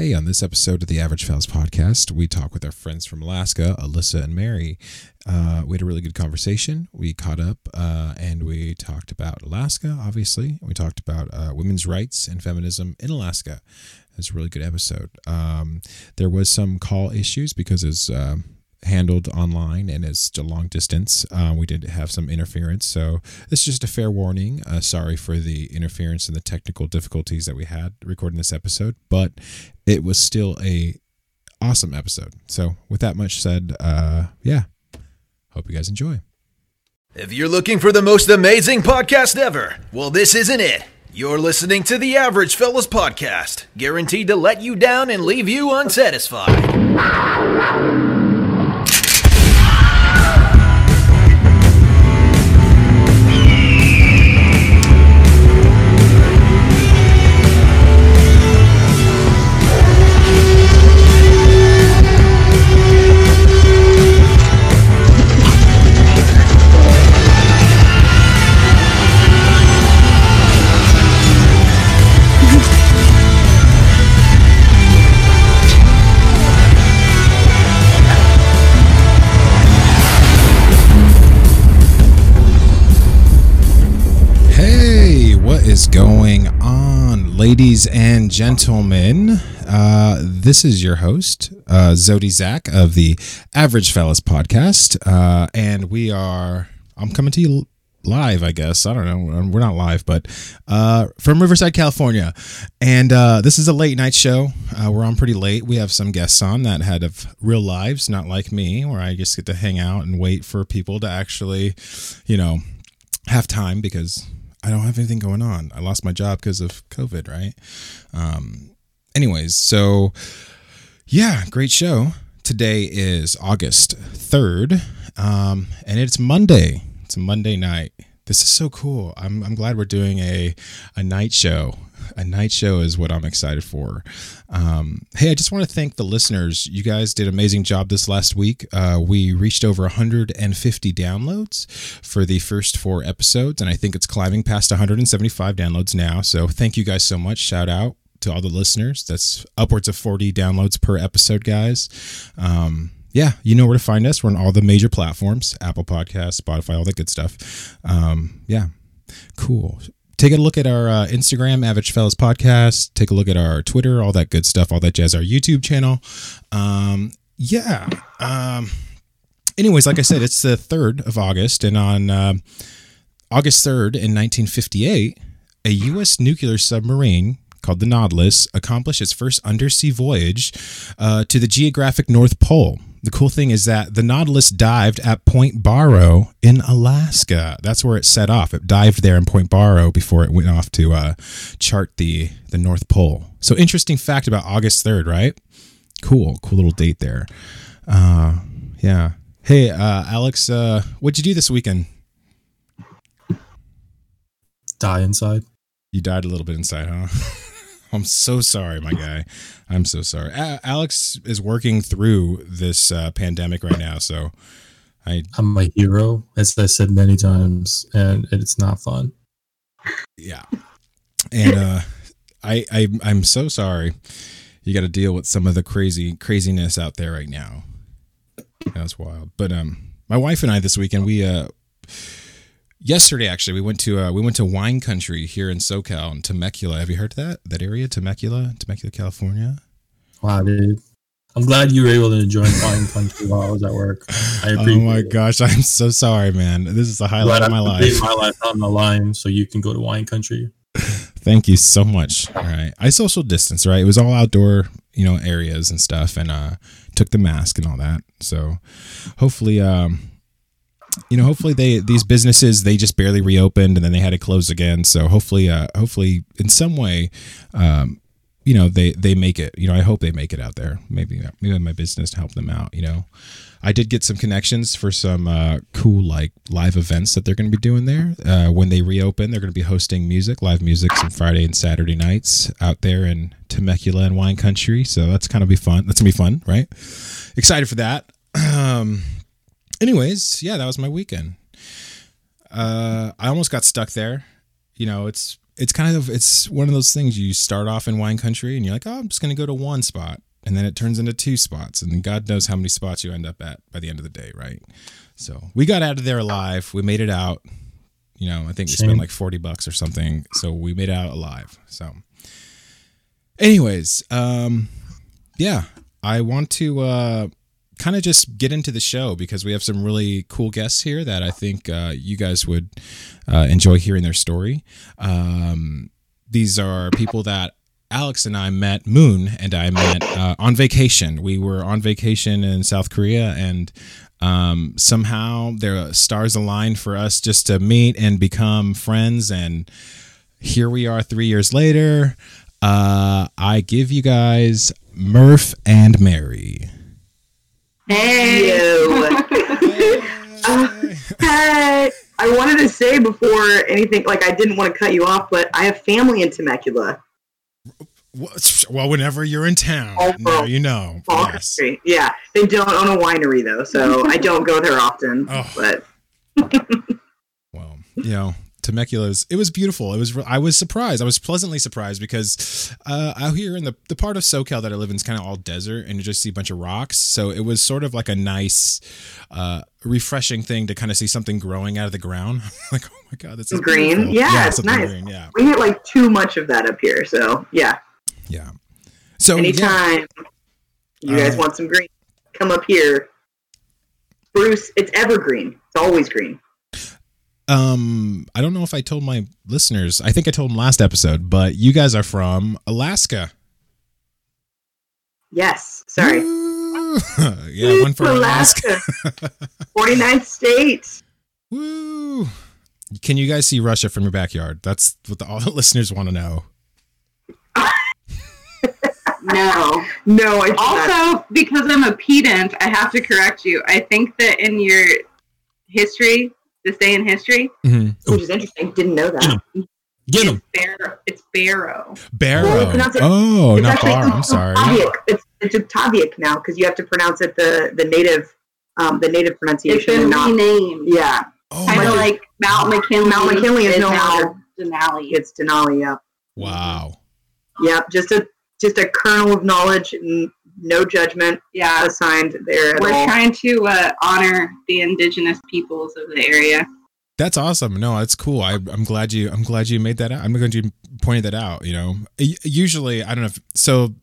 Hey, on this episode of the Average Fellas podcast, we talk with our friends from Alaska, Alyssa and Mary. Uh, we had a really good conversation. We caught up uh, and we talked about Alaska, obviously. We talked about uh, women's rights and feminism in Alaska. It was a really good episode. Um, there was some call issues because it's um, handled online and it's a long distance. Uh, we did have some interference, so this is just a fair warning. Uh, sorry for the interference and the technical difficulties that we had recording this episode, but it was still a awesome episode. So with that much said, uh, yeah, hope you guys enjoy. If you're looking for the most amazing podcast ever, well, this isn't it. You're listening to the Average Fellas Podcast, guaranteed to let you down and leave you unsatisfied. Ladies and gentlemen? Uh, this is your host, uh, Jody Zach of the Average Fellas podcast, uh, and we are. I'm coming to you live, I guess. I don't know. Um, We're not live, but uh, from Riverside, California, and uh, this is a late night show. Uh, we're on pretty late. We have some guests on that had of real lives, not like me, where I just get to hang out and wait for people to actually, you know, have time because I don't have anything going on. I lost my job because of COVID, right? Um, anyways, so yeah, great show. Today is August 3rd, um, and it's Monday. It's a Monday night. This is so cool. I'm, I'm glad we're doing a, a night show. A night show is what I'm excited for. Um, hey, I just want to thank the listeners. You guys did amazing job this last week. Uh, we reached over 150 downloads for the first four episodes, and I think it's climbing past 175 downloads now. So thank you guys so much. Shout out to all the listeners. That's upwards of 40 downloads per episode, guys. Um, yeah, you know where to find us. We're on all the major platforms Apple Podcasts, Spotify, all that good stuff. Um, yeah, cool. Take a look at our uh, Instagram, Average Fellas Podcast. Take a look at our Twitter, all that good stuff, all that jazz, our YouTube channel. Um, yeah. Um, anyways, like I said, it's the 3rd of August, and on uh, August 3rd in 1958, a U.S. nuclear submarine called the Nautilus accomplished its first undersea voyage uh, to the geographic North Pole. The cool thing is that the Nautilus dived at Point Barrow in Alaska. That's where it set off. It dived there in Point Barrow before it went off to uh, chart the the North Pole. So interesting fact about August 3rd, right? Cool, cool little date there. Uh, yeah. Hey, uh, Alex, uh, what'd you do this weekend? die inside. You died a little bit inside, huh? I'm so sorry, my guy. I'm so sorry. A- Alex is working through this uh, pandemic right now, so I I'm a hero, as I said many times, and it's not fun. yeah, and uh, I I I'm so sorry. You got to deal with some of the crazy craziness out there right now. That's wild. But um, my wife and I this weekend we uh yesterday actually we went to uh, we went to wine country here in SoCal in Temecula. Have you heard that that area Temecula, Temecula, California? Wow, dude. I'm glad you were able to enjoy wine country while I was at work. I Oh my it. gosh, I'm so sorry, man. This is the highlight Glad of my life. my life on the line so you can go to wine country. Thank you so much. All right. I social distance, right? It was all outdoor, you know, areas and stuff and uh took the mask and all that. So hopefully um you know, hopefully they these businesses they just barely reopened and then they had to close again. So hopefully uh hopefully in some way um you know they they make it you know i hope they make it out there. Maybe maybe my business to help them out you know. I did get some connections for some uh, cool like live events that they're going to be doing there. Uh, when they reopen they're going to be hosting music live music some friday and saturday nights out there in temecula and wine country. So that's kind of be fun. That's gonna be fun right? Excited for that. Um anyways yeah that was my weekend uh i almost got stuck there you know it's it's kind of it's one of those things you start off in wine country and you're like, oh, I'm just gonna go to one spot, and then it turns into two spots, and God knows how many spots you end up at by the end of the day, right? So we got out of there alive. We made it out. You know, I think we spent like forty bucks or something, so we made it out alive. So, anyways, um, yeah, I want to uh, kind of just get into the show because we have some really cool guests here that I think uh, you guys would uh, enjoy hearing their story. Um, these are people that Alex and I met, Moon and I met uh, on vacation. We were on vacation in South Korea and um, somehow their stars aligned for us just to meet and become friends. And here we are three years later. Uh, I give you guys Murph and Mary. Hey. You. Uh, hey, I wanted to say before anything, like I didn't want to cut you off, but I have family in Temecula, Well, whenever you're in town, Oh, now you know. Yes. Yeah, they don't own a winery though, so I don't go there often. Oh. But Well, you know, Temecula's it was beautiful. It was I was surprised. I was pleasantly surprised because uh, out here in the the part of SoCal that I live in is kind of all desert, and you just see a bunch of rocks. So it was sort of like a nice, uh, refreshing thing to kind of see something growing out of the ground. like, oh my god, that's Green? Yeah, it's nice. green. Yeah, we get like too much of that up here. So yeah, yeah. So yeah, anytime you guys Uh, want some green, come up here. Bruce, it's evergreen. It's always green. Um, I don't know if I told my listeners. I think I told them last episode, but you guys are from Alaska. Yes. Sorry. Woo! yeah, one for Alaska. 49th state. Woo! Can you guys see Russia from your backyard? That's what the, all the listeners want to know. No. No, I did not. Also, because I'm a pedant, I have to correct you. I think that in your history, this day in history, Mm-hmm. which is interesting. Didn't know that. Get him. it's, Bar- it's Barrow. Barrow. Well, it- oh, It's not actually bar. I'm sorry. Tavik. It's it's Tavik now because you have to pronounce it the the native um, the native It's pronunciation been and not renamed. yeah. Oh, Kind my- of like Mount McKinley. Mount McKinley is no now longer- Denali. It's Denali. Yeah, wow. yeah. Just a just a kernel of knowledge and no judgment yeah. assigned there at We're all. trying to uh, honor the indigenous peoples of the area. That's awesome. No, that's cool. I, I'm glad you. I'm glad you made that out. I'm glad you pointed that out. You know, usually I don't know. If, so,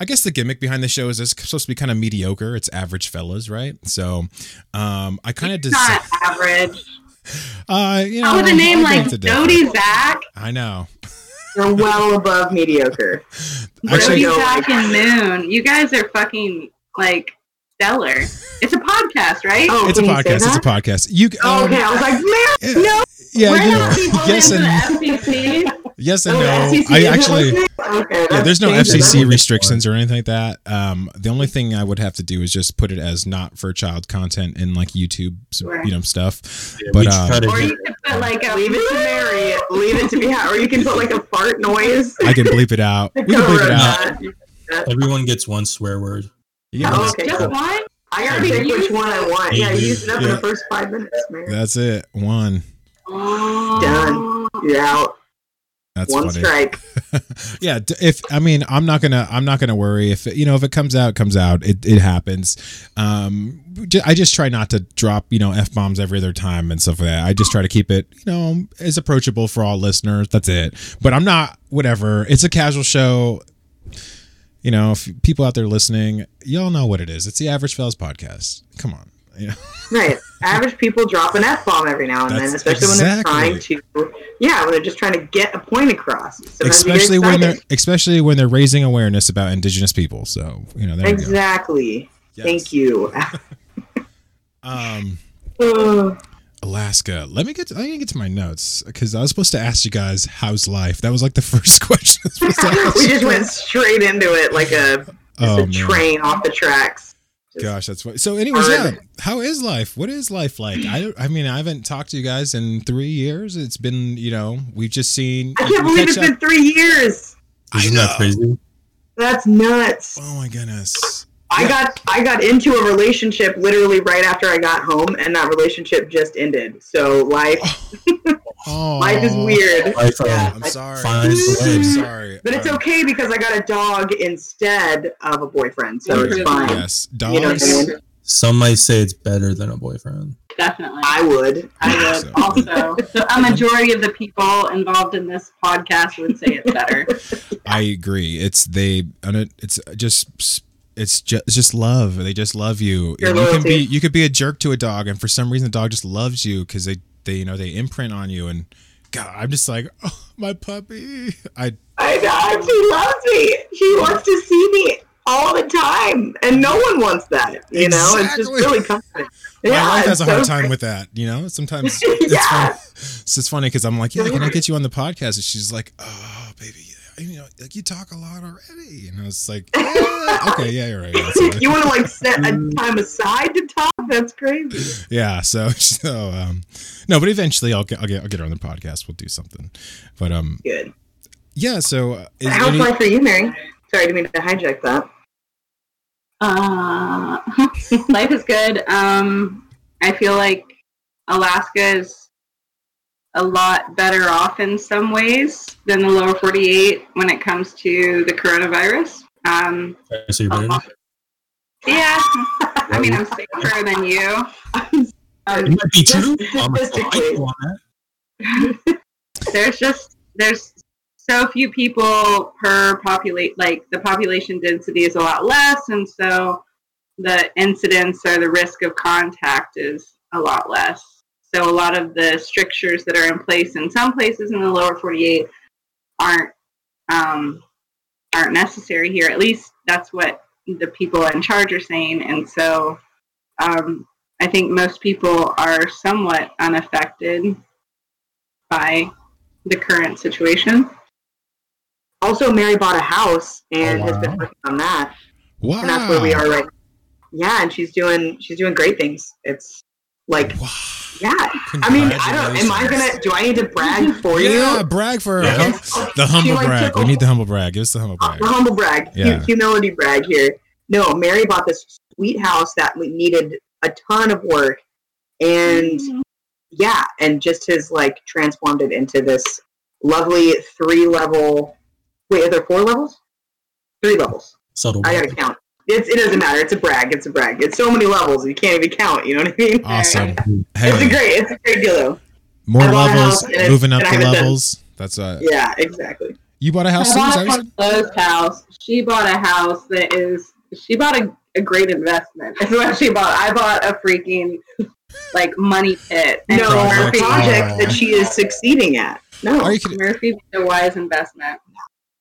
I guess the gimmick behind the show is it's supposed to be kind of mediocre. It's average fellas, right? So, um, I kind of It's just, not average. uh, you know, How with a name I like beg to differ. Jody Zach, I know. You're well above mediocre. Actually, Jody go Zach and Moon. You guys are fucking like stellar. It's a podcast, right? Oh, it's a can you say podcast. It's a podcast. You. Oh, um, okay, I was like, man, yeah, no. Yeah, We're you- not people yes in and the FCC. Yes and Oh, no. FCC I actually. Okay, Yeah, there's no. FCC restrictions or anything like that. Um, the only thing I would have to do is just put it as not for child content in like YouTube, Right. you know, stuff. Yeah, But, we um, Or you could put like a Leave it to Mary. Leave it to me. Or you can put like a fart noise. I can bleep it out. We can bleep it out. everyone gets one swear word. Yeah, Oh, that's, okay. just one. I gotta pick which one I want. Yeah, you used it up in the first five minutes, Mary. that's it. One. Oh. Done. You're out. That's one funny. strike. yeah, if I mean, I'm not gonna, I'm not gonna worry if it, you know if it comes out, it comes out. It it happens. Um, I just try not to drop you know f bombs every other time and stuff like that. I just try to keep it you know as approachable for all listeners. That's it. But I'm not whatever. It's a casual show. You know, if people out there listening, y'all know what it is. It's the Average Fellas podcast. Come on, you know. Right. Average people drop an F bomb every now and then, That's especially when they're trying to yeah, when they're just trying to get a point across. Sometimes especially when they're especially when they're raising awareness about indigenous people. So you know, there you go. Exactly. Yes. Thank you. Um. Alaska. Let me get. To, let me get to my notes because I was supposed to ask you guys how's life. That was like the first question. I was supposed to ask we just went straight into it like a, Oh a train off the tracks. Just- gosh, that's what. So, anyways, yeah. How is life? What is life like? I. I mean, I haven't talked to you guys in three years. It's been, you know, we've just seen. I can't believe catch it's been three years. I Isn't know. that crazy? That's nuts. Oh my goodness. I got I got into a relationship literally right after I got home, and that relationship just ended. So life Oh, life is weird. Life, uh, Yeah. I'm sorry. Finds the way. I'm sorry. But it's okay because I got a dog instead of a boyfriend, so it's fine. Yes, You know what. I mean? Some might say it's better than a boyfriend. Definitely. I would. I would So- also. A majority of the people involved in this podcast would say it's better. I agree. It's they. and It's just. It's just it's just love. They just love you. Your you can be you could be a jerk to a dog, and for some reason the dog just loves you because they they you know they imprint on you. And God, I'm just like, oh, my puppy. I I know she loves me. She wants to see me all the time, and no one wants that. You know, it's just really comforting. my Yeah, wife has a hard so time great. with that. You know, sometimes it's Yeah. funny. It's funny because I'm like, yeah, can I get you on the podcast? And she's like, oh, baby, you know, like you talk a lot already. And I was like, yeah, okay, yeah, you're right. You want to like set a time aside to talk? That's crazy. yeah. So, so, um, no, but eventually I'll get, I'll get, I'll get her on the podcast. We'll do something. But, um, Good. yeah. So, uh, is How's any, life for you, Mary? Sorry, I didn't mean to hijack that. Uh, life is good. Um, I feel like Alaska is a lot better off in some ways than the lower 48 when it comes to the coronavirus. Um, Okay, so you're better. yeah, I mean, I'm safer than you. It Um, might be true. Just I'm a statistically. on that. there's just there's so few people per populate like the population density is a lot less and so the incidence or the risk of contact is a lot less so a lot of the strictures that are in place in some places in the lower 48 aren't um, aren't necessary here at least that's what the people in charge are saying and so um, i think most people are somewhat unaffected by the current situation. Also, Mary bought a house and Oh, has been working on that, wow. and that's where we are right. Yeah, and she's doing she's doing great things. It's like Wow. Yeah. I mean, I don't. Am I gonna? Do I need to brag for Yeah, you? Yeah, brag for her. Yeah. the She, humble like, brag. took We need the humble brag. Give us the humble brag. The humble brag, hu- Yeah. humility brag here. No, Mary bought this sweet house that we needed a ton of work, and yeah, and just has like transformed it into this lovely three level. Wait, are there four levels? Three levels. Subtle. I gotta count. It's, it doesn't matter. It's a brag. It's a brag. It's so many levels you can't even count. You know what I mean? Awesome. It's a great. It's a great deal though. more I levels, house and it's- moving up the haven't done- levels. That's uh Yeah, exactly. You bought a house? I bought a you closed house. She bought a house that is. She bought a, a great investment. Is what she bought. I bought a freaking like money pit. And No, Project. her project that she is succeeding at. No, Are you kidding? Murphy was a wise investment.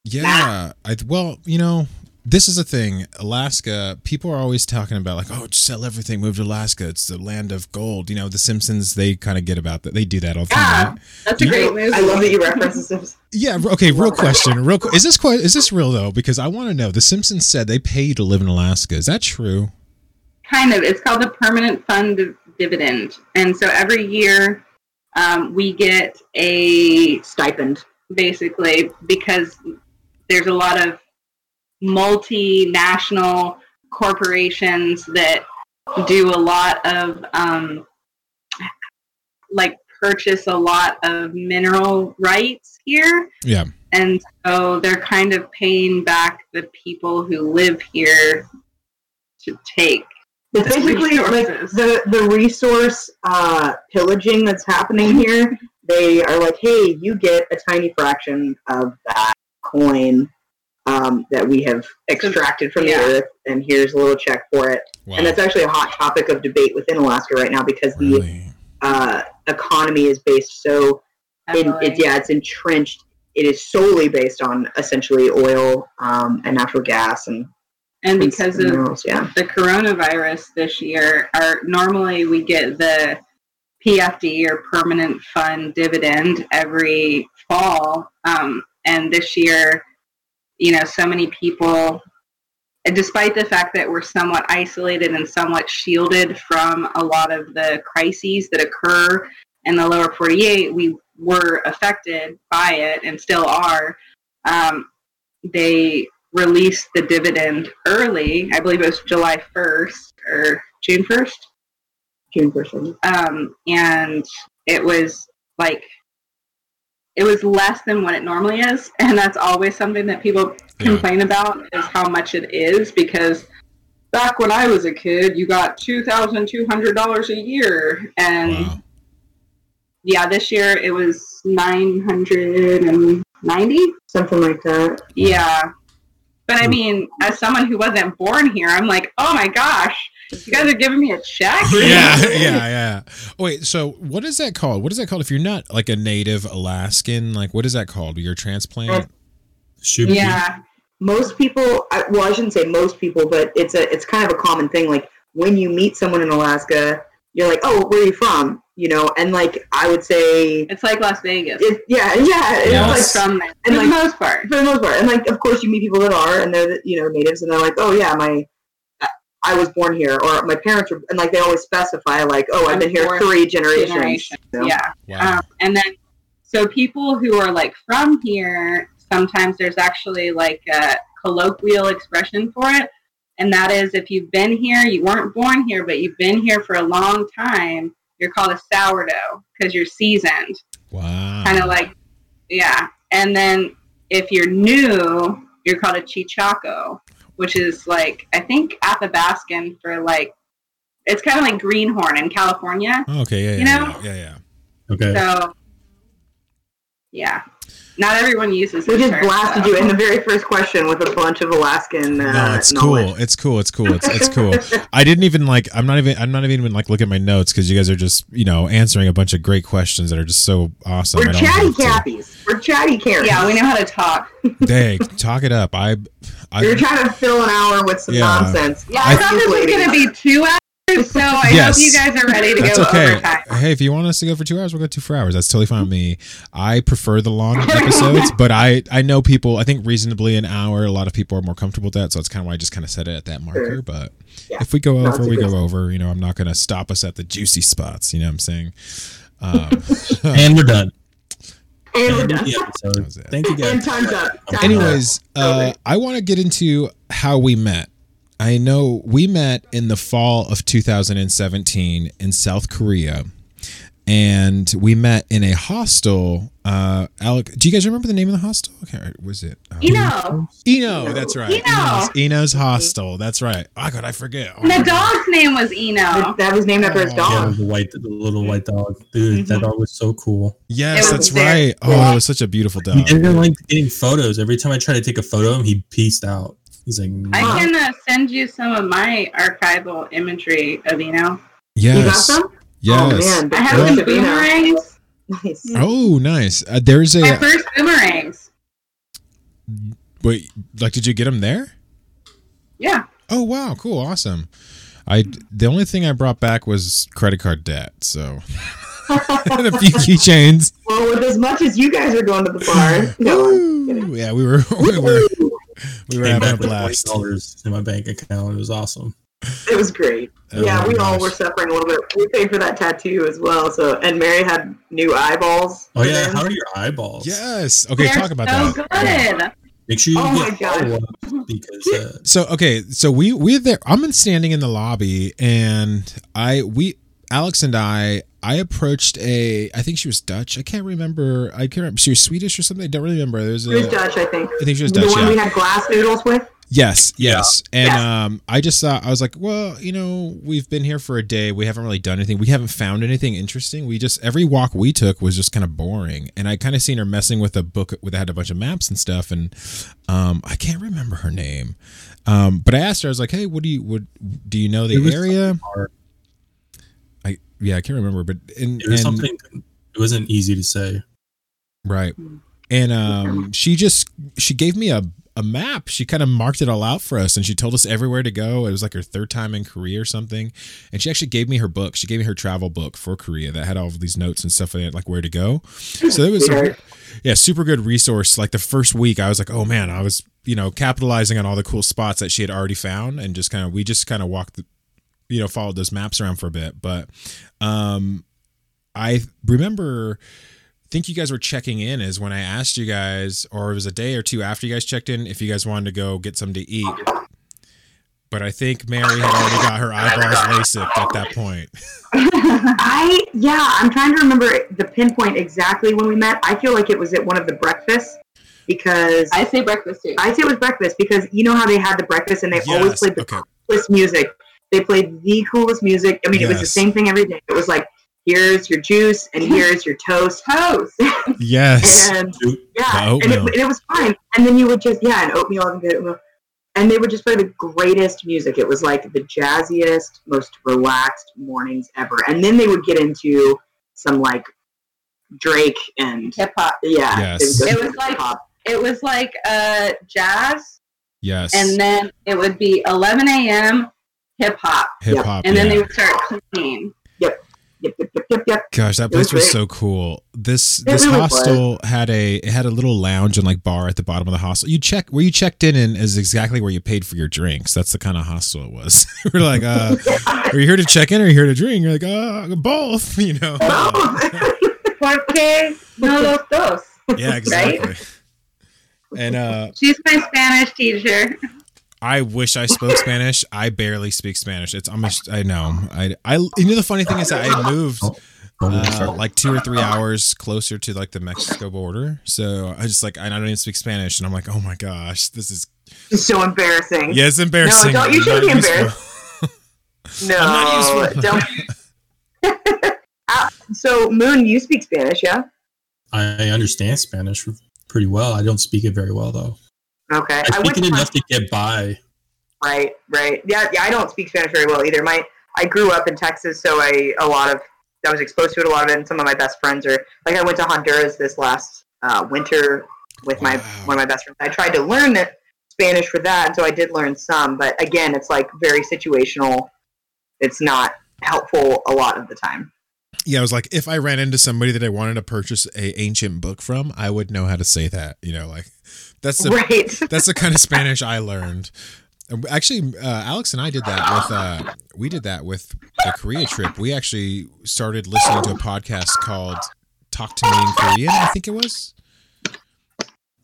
Yeah. I well, you know, this is a thing. Alaska, people are always talking about like, oh, just sell everything, move to Alaska. It's the land of gold. You know, the Simpsons, they kind of get about that. They do that all the Yeah, time. right? that's Do a great movie. I love that you reference the Simpsons. Yeah. Okay. Real question. Real. que- Is this que- is this real though? Because I want to know. The Simpsons said they pay you to live in Alaska. Is that true? kind of. It's called the permanent fund dividend, and so every year um, we get a Stipend. basically because there's a lot of multinational corporations that do a lot of um, like purchase a lot of mineral rights here Yeah. and so they're kind of paying back the people who live here to take It's basically like the the resource uh, pillaging that's happening here. They are like, hey, you get a tiny fraction of that coin um, that we have extracted from Yeah. the earth, and here's a little check for it. Wow. And that's actually a hot topic of debate within Alaska right now because the uh, economy is based so in, it, yeah, it's entrenched. It is solely based on essentially oil um, and natural gas and and because of minerals. Yeah, the coronavirus this year, our normally we get the PFD or permanent fund dividend every fall, um, and this year, you know, so many people, despite the fact that we're somewhat isolated and somewhat shielded from a lot of the crises that occur in the lower 48, we were affected by it and still are. Um, they released the dividend early. I believe it was July 1st or June 1st. June 1st. Um, and it was like, it was less than what it normally is. And that's always something that people Yeah. complain about is how much it is because back when I was a kid, you got $2,200 a year. And Wow. yeah, this year it was 990 Something like that. Yeah. But I hmm. mean, as someone who wasn't born here, I'm like, oh my gosh, you guys are giving me a check? yeah, yeah, yeah. Oh, wait, so what is that called? What is that called if you're not like a native Alaskan? Like, what is that called? Your transplant? Oh, Should be. Yeah. Most people, I- well, I shouldn't say most people, but it's a it's kind of a common thing. Like when you meet someone in Alaska, you're like, "Oh, where are you from?" You know, and like I would say, It's like Las Vegas. it, yeah, yeah, it's Yes. like from there. And For like- the most part. for the most part. And like, of course, you meet people that are, and they're you know natives, and they're like, oh yeah, my I- I was born here, or my parents were, and like they always specify like, oh, I've been here three generations. Generation. you know? Yeah. Wow. Um, and then, so people who are like from here, sometimes there's actually like a colloquial expression for it. And that is if you've been here, you weren't born here, but you've been here for a long time, you're called a sourdough because you're seasoned. wow. kind of like yeah and then if you're new you're called a cheechako which is like i think athabascan for like it's kind of like greenhorn in california Oh, okay, yeah, yeah, you know? yeah, yeah, yeah. Okay. so yeah not everyone uses We the just term, blasted so. you in the very first question with a bunch of Alaskan. Uh, no, it's knowledge. cool. It's cool. It's cool. It's it's cool. I didn't even like. I'm not even. I'm not even like looking at my notes because you guys are just you know answering a bunch of great questions that are just so awesome. We're chatty have to- Cappies. We're chatty Karens. yeah we know how to talk Dang, talk it up. I. We were I trying to fill an hour with some Yeah. nonsense. yeah i, I- thought this was going to be two hours so i Yes. hope you guys are ready to that's go okay. overtime Hey, if you want us to go for two hours, we'll go two for hours. That's totally fine with me. I prefer the long episodes, but I I know people. I think reasonably an hour. A lot of people are more comfortable with that, so it's kind of why I just kind of set it at that marker. Sure. But Yeah. if we go No, over, it's we good- go over. You know, I'm not going to stop us at the juicy spots. You know what I'm saying? Um, and we're done. And we're done. the That episode. was it. Thank you guys. And time's up. Time's Anyways, uh, Okay. I want to get into how we met. I know we met in the fall of 2017 in South Korea, and we met in a hostel. Uh, Alec, do you guys remember the name of the hostel? Okay, was it? Uh, you know Eno. That's right. Eno. Eno's, Eno's hostel. That's right. Oh God, I forget. Oh, and my the God. dog's name was eno That was named after his Oh. Yeah, dog. the white, the little white dog, dude. That dog was so cool. Yes, that's was right. Oh, it was such a beautiful dog. He dog. didn't like getting photos. Every time I tried to take a photo of him, he pieced out. He's like, I can uh, send you some of my archival imagery of Eno. You got Yes. some? Yes. Oh man, I have the some Sabina. boomerangs. Nice. Oh, nice. Uh, there's My a first boomerangs. wait. Like, did you get them there? Yeah. Oh wow, cool, awesome. I the only thing I brought back was credit card debt, so and a few keychains. Well, with as much as you guys are going to the bar, no, I'm kidding. Woo! Yeah, we were we were we were came having a back with twenty blast. dollars in my bank account. It was awesome. it was great. Oh yeah, my we all were suffering a little bit. We paid for that tattoo as well. So, and Mary had new eyeballs. Oh yeah, put how are your eyeballs? Yes. Okay, They're talk about so that. good. Make sure you Oh get God. follow because uh, So okay, so we we there. I'm in standing in the lobby, and I we Alex and I I approached a I think she was Dutch. I can't remember. I can't remember. She was Swedish or something. I don't really remember. There's She was a Dutch, I think. I think she was the Dutch. one Yeah. we had glass noodles with. Yes, yes. And Yeah. um I just thought I was like, well, you know, we've been here for a day. We haven't really done anything. We haven't found anything interesting. We just every walk we took was just kind of boring. And I kind of seen her messing with a book that had a bunch of maps and stuff and um I can't remember her name. Um but I asked her I was like, "Hey, what do you what do you know the area?" hard. I yeah, I can't remember, but and, it was and- something. It wasn't easy to say. Right. And um she just she gave me a a map. She kind of marked it all out for us and she told us everywhere to go. It was like her third time in Korea or something. And she actually gave me her book. She gave me her travel book for Korea that had all of these notes and stuff like that, like where to go. So it was a, yeah, super good resource. Like the first week I was like, "Oh man, I was, you know, capitalizing on all the cool spots that she had already found and just kind of we just kind of walked the you know, followed those maps around for a bit, but um I remember think you guys were checking in is when I asked you guys, or it was a day or two after you guys checked in, if you guys wanted to go get something to eat. But I think Mary had already got her eyeballs LASIK at that point. I yeah, I'm trying to remember the pinpoint exactly when we met. I feel like it was at one of the breakfasts because I say breakfast too. I say it was breakfast because you know how they had the breakfast and they always played the Okay. coolest music. They played the coolest music. I mean, it was the same thing every day. It was like, here's your juice and here's your toast. Toast. Yes. And yeah, and it, and it was fine. And then you would just yeah, and oatmeal and good oatmeal. And they would just play the greatest music. It was like the jazziest, most relaxed mornings ever. And then they would get into some like Drake and Hip hop. yeah, Yes. It was like- hip-hop. It was like uh, jazz, Yes. and then it would be 11 a.m. hip hop, Hip hop. and then yeah. they would start cleaning. Yep, yep, yep, yep, yep. Gosh, that It was place was great. so cool. This It this really hostel had a it had a little lounge and like bar at the bottom of the hostel. You check where you checked in and is exactly where you paid for your drinks. That's the kind of hostel it was. We're like, uh, are you here to check in or are you here to drink? You're like, uh, both. You know. Porque no los dos. yeah, exactly. And uh, She's my Spanish teacher. I wish I spoke Spanish. I barely speak Spanish. It's almost I know. I I you know the funny thing is that I moved uh, like two or three hours closer to like the Mexico border. So I just like I don't even speak Spanish, and I'm like, oh my gosh, this is It's so embarrassing. yeah, it's embarrassing. No, don't- you I'm shouldn't not be useful. No, I'm not don't. Uh, so, Moon, you speak Spanish, yeah? I understand Spanish pretty well. I don't speak it very well though. Okay. I speak it enough to get by. Right, right. Yeah, yeah. I don't speak Spanish very well either. My I grew up in Texas, so I a lot of I was exposed to it a lot of it. And some of my best friends are like I went to Honduras this last uh, winter with my Wow. one of my best friends. I tried to learn it, Spanish for that, and so I did learn some. But again, it's like very situational. It's not helpful a lot of the time. Yeah, I was like, if I ran into somebody that I wanted to purchase a ancient book from, I would know how to say that. You know, like that's the right. that's the kind of Spanish I learned. Actually, uh, Alex and I did that with uh, we did that with the Korea trip. We actually started listening to a podcast called "Talk to Me in Korean." I think it was,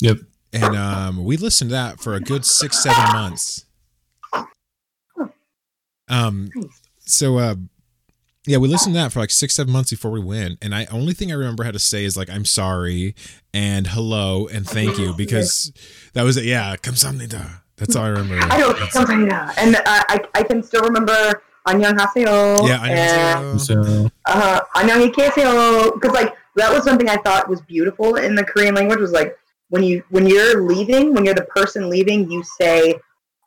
Yep. and um, we listened to that for a good six seven months. Um, so uh, yeah, we listened to that for like six, seven months before we went, and I only thing I remember how to say is like "I'm sorry" and "hello" and "thank you" because that was it. Yeah, "kamsamnida." That's all I remember. I don't "kamsamnida," and uh, I I can still remember "annyeonghaseyo." Yeah, "annyeonghaseyo." Uh, "annyeonghaseyo," because like that was something I thought was beautiful in the Korean language was like when you when you're leaving, when you're the person leaving, you say,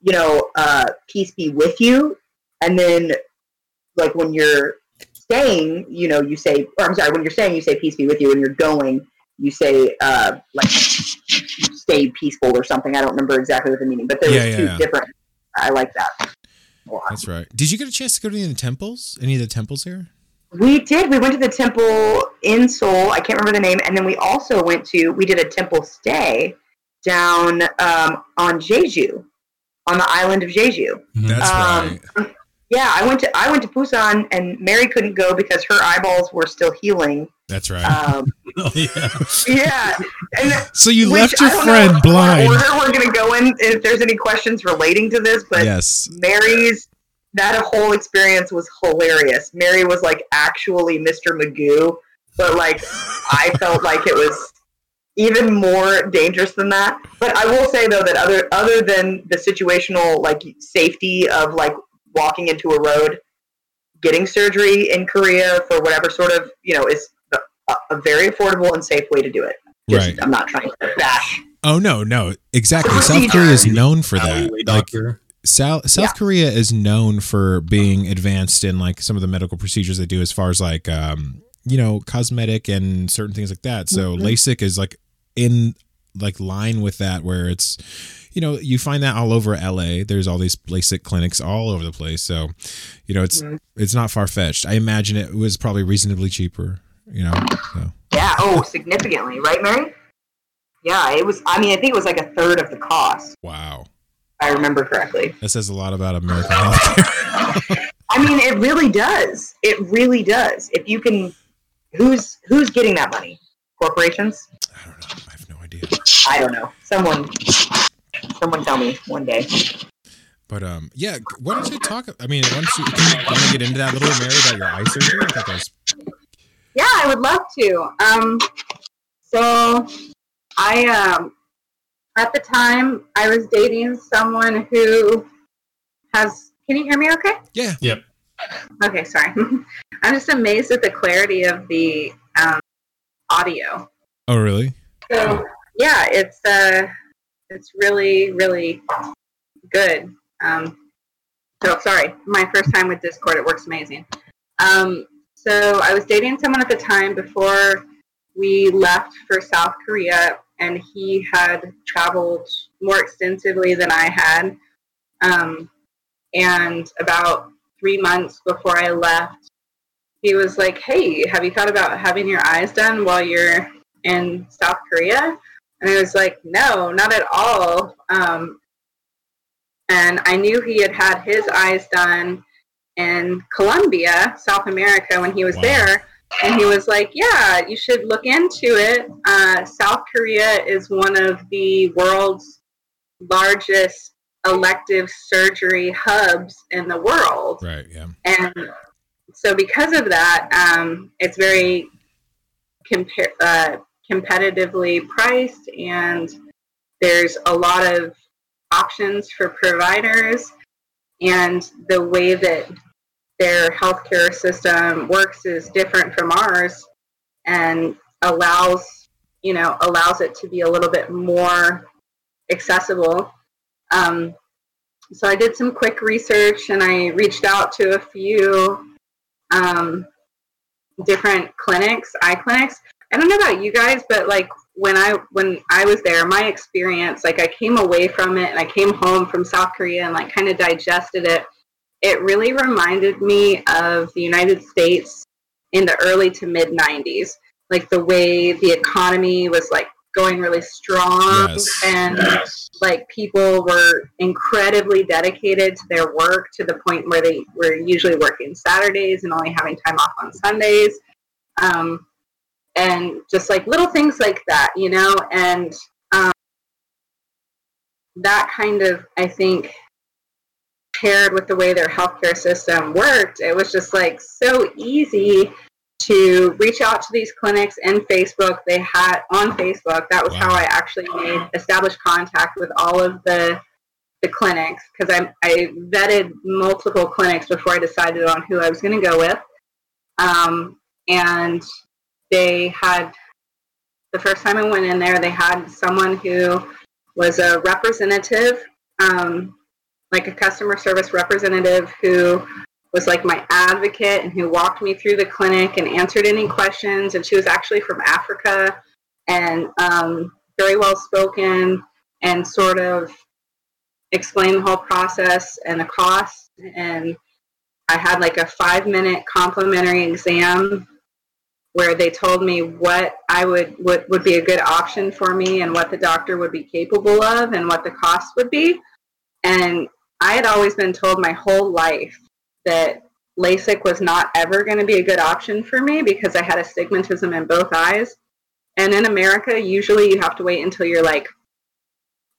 you know, uh, "peace be with you," and then like when you're staying, you know, you say, or I'm sorry, when you're staying, you say peace be with you. and you're going, you say uh, like stay peaceful or something. I don't remember exactly what the meaning, but there Yeah, was yeah, two yeah. different. I like that. That's right. Did you get a chance to go to any of the temples? Any of the temples here? We did. We went to the temple in Seoul. I can't remember the name. And then we also went to, we did a temple stay down um, on Jeju, on the island of Jeju. That's Um, right. Yeah, I went to I went to Busan, and Mary couldn't go because her eyeballs were still healing. That's right. Um, oh, yeah. yeah, and so you left your don't know friend blind. Order we're gonna go in if there's any questions relating to this, but Yes. Mary's that whole experience was hilarious. Mary was like actually Mr. Magoo, but like I felt like it was even more dangerous than that. But I will say though that other other than the situational like safety of like walking into a road, getting surgery in Korea for whatever sort of you know is a, a very affordable and safe way to do it. Just, Right. I'm not trying to bash. Oh no, no, exactly. South Korea is known for that. Like. South South Yeah. Korea is known for being advanced in like some of the medical procedures they do as far as like um you know cosmetic and certain things like that. So Mhm. LASIK is like in like line with that where it's you know you find that all over LA. There's all these LASIK clinics all over the place. So you know it's Mhm. it's not far fetched. I imagine it was probably reasonably cheaper. You know. So. Yeah. Oh, significantly, right, Mary? Yeah, it was. I mean, I think it was like a third of the cost. Wow. I remember correctly. That says a lot about American healthcare. I mean, it really does. It really does. If you can, who's who's getting that money? corporations? I don't know. I have no idea. I don't know. Someone, someone tell me one day. But um, yeah. Why don't you talk? I mean, why don't you, can you want to get into that a little, Mary, about your eye surgery? I thought that was Yeah, I would love to. Um, so I um, at the time I was dating someone who has. Can you hear me? Okay. yeah. Yep. Okay, sorry. I'm just amazed at the clarity of the um, audio. Oh, really? So yeah, it's uh, it's really really good. Um, so sorry, my first time with Discord, it works amazing. Um, so I was dating someone at the time before we left for South Korea, and he had traveled more extensively than I had. Um, and about three months before I left, he was like, "Hey, have you thought about having your eyes done while you're in South Korea?" And I was like, "No, not at all." Um, and I knew he had had his eyes done in Colombia, South America, when he was Wow. there. And he was like, "Yeah, you should look into it. Uh, South Korea is one of the world's largest elective surgery hubs in the world." Right. Yeah. and so because of that um, it's very compa- uh, competitively priced and there's a lot of options for providers and the way that their healthcare system works is different from ours and allows you know allows it to be a little bit more accessible um, so I did some quick research and I reached out to a few um, different clinics, eye clinics. I don't know about you guys, but like when I when I was there, my experience, like I came away from it and I came home from South Korea and like kind of digested it. It really reminded me of the United States in the early to mid '90s, like the way the economy was like going really strong Yes. and like people were incredibly dedicated to their work to the point where they were usually working Saturdays and only having time off on Sundays. Um, and just like little things like that, you know, and um, that kind of, I think, paired with the way their healthcare system worked, it was just like so easy to reach out to these clinics in Facebook. They had on Facebook. That was how I actually made established contact with all of the the clinics because I I vetted multiple clinics before I decided on who I was going to go with. Um, and they had the first time I went in there, they had someone who was a representative, um, like a customer service representative who was like my advocate and who walked me through the clinic and answered any questions. And she was actually from Africa and um, very well spoken and sort of explained the whole process and the cost. And I had like a five minute complimentary exam where they told me what I would what would be a good option for me and what the doctor would be capable of and what the cost would be. And I had always been told my whole life that LASIK was not ever going to be a good option for me because I had astigmatism in both eyes. And in America, usually you have to wait until you're like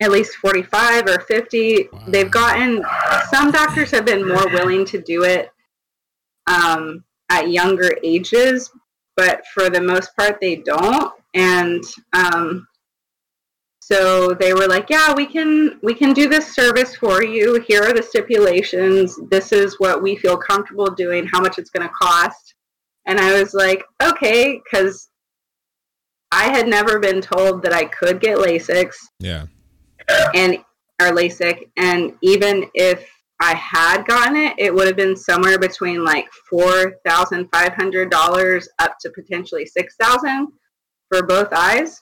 at least 45 or 50. Wow. They've gotten, some doctors have been more willing to do it um, at younger ages, but for the most part, they don't. And um, so they were like, "Yeah, we can we can do this service for you. Here are the stipulations. This is what we feel comfortable doing. How much it's going to cost." And I was like, "Okay," because I had never been told that I could get LASIX Yeah. and or LASIK, and even if I had gotten it, it would have been somewhere between like four thousand five hundred dollars up to potentially six thousand for both eyes.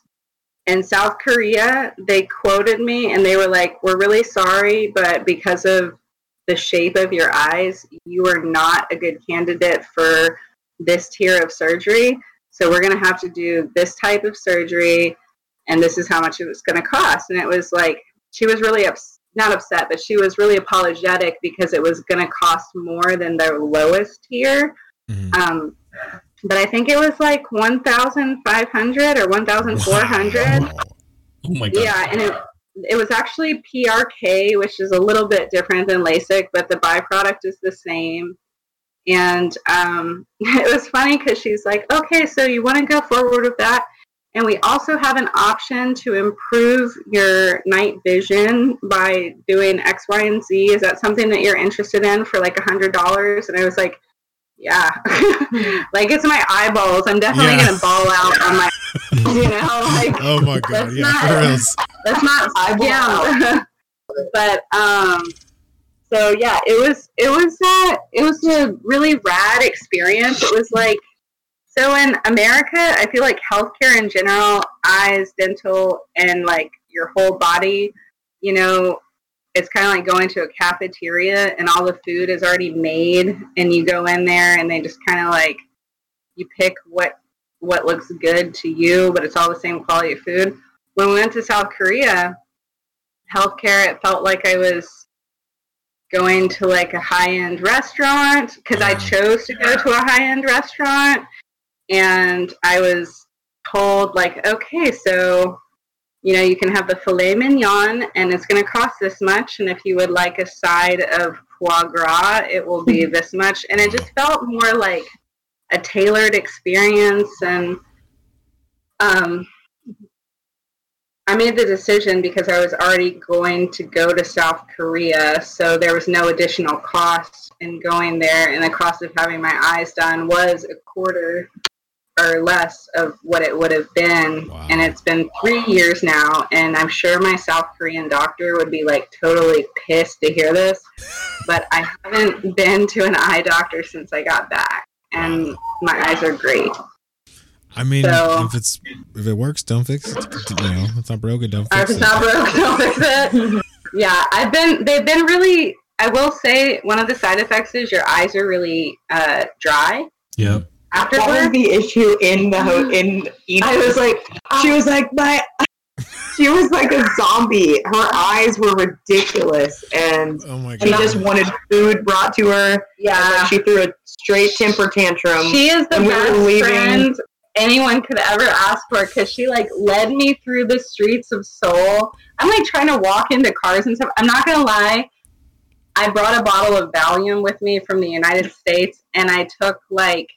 In South Korea, they quoted me and they were like, "We're really sorry, but because of the shape of your eyes, you are not a good candidate for this tier of surgery. So we're going to have to do this type of surgery, and this is how much it was going to cost." And it was like she was really ups- not upset, but she was really apologetic because it was going to cost more than their lowest tier. Mhm. Um, but I think it was like 1,500 or 1,400. Wow. Oh my god. Yeah, and it it was actually PRK, which is a little bit different than LASIK, but the byproduct is the same. And um, it was funny because she's like, "Okay, so you want to go forward with that?" And we also have an option to improve your night vision by doing X, Y, and Z. Is that something that you're interested in for like a hundred dollars? And I was like, yeah, like it's my eyeballs. I'm definitely Yeah. gonna ball out on my, you know, like Oh my god. That's Yeah, not- for reals. that's not Eyeball yeah. but um, so yeah, it was it was uh, it was a really rad experience. It was like so in America, I feel like healthcare in general, eyes, dental, and like your whole body, you know, it's kind of like going to a cafeteria and all the food is already made, and you go in there and they just kind of like you pick what what looks good to you, but it's all the same quality of food. When we went to South Korea, healthcare, it felt like I was going to like a high end restaurant because I chose to go to a high end restaurant. And I was told, like, okay, so, you know, you can have the filet mignon and it's going to cost this much. And if you would like a side of foie gras, it will be this much. And it just felt more like a tailored experience. And, um, I made the decision because I was already going to go to South Korea, so there was no additional cost in going there, and the cost of having my eyes done was a quarter or less of what it would have been. Wow. And it's been three years now, and I'm sure my South Korean doctor would be like totally pissed to hear this, but I haven't been to an eye doctor since I got back, and my eyes are great. I mean, So- if it's if it works, don't fix it. You know, if it's not broken, don't Or if fix it's it. not broke, don't fix it. Yeah, I've been. They've been really. I will say one of the side effects is your eyes are really uh, dry Yep. That was the issue in the ho- in Egypt. I was like, she was like my she was like a zombie. Her eyes were ridiculous and Oh my she just wanted food brought to her. And yeah, then she threw a straight temper tantrum. she is the and we best friend anyone could ever ask for because she like led me through the streets of Seoul. I'm like trying to walk into cars and stuff. I'm not gonna lie. I brought a bottle of Valium with me from the United States, and I took like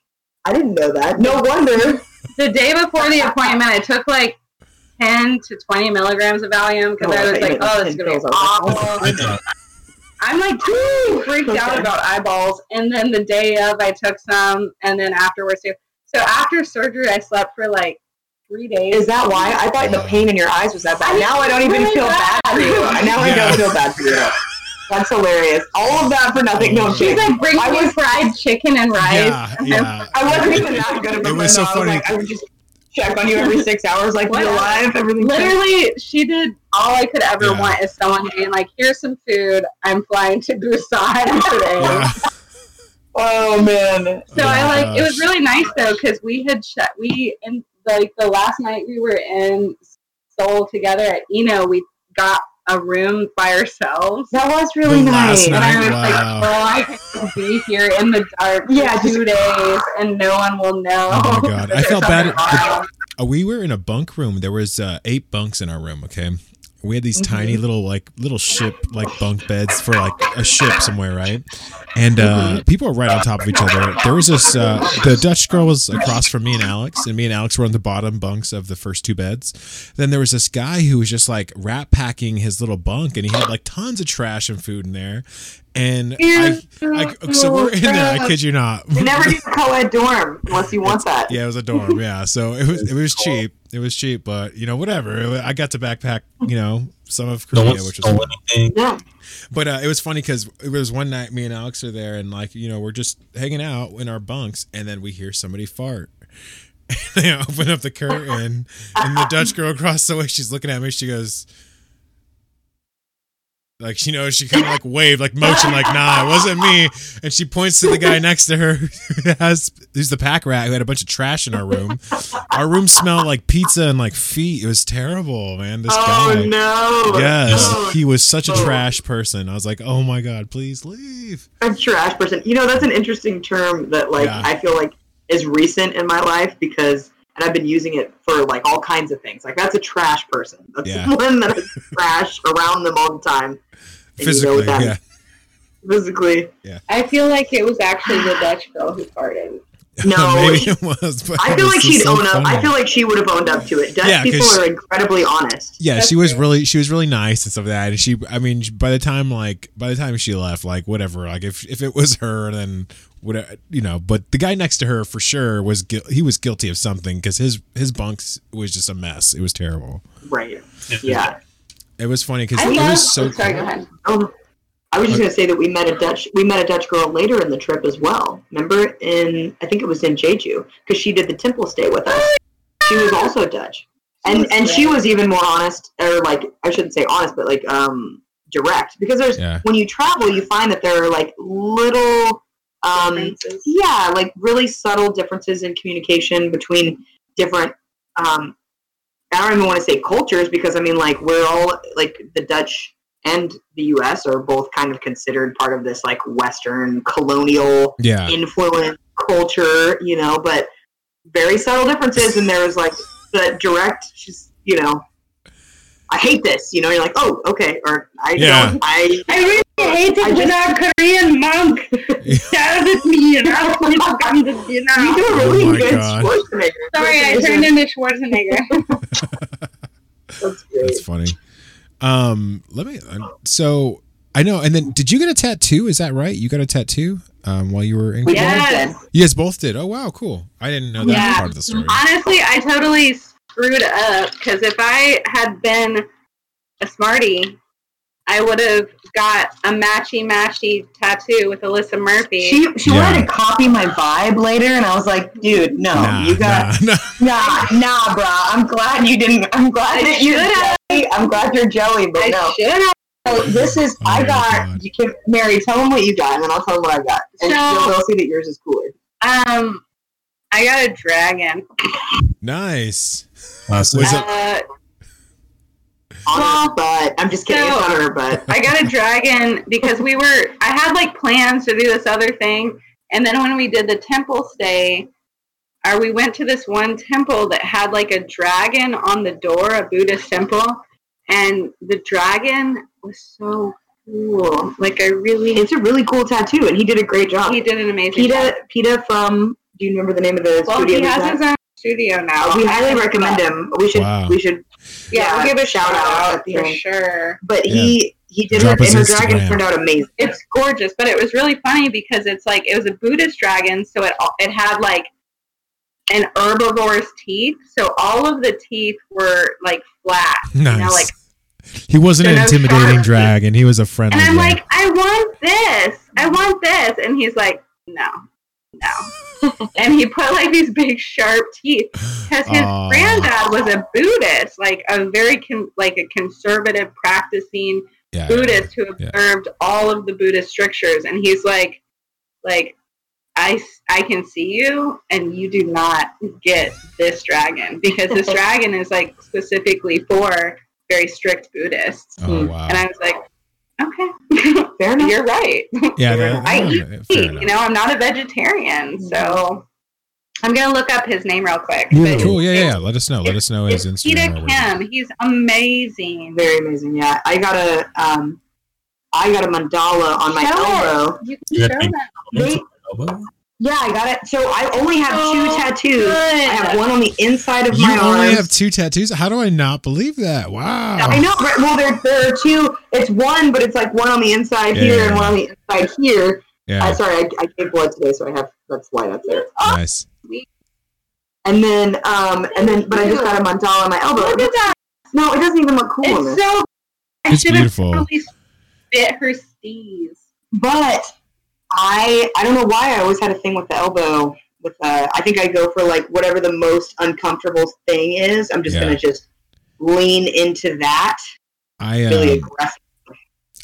I didn't know that. No wonder. the day before the appointment, I took like 10 to 20 milligrams of Valium because Oh, I I was like, oh, this is going to be pills. I was like, awful. Oh I thought I'm like too freaked out Okay. about eyeballs. And then the day of, I took some, and then afterwards, too. So after surgery, I slept for like three days. Is that why? I thought the pain in your eyes was that bad. I Now I don't even really feel bad bad. for you. Now I don't feel bad for you. That's hilarious. All of that for nothing. No, Oh, She's shit. like, bring I me was- fried chicken and rice. yeah, yeah. I wasn't even that good of a It was so friend, though. I funny. like, I would just check on you every six hours, like, you're alive? Everything. Literally, she did all I could ever Yeah. want is someone being like, here's some food. I'm flying to Busan today. yeah. Oh, man. So Oh I my like it was really nice though because we had sh- we in like the last night we were in Seoul together at Eno we got a room by ourselves That was really The nice. and I was Wow. like oh I can be here in the dark for Yeah, just- two days and no one will know. Oh my God. I felt bad something at- wrong. Uh, we were in a bunk room. There was uh, eight bunks in our room. Okay, we had these Mm-hmm. tiny little like little ship like bunk beds for like a ship somewhere, right? And uh, Mm-hmm. people were right on top of each other. There was this uh, the Dutch girl was across from me and Alex, and me and Alex were on the bottom bunks of the first two beds. Then there was this guy who was just like rat packing his little bunk, and he had like tons of trash and food in there. And I, I so we're in there. I kid you not. They never do a co-ed dorm unless you want that. Yeah, it was a dorm. Yeah, so it was it was cheap. It was cheap, but you know whatever. I got to backpack, you know, some of no Korea, one which was. anything. Yeah. But uh, it was funny because it was one night me and Alex are there, and like you know we're just hanging out in our bunks, and then we hear somebody fart. they open up the curtain, and the Dutch girl across the way, she's looking at me. She goes. Like you know, she kind of like waved, like motion, like nah, it wasn't me. And she points to the guy next to her, who has who's the pack rat who had a bunch of trash in our room. Our room smelled like pizza and like feet. It was terrible, man. This Oh guy. no. Yes, Oh, he was such a trash person. I was like, oh my god, please leave. a trash person. You know, that's an interesting term that like Yeah. I feel like is recent in my life because and I've been using it for like all kinds of things. Like that's a trash person. That's Yeah. one that is trash around them all the time. And you know Physically, yeah. Physically, I feel like it was actually the Dutch girl who farted. no. Maybe it was. But I feel was like she'd so own up. I feel like she would have owned up to it. Dutch Yeah, 'cause people she- are incredibly honest. yeah, That's she was true. really she was really nice and stuff like that. And she, I mean, by the time like by the time she left, like whatever, like if if it was her, then whatever, you know. But the guy next to her for sure was guil- he was guilty of something because his his bunks was just a mess. It was terrible. Right. Yeah. It was funny because it was so. oh, sorry, cool. go ahead. Oh, I was just gonna say that we met a Dutch. We met a Dutch girl later in the trip as well. Remember in I think it was in Jeju because she did the temple stay with us. She was also Dutch, and and she was even more honest, or like I shouldn't say honest, but like um direct because there's Yeah. when you travel you find that there are like little um yeah like really subtle differences in communication between different um i don't even want to say cultures because i mean like we're all like the dutch and the us are both kind of considered part of this like western colonial Yeah, influence culture you know but very subtle differences and there was like the direct just you know i hate this you know you're like oh okay or i Yeah. don't i I really hate I it when just- our Korean monk shouted at me and asked me to come to dinner. you do a Oh really my good God. Schwarzenegger. Sorry, I turned into Schwarzenegger. That's great. that's funny. Um, let me. uh, So I know. And then, did you get a tattoo? Is that right? You got a tattoo um, while you were in. We Yes. did. You guys both did. Oh wow, cool. I didn't know that Yeah. part of the story. Honestly, I totally screwed up because if I had been a smarty, I would have got a matchy matchy tattoo with Alyssa Murphy. She she Yeah. wanted to copy my vibe later, and I was like, dude, no, Nah, you got nah, nah. nah, nah, bro. I'm glad you didn't. I'm glad I that you're should have. Jelly. I'm glad you're jelly, but I no. should. So this is Oh I got. God. You can Mary. Tell them what you got, and then I'll tell them what I got, and So- they'll, they'll see that yours is cooler. Um, I got a dragon. Nice. Classic. Was it- Uh, On Well, her. I'm just kidding. so- it's on her butt. I got a dragon because we were. I had like plans to do this other thing, and then when we did the temple stay, or we went to this one temple that had like a dragon on the door, a Buddhist temple, and the dragon was so cool. Like I really, It's a really cool tattoo, and he did a great job. he did an amazing job. Peta, Peta from. Do you remember the name of the Well, studio? he has his own studio now. we highly recommend him. We should. Wow. We should. Yeah, we'll give a shout out at the for end. sure. But he he did Drop it, and her dragon turned out amazing. it's gorgeous, but it was really funny because it's like it was a Buddhist dragon, so it it had like an herbivore's teeth, so all of the teeth were like flat, Nice. you know, like. he wasn't an intimidating dragon. He was a friendly. And I'm dragon. like, I want this, I want this, and he's like, no, no, and he put like these big sharp teeth because his granddad was a Buddhist, like a very con- like a conservative practicing yeah, Buddhist who Yeah. observed all of the Buddhist strictures, and he's like, like, I, s- I can see you, and you do not get this dragon because this dragon is like specifically for very strict Buddhists, Oh wow. and I was like, okay, Fair enough. you're right. yeah, that, I that- eat fair meat, enough. you know, I'm not a vegetarian, so I'm gonna look up his name real quick. Yeah. but Cool. Yeah, yeah, yeah. Let us know. Let us know his Instagram. Peter or. Kim. He's amazing. Very amazing. Yeah, I got a um, I got a mandala on my Show it. elbow. You can show got them. They, Elbow? yeah, I got it. So I only have two So tattoos. I have one on the inside of You my arm. You only arms. have two tattoos. How do I not believe that? Wow. I know. Right? Well, there there are two. It's one, but it's like one on the inside Yeah, here and one on the inside here. Yeah. Uh, sorry, I, I gave blood today, so I have that's why that's there. nice. And then um and then but I just got a mandala on my elbow. Look at that. No, it doesn't even look cool. It's this. so. I It's should have beautiful. totally spit her steez. but I I don't know why I always had a thing with the elbow. With uh, I think I go for like whatever the most uncomfortable thing is. I'm just Yeah. gonna just lean into that I really um, aggressive.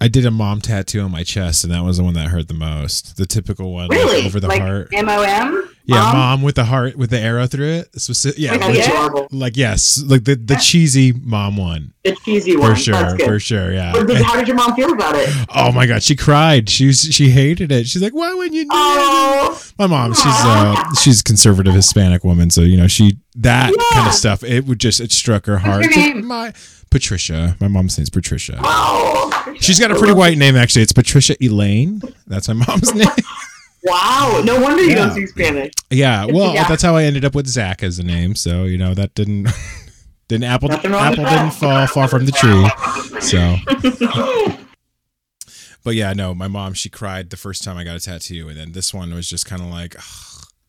I did a mom tattoo on my chest, and that was the one that hurt the most. The typical one, like, over the like heart. M O M. Yeah, Mom? mom with the heart with the arrow through it. Speci- yeah, Like, legit- yeah. like yes, like the the cheesy mom one The cheesy one. for sure, That's good. for sure. Yeah. But did- how did your mom feel about it? Oh my god, she cried. She was, she hated it. She's like, "Why wouldn't you?" Do that?" Oh, My mom, she's uh, she's a conservative Hispanic woman, so you know she that kind of stuff. It would just it struck her heart. your name? My Patricia. My mom's name's Patricia. oh. She's got a pretty white name actually. It's Patricia Elaine. That's my mom's name. Wow. No wonder you Yeah. don't speak Spanish. Yeah, well, Yeah. that's how I ended up with Zach as a name. So you know that didn't didn't apple apple didn't fall far from the tree. So, but yeah, no, my mom she cried the first time I got a tattoo, and then this one was just kind of like, "Ugh,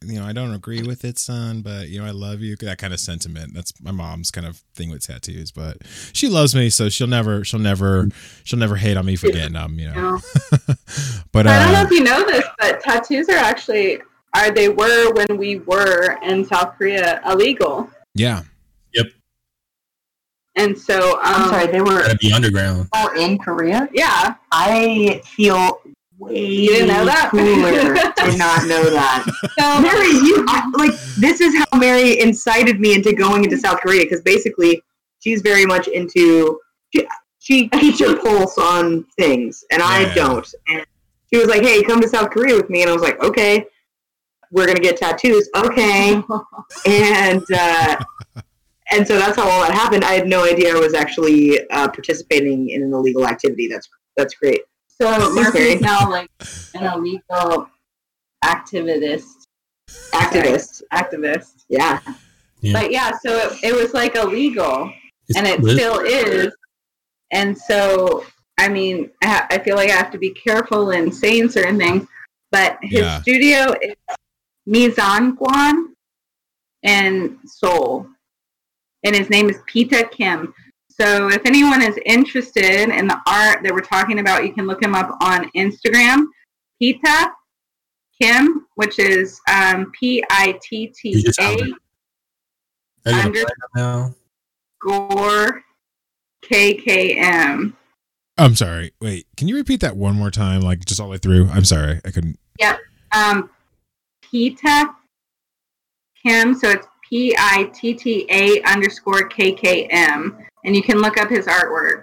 you know, I don't agree with it, son, but you know, I love you. That kind of sentiment. That's my mom's kind of thing with tattoos. But she loves me, so she'll never, she'll never, she'll never hate on me for getting them. You know. No. but I don't know uh, if you know this, but tattoos are actually are they were when we were in South Korea illegal, yeah, Yep. and so um, I'm sorry, they were Gotta be underground. all in Korea. Yeah, I feel way You didn't know that? cooler. Did not know that. so Mary, you I, like this is how Mary incited me into going into South Korea because basically she's very much into she, she keeps her pulse on things and I don't. And she was like, "Hey, come to South Korea with me," and I was like, "Okay." We're gonna get tattoos, okay? And uh, and so that's how all that happened. I had no idea I was actually uh, participating in an illegal activity. That's that's great. So Mary. Murphy's now like an illegal activist, Activist, activist. yeah. Yeah. But yeah, so it, it was like illegal, It's and it lit. still is. And so, I mean, I, ha- I feel like I have to be careful in saying certain things. But his Yeah. studio is Mizanguan in Seoul, and his name is Pita Kim. So if anyone is interested in the art that we're talking about, you can look him up on Instagram. Pita Kim, which is um, P I T You T just A found it. Are you gonna under- play it now? Gore KKM. I'm sorry. Wait, can you repeat that one more time, like just all the way through? I'm sorry, I couldn't. Um, Pita Kim, so it's P I T T A underscore KKM. And you can look up his artwork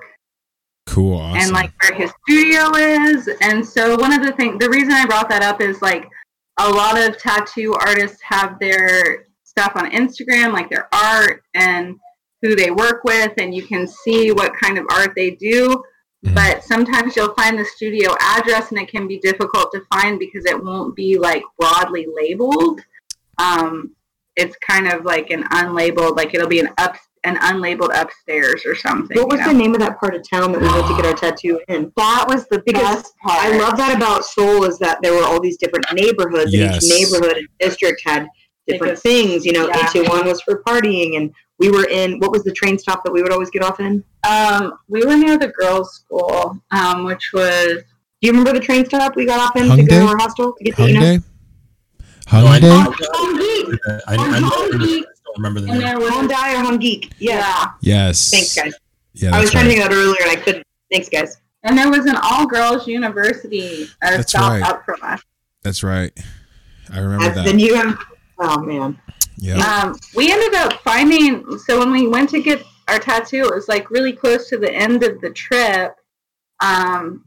Cool, awesome. and like where his studio is. And so one of the things, the reason I brought that up is like a lot of tattoo artists have their stuff on Instagram, like their art and who they work with, and you can see what kind of art they do. Mhm. But sometimes you'll find the studio address, and it can be difficult to find because it won't be like broadly labeled. Um, it's kind of like an unlabeled, like it'll be an up, an unlabeled upstairs or something. What was you the name of that part of town that we went to get our tattoo in? That was the Because best part. I love that about Seoul is that there were all these different neighborhoods, Yes. and each neighborhood and district had different Because- things. You know, yeah. eight two one was for partying, and we were in what was the train stop that we would always get off in? Um, we were near the girls' school, um, which was Do you remember the train stop we got off in to Hyundai? go to our hostel to get to Eno? Hyundai. No, I, Remember the and name. there was Hyundai or Home Geek? Yeah. yeah, Yes. Thanks, guys. Yeah, I was that's trying to think of that earlier and I couldn't. Thanks, guys. and there was an all-girls university a That's stop right. up from us. That's right. I remember Uh, that. Then you have. Oh man. yeah. Um, we ended up finding so when we went to get our tattoo, it was like really close to the end of the trip. Um,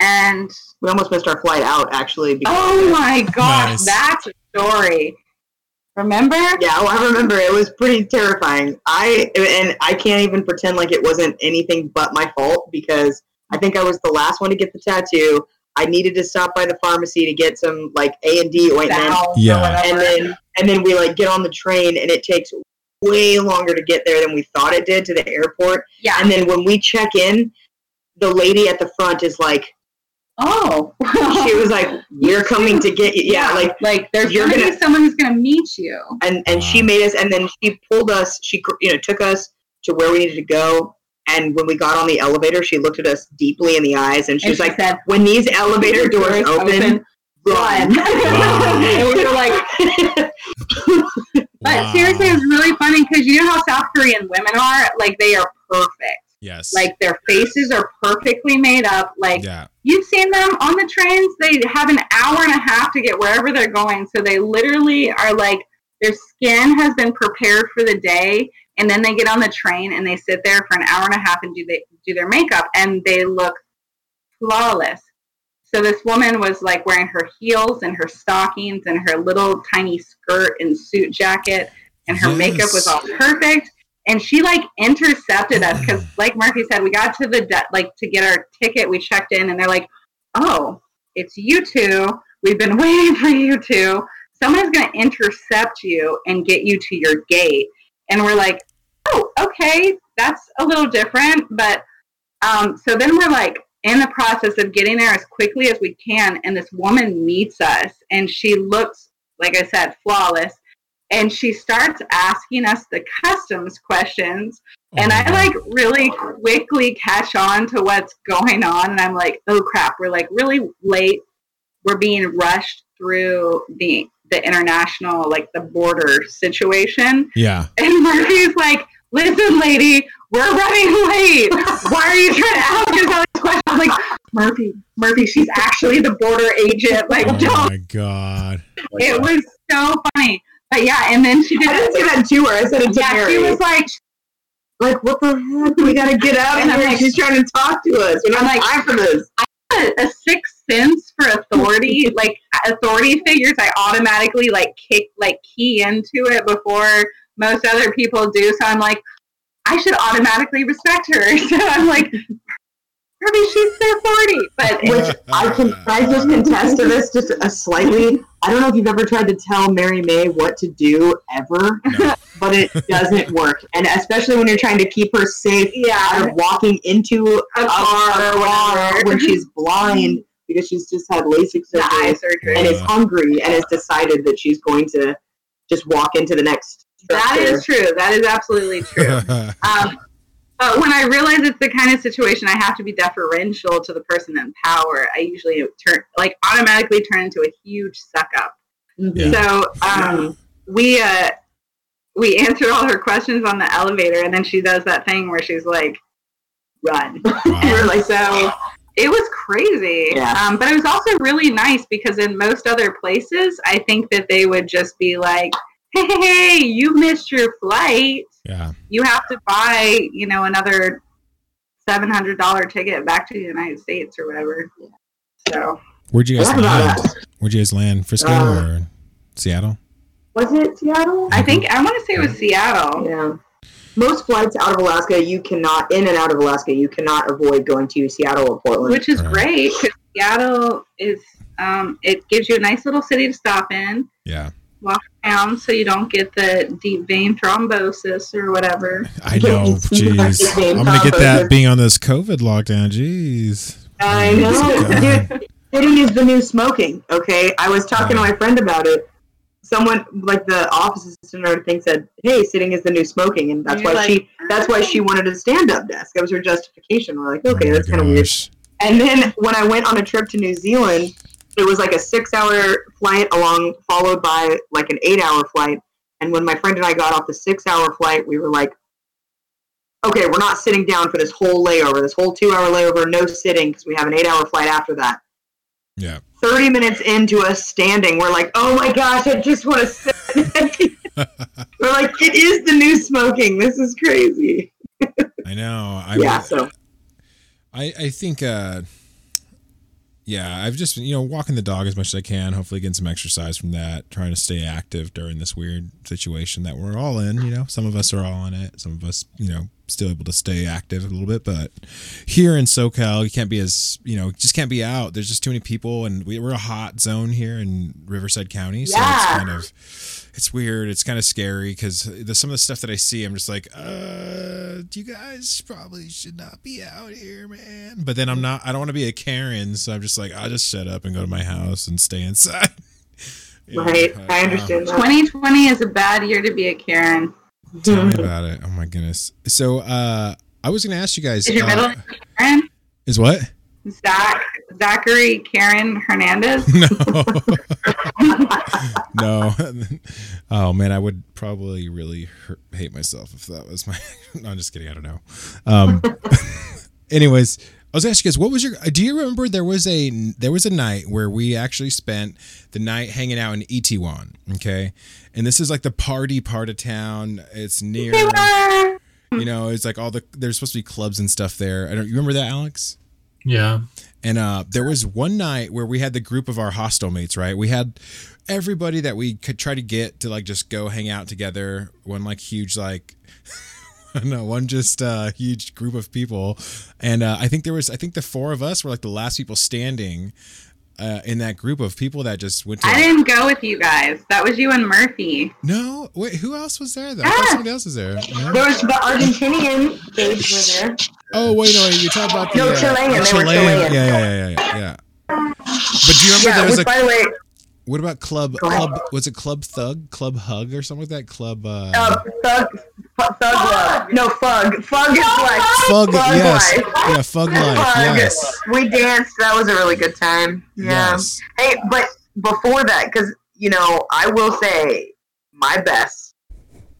and We almost missed our flight out actually. because- oh my gosh, Nice. that's a story. Remember? Yeah, well, I remember it was pretty terrifying. I and I can't even pretend like it wasn't anything but my fault because I think I was the last one to get the tattoo. I needed to stop by the pharmacy to get some like A and D ointment, Yeah. and then and then we like get on the train and it takes way longer to get there than we thought it did to the airport. yeah. And then when we check in, the lady at the front is like, oh, she was like, "We're coming to get you." Yeah, like like there's you're gonna, gonna- be someone who's gonna meet you. and and she made us and then she pulled us she you know took us to where we needed to go and when we got on the elevator she looked at us deeply in the eyes and she And was she like said, when these elevator doors open run Wow. and we were like, but Wow. seriously, it was really funny because you know how South Korean women are? Like they are perfect. Yes. Like their faces are perfectly made up. Like yeah. you've seen them on the trains. They have an hour and a half to get wherever they're going. So they literally are like their skin has been prepared for the day, and then they get on the train and they sit there for an hour and a half and do they do their makeup, and they look flawless. So this woman was like wearing her heels and her stockings and her little tiny skirt and suit jacket, and her makeup was all perfect. And she like intercepted us because, like Murphy said, we got to the de- like to get our ticket. We checked in, and they're like, "Oh, it's you two. We've been waiting for you two. Someone's going to intercept you and get you to your gate." And we're like, "Oh, okay, that's a little different." But um, so then we're like in the process of getting there as quickly as we can, and this woman meets us, and she looks like I said, flawless. And she starts asking us the customs questions and I mm-hmm. like really quickly catch on to what's going on, and I'm like, "Oh crap! We're like really late. We're being rushed through the the international like the border situation." Yeah. And Murphy's like, "Listen, lady, we're running late. Why are you trying to ask us all these questions?" I'm like, "Murphy, Murphy, she's actually the border agent. Like, Oh don't." my god. It was so funny, but yeah. And then she did. I didn't say that to her. I said it to yeah, Mary. she was like, like, what the heck? We gotta get out of And I'm here. like- She's trying to talk to us. We don't I'm have like- time for this. I a, a sixth sense for authority, like authority figures, I automatically like kick like key into it before most other people do. So I'm like, I should automatically respect her. So I'm like, Herbie, she's the authority. But Which I can, can I just contest to this just a slightly. I don't know if you've ever tried to tell Mary May what to do ever, No. but it doesn't work. And especially when you're trying to keep her safe out yeah, of walking into a car or when she's blind because she's just had LASIK surgery surgery. and is hungry and has decided that she's going to just walk into the next. That structure. is true. That is absolutely true. Um, but when I realize it's the kind of situation I have to be deferential to the person in power, I usually turn like automatically turn into a huge suck up. Mhm. So um, we uh, we answered all her questions on the elevator, and then she does that thing where she's like, "Run!" And we're like, so it was crazy. Yeah. Um, but it was also really nice because in most other places, I think that they would just be like, "Hey, hey, hey, you missed your flight. Yeah. You have to buy, you know, another seven hundred dollar ticket back to the United States or whatever." So Where'd you guys land? Where'd you guys land? Frisco Uh, or Seattle? Was it Seattle? I think I want to say it was Seattle. Yeah. Most flights out of Alaska, you cannot, in and out of Alaska, you cannot avoid going to Seattle or Portland. which is Right. great because Seattle is um, it gives you a nice little city to stop in, Yeah. Walk around, so you don't get the deep vein thrombosis or whatever. I know. Jeez. I'm gonna get that being on this COVID lockdown. Jeez. I oh, know. Sitting is the new smoking, okay? I was talking to my friend about it. Someone, like the office assistant or thing, said, hey, sitting is the new smoking. And that's you're why like, she that's why she wanted a stand-up desk. That was her justification. We're like, oh okay, Oh that's kind of weird. And then when I went on a trip to New Zealand, it was like a six hour flight along, followed by like an eight hour flight. And when my friend and I got off the six hour flight, we were like, okay, we're not sitting down for this whole layover, this whole two hour layover, no sitting because we have an eight hour flight after that. Yeah. 30 minutes into us standing, we're like, oh my gosh, I just want to sit. we're like, it is the new smoking. This is crazy. I know. I yeah, so I, I think uh yeah, I've just you know, walking the dog as much as I can, hopefully getting some exercise from that, trying to stay active during this weird situation that we're all in, you know. Some of us are all in it, some of us, you know, still able to stay active a little bit, but here in SoCal, you can't be as, you know, just can't be out. There's just too many people and we, we're a hot zone here in Riverside County, so it's kind of it's weird. It's kind of scary because some of the stuff that I see, I'm just like, uh, you guys probably should not be out here, man. But then I'm not. I don't want to be a Karen, so I'm just like, I'll just shut up and go to my house and stay inside. You know, right, uh, I understand that. 2020 is a bad year to be a Karen. Tell me about it. Oh my goodness. So, uh, I was gonna ask you guys. Is your uh, middle name Karen? is what? Zach Zachary Karen Hernandez? No. no. oh man, I would probably really hurt, hate myself if that was my. no, I'm just kidding. I don't know. Um, anyways, I was asking you guys, what was your? Do you remember there was a there was a night where we actually spent the night hanging out in Itaewon, okay, and this is like the party part of town. It's near, you know, it's like all the there's supposed to be clubs and stuff there. I don't. You remember that, Alex? Yeah. And uh, there was one night where we had the group of our hostel mates, right? We had everybody that we could try to get to like just go hang out together. One like huge like no one just uh huge group of people and uh, i think there was i think the four of us were like the last people standing uh, in that group of people that just went to I didn't go with you guys. That was you and Murphy. no wait who else was there though i thought Ah. somebody else was there No? There was the Argentinian babes were there. oh wait no wait, you're talking about the No, Chilean, the they were Chilean. yeah yeah yeah yeah yeah but do you remember Yeah, there was which a by the way, What about club Go club was it club thug club hug or something like that club uh, uh, thug, fu- thug love. No, fug. Fug is like fug, Fug yes life. yeah fug life Fug. yes We danced. That was a really good time. Yeah. yes Hey, but before that, because you know, I will say my best,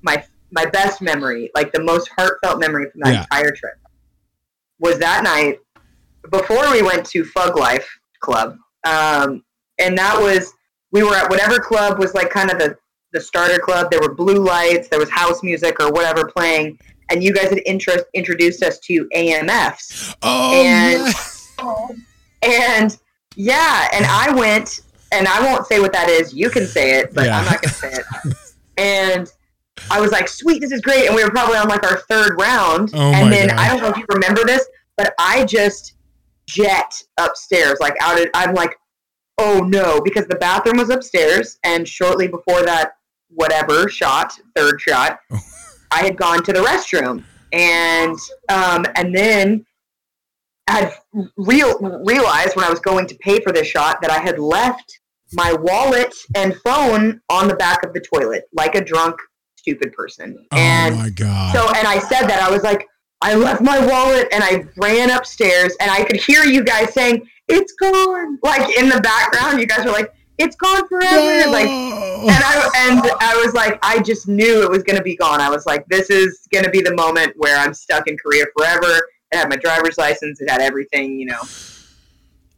my my best memory, like the most heartfelt memory from that Yeah. entire trip, was that night before we went to Fug Life Club, um, and that was we were at whatever club was like kind of the the starter club. There were blue lights, there was house music or whatever playing, and you guys had interest, introduced us to AMFs. oh And- yeah. And yeah, and I went, and I won't say what that is. You can say it, but Yeah. I'm not going to say it. And I was like, sweet, this is great. And we were probably on like our third round. Oh and then God. I don't know if you remember this, but I just jet upstairs, like out of, I'm like, oh no, because the bathroom was upstairs. And shortly before that, whatever shot, third shot, Oh. I had gone to the restroom. And um, and then I had real realized when I was going to pay for this shot that I had left my wallet and phone on the back of the toilet, like a drunk, stupid person. oh and my god so, and I said that I was like, I left my wallet, and I ran upstairs, and I could hear you guys saying, "It's gone!" Like in the background, you guys were like, "It's gone forever!" Like and I and I was like, I just knew it was gonna be gone. I was like, this is gonna be the moment where I'm stuck in Korea forever. It had my driver's license. It had everything, you know.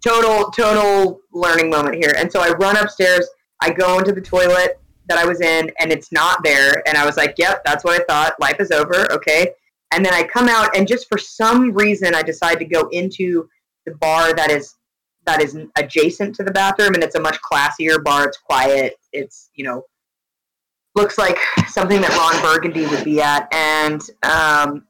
Total, total learning moment here. And so I run upstairs. I go into the toilet that I was in, and it's not there. And I was like, yep, that's what I thought. Life is over. Okay. And then I come out, and just for some reason, I decide to go into the bar that is that is adjacent to the bathroom, and it's a much classier bar. It's quiet. It's you know looks like something that Ron Burgundy would be at. And um,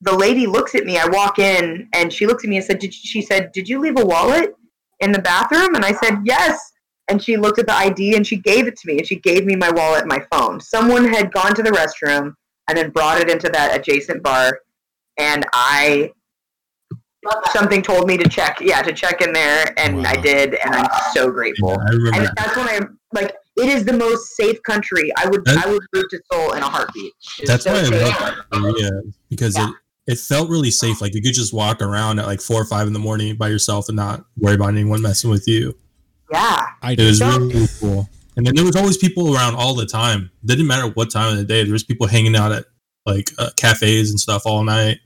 the lady looks at me. I walk in, and she looks at me and said, "She said, did you leave a wallet in the bathroom?" And I said, "Yes." And she looked at the ID and she gave it to me, and she gave me my wallet and my phone. Someone had gone to the restroom and then brought it into that adjacent bar, and I something told me to check, yeah, to check in there, and Wow. I did, and I'm so grateful. Yeah, I remember. And that's when I like. It is the most safe country. I would That- I would move to Seoul in a heartbeat. It's That's so why I love Korea because Yeah. it it felt really safe. Like you could just walk around at like four or five in the morning by yourself and not worry about anyone messing with you. Yeah, I It did. was So- really cool. And then there was always people around all the time. Didn't matter what time of the day. There was people hanging out at like uh, cafes and stuff all night.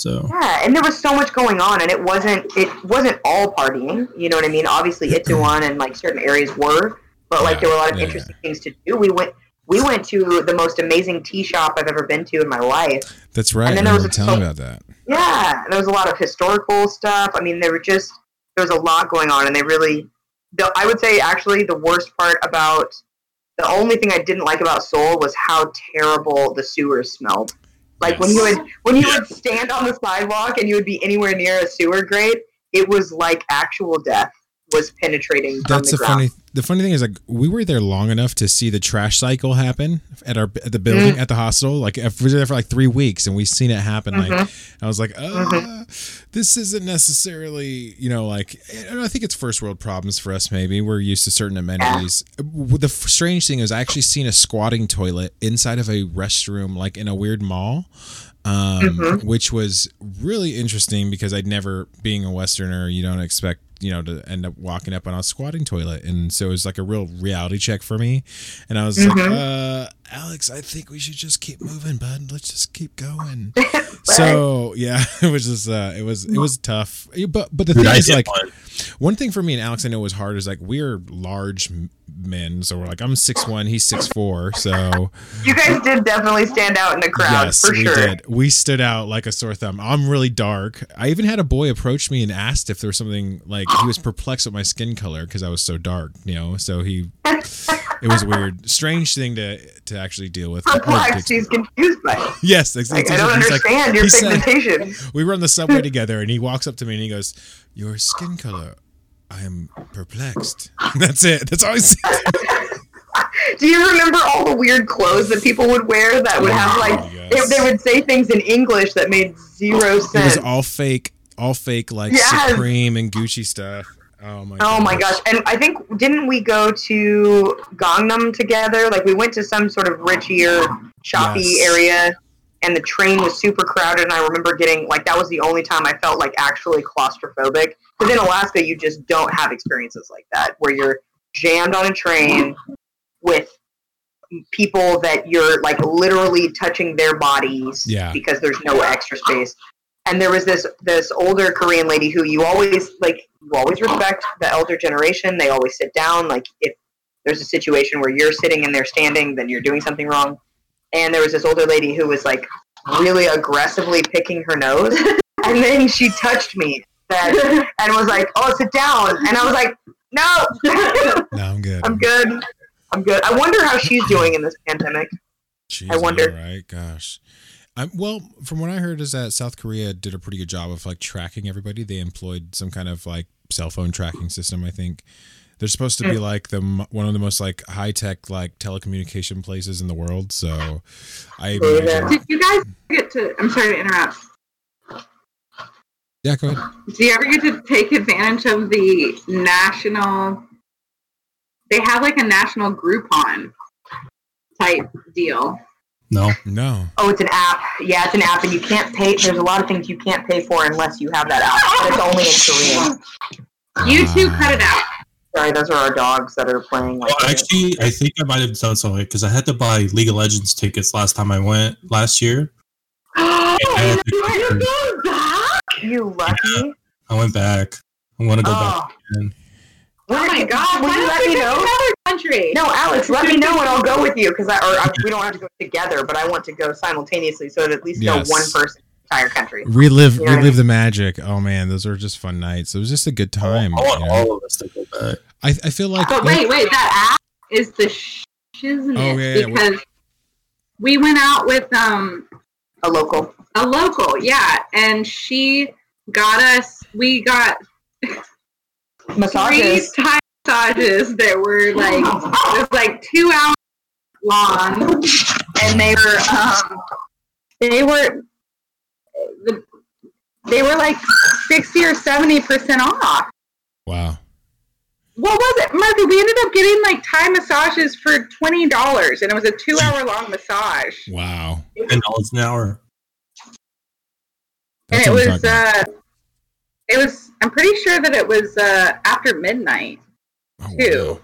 So yeah, and there was so much going on, and it wasn't it wasn't all partying. You know what I mean? Obviously, Itaewon and like certain areas were, but like Yeah, there were a lot of yeah, interesting things to do. We went we went to the most amazing tea shop I've ever been to in my life. That's right. and then there was a- telling me about that. Yeah, there was a lot of historical stuff. I mean, there were just there was a lot going on, and they really. The, I would say actually the worst part about the only thing I didn't like about Seoul was how terrible the sewers smelled. Like when you would when you would stand on the sidewalk and you would be anywhere near a sewer grate, it was like actual death was penetrating That's the the funny. The funny thing is, like, we were there long enough to see the trash cycle happen at our at the building Mm. at the hospital. Like, if we were there for like three weeks, and we seen it happen. Like, Mm-hmm. I was like, uh, this isn't necessarily, you know, like. I think it's first world problems for us. Maybe we're used to certain amenities. The f- strange thing is, I actually seen a squatting toilet inside of a restroom, like in a weird mall. Um, Mm-hmm. which was really interesting because I'd never, being a Westerner, you don't expect you know to end up walking up on a squatting toilet, and so it was like a real reality check for me. And I was like, Mhm. uh, Alex, I think we should just keep moving, bud. Let's just keep going. so yeah, it was just uh, it was it was tough. But but the Dude, thing I is like one. One thing for me and Alex I know was hard is like we're large men, so we're like I'm six one, he's six four, so You guys did definitely stand out in the crowd yes, for we sure. did. We stood out like a sore thumb. I'm really dark. I even had a boy approach me and asked if there was something like he was perplexed with my skin color because I was so dark, you know. So he, it was weird, strange thing to to actually deal with. Perplexed, he's confused by it. Yes, ex- Like, I don't He's like- understand your said- pigmentation. we were on the subway together, and he walks up to me and he goes, "Your skin color." I am perplexed. That's it. That's all he said. Do you remember all the weird clothes that people would wear that would have oh like Oh, yes. they, they would say things in English that made zero sense? It was all fake, all fake, like Yes. Supreme and Gucci stuff. Oh my. Oh my gosh! And I think didn't we go to Gangnam together? Like we went to some sort of richier, shoppy Yes. area, and the train was super crowded. And I remember getting like that was the only time I felt like actually claustrophobic. Because in Alaska, you just don't have experiences like that where you're jammed on a train with people that you're like literally touching their bodies Yeah. because there's no extra space and there was this this older korean lady who you always like you always respect the elder generation. They always sit down. Like if there's a situation where you're sitting and they're standing then you're doing something wrong. And there was this older lady who was like really aggressively picking her nose. And then she touched me said, and was like oh sit down. And i was like no. No, I'm good. i'm good. I'm good. I wonder how she's doing in this pandemic. She's I wonder- Right? Gosh. Um, well, from what I heard is that South Korea did a pretty good job of like tracking everybody. They employed some kind of like cell phone tracking system. I think they're supposed to be like the one of the most like high tech like telecommunication places in the world. So I imagine. Did you guys get to? I'm sorry to interrupt. Yeah, go ahead. Do you ever get to take advantage of the national? They have like a national Groupon type deal. No. No. Oh, it's an app. Yeah, it's an app, and you can't pay. There's a lot of things you can't pay for unless you have that app. But it's only in Korean. You two Ah. cut it out. Sorry, those are our dogs that are playing. Like Well, actually, I think I might have done something because I had to buy League of Legends tickets last time I went last year. oh, I you're going back? You lucky. I went back. I want to go Oh. back again. Oh my God! Will you let me know? Another country. No, Alex, let me know and I'll go with you because I or I, we don't have to go together, but I want to go simultaneously so that at least Yes. know one person entire country. Relive, You know what I relive mean? the magic. Oh man, those are just fun nights. It was just a good time. I want you know? all of us to go back. I, I feel like. But wait, wait, that app is the shiznit Oh, yeah, yeah, because we went out with um A local. a local, yeah, and she got us. We got Massages. three Thai massages that were like it was like two hours long, and they were um they were the they were like sixty or seventy percent off. Wow. What was it, Martha? We ended up getting like Thai massages for twenty dollars, and it was a two-hour-long massage. Wow. Ten dollars an hour. And it was, uh, it was. I'm pretty sure that it was uh, after midnight, Oh, two,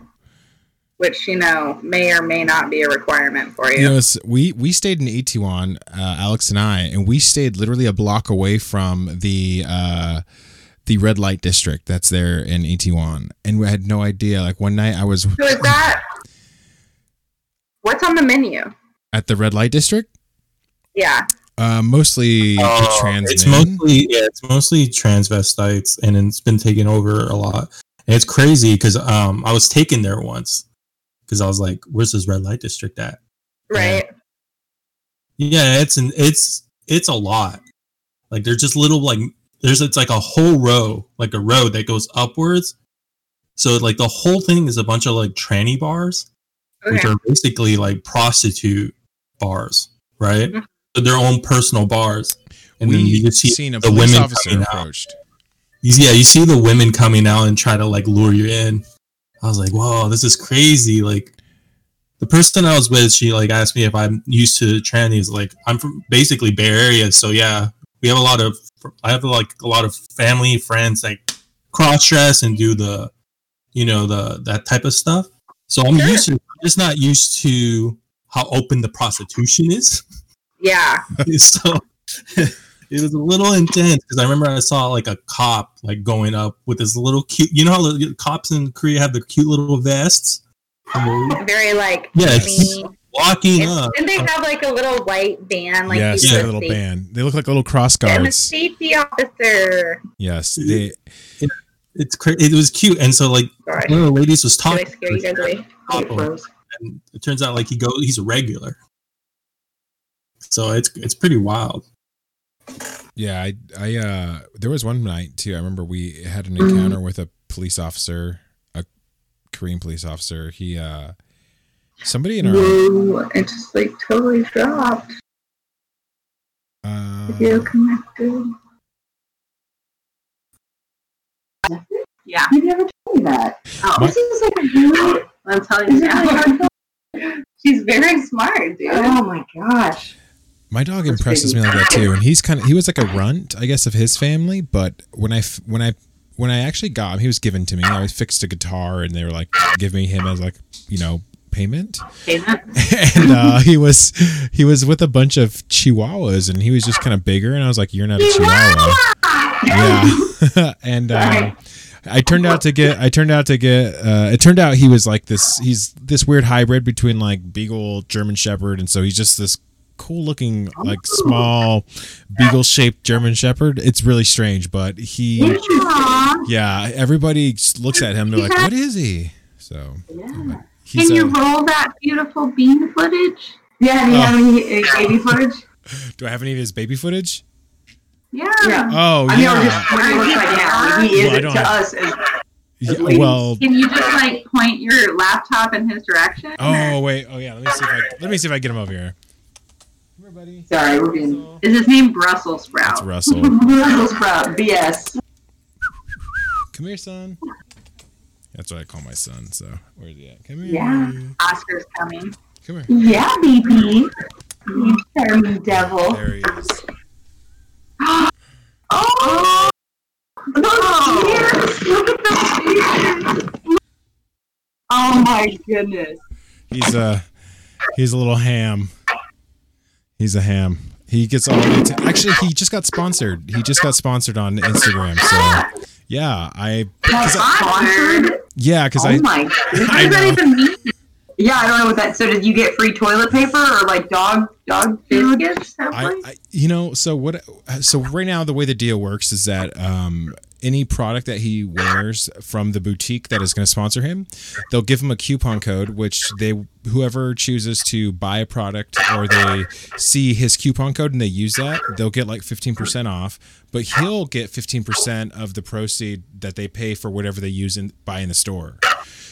which you know may or may not be a requirement for you. You know, we we stayed in Itaewon, uh, Alex and I, and we stayed literally a block away from the uh, the red light district that's there in Itaewon, and we had no idea. Like one night, I was so is that what's on the menu? at the red light district, Yeah. uh, mostly Oh, trans it's men. mostly yeah, it's mostly transvestites, and it's been taken over a lot. And it's crazy because um, I was taken there once because I was like, "Where's this red light district at?" Right. Yeah, it's an it's it's a lot. Like there's just little like there's it's like a whole row, like a road that goes upwards. So like the whole thing is a bunch of like tranny bars, which are basically like prostitute bars, right? Mhm. So their own personal bars. And then you just see seen a the women coming approached. you, yeah, you see the women coming out and try to like lure you in. I was like, whoa, this is crazy. Like the person I was with, she like asked me if I'm used to trannies. Like I'm from basically Bay Area, so yeah, we have a lot of I have like a lot of family friends like cross dress and do the, you know, the that type of stuff. So I'm Sure. used to. I'm just not used to how open the prostitution is. Yeah. so it was a little intense because I remember I saw like a cop like going up with this little cute. You know how the cops in Korea have the cute little vests. Very like Yeah. Walking And up. didn't they have like a little white van? Like yes, you a little see- band. They look like little cross I'm a guards. safety officer. Yes, they. It's cra- it was cute, and so like Sorry. one of the ladies was talking. scare you guys away? And it turns out like he go he's a regular. So it's it's pretty wild. Yeah, I, I, uh, there was one night too. I remember we had an encounter with a police officer, a Korean police officer. He, uh, somebody in our, Whoa, it just like totally dropped. uh, Video connected. Yeah. You never told me that. Oh, My- This is like a really. I'm telling This you is like now. She's very smart, dude. oh my gosh. My dog impresses me like that too. And he's kind of, he was like a runt, I guess, of his family. But when I when I, when I actually got him, he was given to me. I fixed a guitar, and they were like, give me him as like, you know, payment. Payment. and uh, he was he was with a bunch of chihuahuas and he was just kind of bigger and i was like you're not a chihuahua yeah and um, i turned out to get i turned out to get uh, it turned out he was like this he's this weird hybrid between like beagle german shepherd and so he's just this cool looking like small beagle shaped german shepherd it's really strange but he yeah everybody looks at him they're like what is he so Yeah. he's Can you a- roll that beautiful bean footage? Yeah, do you Oh. have any uh, baby footage? do i have any of his baby footage Yeah. Yeah. oh I mean, yeah or just what he looks like now. He is Well, to have- us as Yeah, well, Can you just like point your laptop in his direction? oh wait, oh yeah. Let me see if I let me see if I get him over here. Come here, buddy. Sorry, we're being Is his name Brussels sprout? It's Russell. Brussels sprout BS. Come here, son. That's what I call my son. So where's he at? Come here. Yeah. Oscar's coming. Come here. Yeah, baby. You charming devil. There he is. Oh, those ears! Look at those ears! Oh my goodness. He's a he's a little ham. He's a ham. He gets all into. Actually, he just got sponsored. He just got sponsored on Instagram. So yeah, I Sponsored? yeah, because Oh I my What does even mean? Yeah, I don't know what that. So, did you get free toilet paper or like dog dog food? Biscuits, I. I you know so what so right now the way the deal works is that um any product that he wears from the boutique that is going to sponsor him they'll give him a coupon code which they whoever chooses to buy a product or they see his coupon code and they use that they'll get like 15% off. But he'll get 15% of the proceed that they pay for whatever they use and buy in the store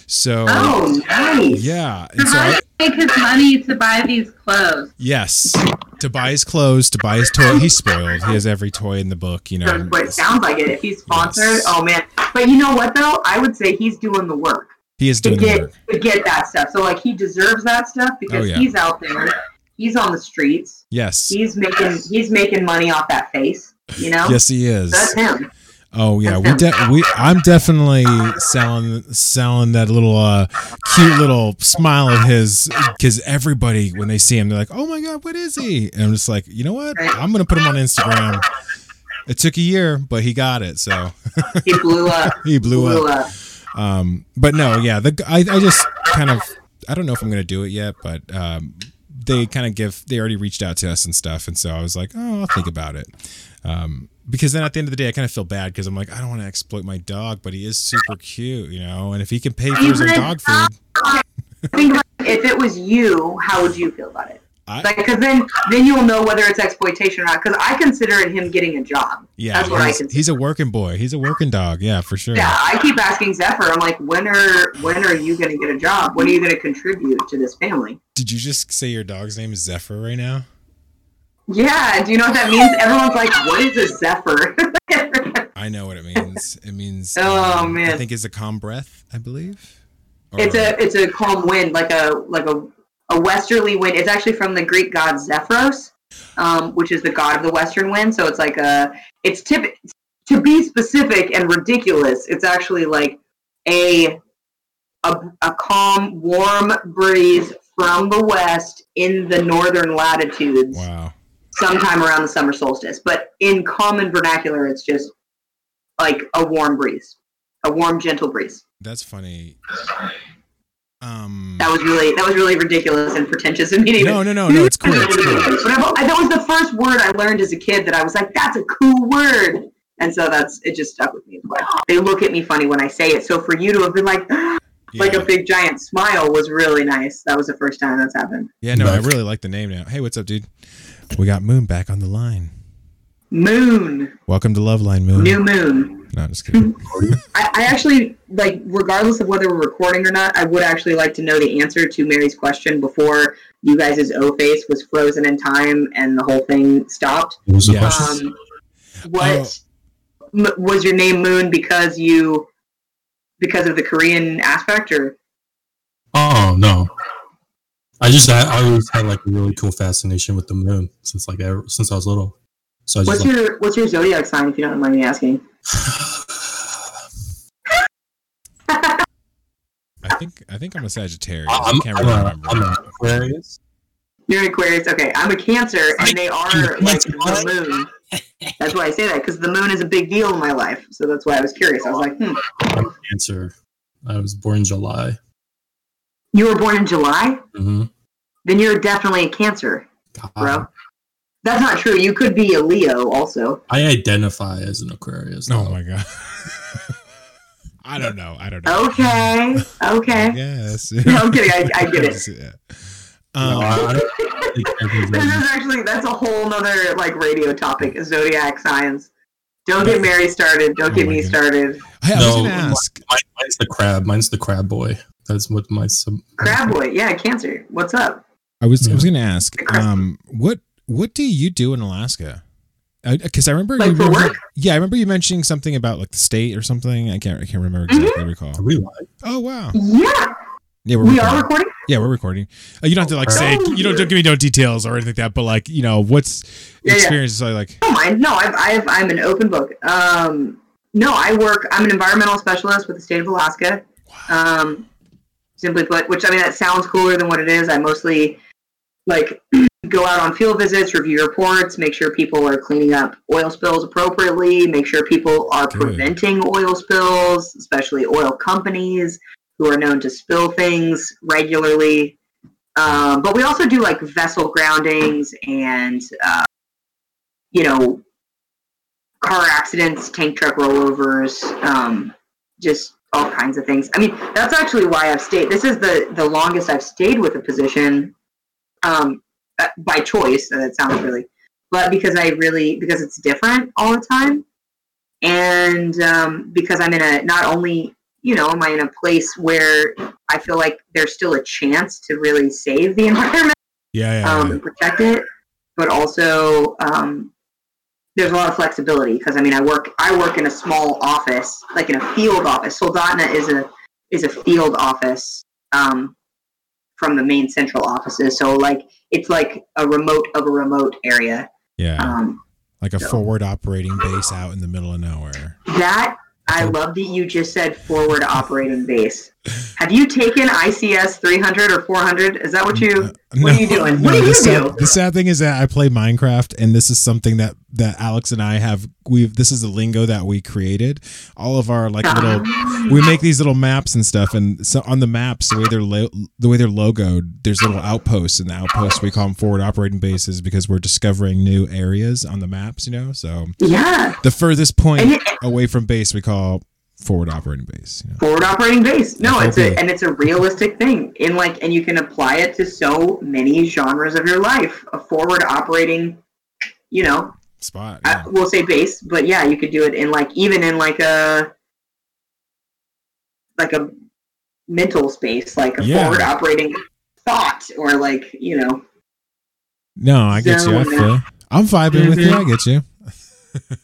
so Oh, nice. yeah and so How I, does he make his money to buy these clothes? Yes, to buy his clothes, to buy his toy. He's spoiled. He has every toy in the book, you know. That's what it sounds like it. If he's sponsored, Yes. oh man. But you know what though? I would say he's doing the work He is to doing the get work. to get that stuff. So like he deserves that stuff because Oh, yeah. he's out there. He's on the streets. Yes, He's making he's making money off that face. You know? yes, he is. That's him. Oh yeah, we de- we I'm definitely selling selling that little uh cute little smile of his because everybody when they see him they're like, oh my god, what is he? And I'm just like, you know what? I'm gonna put him on Instagram. It took a year, but he got it. So He blew up. he blew blew up. up. Um, but no, yeah, the I, I just kind of I don't know if I'm gonna do it yet, but um, they kind of give they already reached out to us and stuff, and so I was like, oh, I'll think about it. Um, because then at the end of the day, I kind of feel bad because I'm like, I don't want to exploit my dog, but he is super cute, you know, and if he can pay for his own dog food, Think if it was you, how would you feel about it? I, Like, because then then you'll know whether it's exploitation or not. Because I consider it him getting a job. yeah, that's what I he's, consider. he's a working boy. He's a working dog. Yeah, for sure. Yeah, I keep asking Zephyr. I'm like, when are when are you going to get a job? When are you going to contribute to this family? Did you just say your dog's name is Zephyr right now? Yeah, do you know what that means? Everyone's like, what is a Zephyr? I know what it means. It means Oh, um, I think it's a calm breath, I believe. Or- it's a it's a calm wind, like a like a a westerly wind. It's actually from the Greek god Zephyros, um, which is the god of the western wind. So it's like a it's tip to be specific and ridiculous, it's actually like a a, a calm, warm breeze from the west in the northern latitudes Wow. Sometime around the summer solstice. But in common vernacular, it's just like a warm breeze, a warm, gentle breeze. That's funny. Um. That was really that was really ridiculous and pretentious and me. to No, no, no, no. It's cool. It's cool. But I've, that was the first word I learned as a kid that I was like, "That's a cool word," and so that's it. Just stuck with me. Like, They look at me funny when I say it. So for you to have been like, like a big giant smile was really nice. That was the first time that's happened. Yeah, no, I really like the name now. Hey, what's up, dude? We got Moon back on the line. Moon, Welcome to Love Line, Moon. new moon. No, just kidding. I, I actually like, regardless of whether we're recording or not, I would actually like to know the answer to Mary's question before you guys' O face was frozen in time and the whole thing stopped. What was the Yeah. question? Um, what m- was your name Moon because you because of the Korean aspect, or Oh no, I just I, I always had like a really cool fascination with the moon since like ever, since I was little. So I what's just your what's your zodiac sign, if you don't mind me asking? I think I think I'm a Sagittarius. I'm, I can't I'm, really a, remember. I'm an Aquarius. You're an Aquarius. Okay, I'm a Cancer, and they are like the what? moon. That's why I say that because the moon is a big deal in my life. So that's why I was curious. I was like, hmm. I'm a Cancer. I was born in July. You were born in July? Mm-hmm. Then you're definitely a Cancer, bro. That's not true. You could be a Leo also. I identify as an Aquarius. Oh my god. I don't know. I don't know. Okay. Okay. Yes. No, I'm kidding. I, I get it. Yeah. Um, I, I don't think everything's this is actually that's a whole nother like radio topic zodiac signs don't get mary started don't Oh get me goodness. started hey, I was No, gonna ask. Mine, mine's the crab. Mine's the crab boy. That's what my sub. crab boy yeah cancer what's up I was I was gonna ask. Um, what what do you do in Alaska? Because I, remember Like you for mentioned- work? Yeah, I remember you mentioning something about like the state or something. I can't I can't remember Mm-hmm. exactly. Recall. Are we live? Oh wow. yeah Yeah, we're we recording. are recording Yeah, we're recording. Uh, you don't have to like say Oh, you don't, don't give me no details or anything like that. But like you know what's Yeah, yeah. experience? So like don't mind no I've, I've i'm an open book um no i work i'm an environmental specialist with the state of alaska um simply put which i mean that sounds cooler than what it is i mostly like go out on field visits review reports make sure people are cleaning up oil spills appropriately make sure people are Good. preventing oil spills especially oil companies who are known to spill things regularly um, but we also do like vessel groundings and uh, you know car accidents tank truck rollovers um, just all kinds of things i mean that's actually why i've stayed this is the the longest i've stayed with a position um, uh, by choice and it sounds really but because i really because it's different all the time and um, because i'm in a not only you know am i in a place where i feel like there's still a chance to really save the environment yeah yeah. um, yeah. and protect it, but also um, there's a lot of flexibility because I mean I work I work in a small office like in a field office. Soldotna is a is a field office um, from the main central offices, so like it's like a remote of a remote area. yeah. Um, like a so- forward operating base out in the middle of nowhere. that I love that you just said forward operating base. Have you taken ICS 300 or 400? Is that what you? Uh, what are you doing? What do you sad, do? The sad thing is that I play Minecraft, and this is something that that Alex and I have. We've this is the lingo that we created. All of our like little, uh-huh. we make these little maps and stuff, and so on the maps, the way they're lo- the way they're logoed, there's little outposts, and the outposts we call them forward operating bases because we're discovering new areas on the maps. You know, so Yeah, the furthest point point it- away from base we call forward operating base. You know? forward operating base. No, it's a and it's a realistic thing. In like, and you can apply it to so many genres of your life. A forward operating, you know, Spot. I, we'll say base, but yeah, you could do it in like even in like a like a mental space, like a Yeah. forward operating thought, or like you know, No, I get you. I feel. I'm vibing with you. I get you.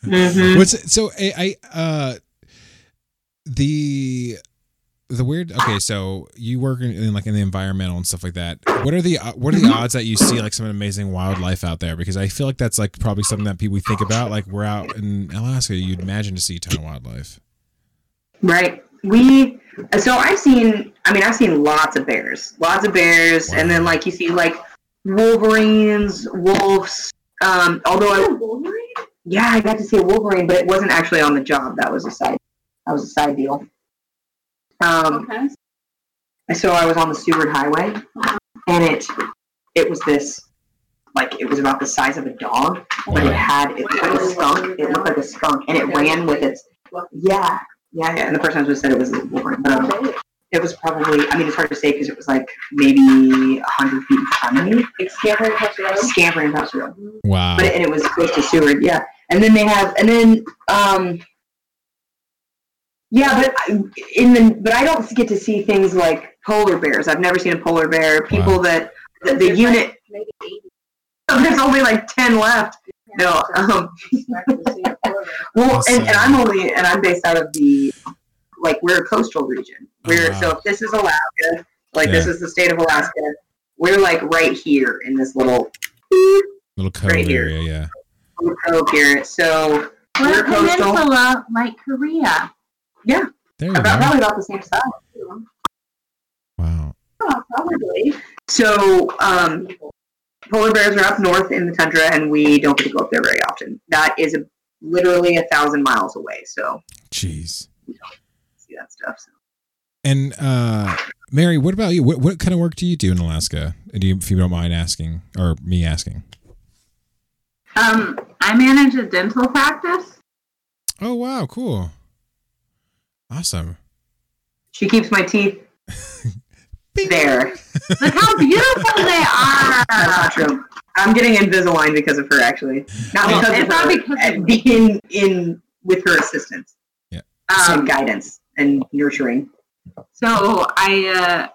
Mhm. What's so I, I uh the the weird. Okay, so you work in, in like in the environmental and stuff like that. What are the uh, what are the odds that you see like some amazing wildlife out there? Because I feel like that's like probably something that people think about. Like we're out in Alaska, you'd imagine to see a ton of wildlife. Right. We so I've seen I mean I've seen lots of bears. Lots of bears and then like you see like wolverines, wolves. Um although I yeah, I got to see a wolverine, but it wasn't actually on the job. That was a side that was a side deal. Um Okay. so I was on the Seward Highway and it it was this like it was about the size of a dog, but it had it looked like a skunk. It looked like a skunk and it ran with its yeah. Yeah, yeah, and the person who said it was a wolverine, but um, it was probably. I mean, it's hard to say because it was like maybe a hundred feet in front of me, Like scampering across the road? scampering across the road. Wow. But and it was close to Seward, yeah. And then they have, and then um, yeah, but I- in the but I don't get to see things like polar bears. I've never seen a polar bear. People Wow. that the, the unit. Maybe 80. There's only like ten left. No, um, well, That's and, and. I'm only and I'm based out of the like we're a coastal region. We're Oh, wow. so if this is Alaska, like this is the state of Alaska, we're like right here in this little Little cove right here. area, yeah. little cove here. So We're we're a coastal. peninsula like Korea. Yeah, There you about, go. probably about the same size. Wow. Oh, probably. So um, polar bears are up north in the tundra, and we don't get to go up there very often. That is a, literally a thousand miles away. So Jeez. see that stuff. So. And uh Mary, what about you? What, what kind of work do you do in Alaska? Do you, if you don't mind asking, or me asking? Um, I manage a dental practice. Oh wow, cool, awesome. She keeps my teeth there. Look how beautiful they are. That's not true. I'm getting Invisalign because of her, actually. Not Oh. because It's of not her. because uh, of being in with her assistance and Um, guidance and nurturing. so I, uh,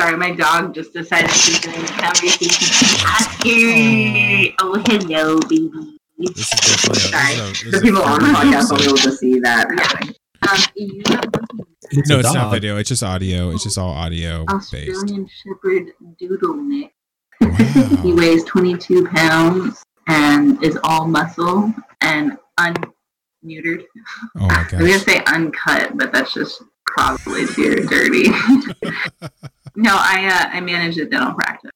sorry, my dog just decided she's going to come and she's husky. Oh, hello, baby. This is definitely a, Sorry. this is a- this The is people on the podcast will be able to see that happening. Um, you have one It's No, a it's not video. It's just audio. It's just all audio based. Australian Shepherd Doodle Mix. He weighs 22 pounds and is all muscle and unneutered. Oh my I'm gonna say uncut, but that's just probably too dirty. no, I uh, I manage a dental practice.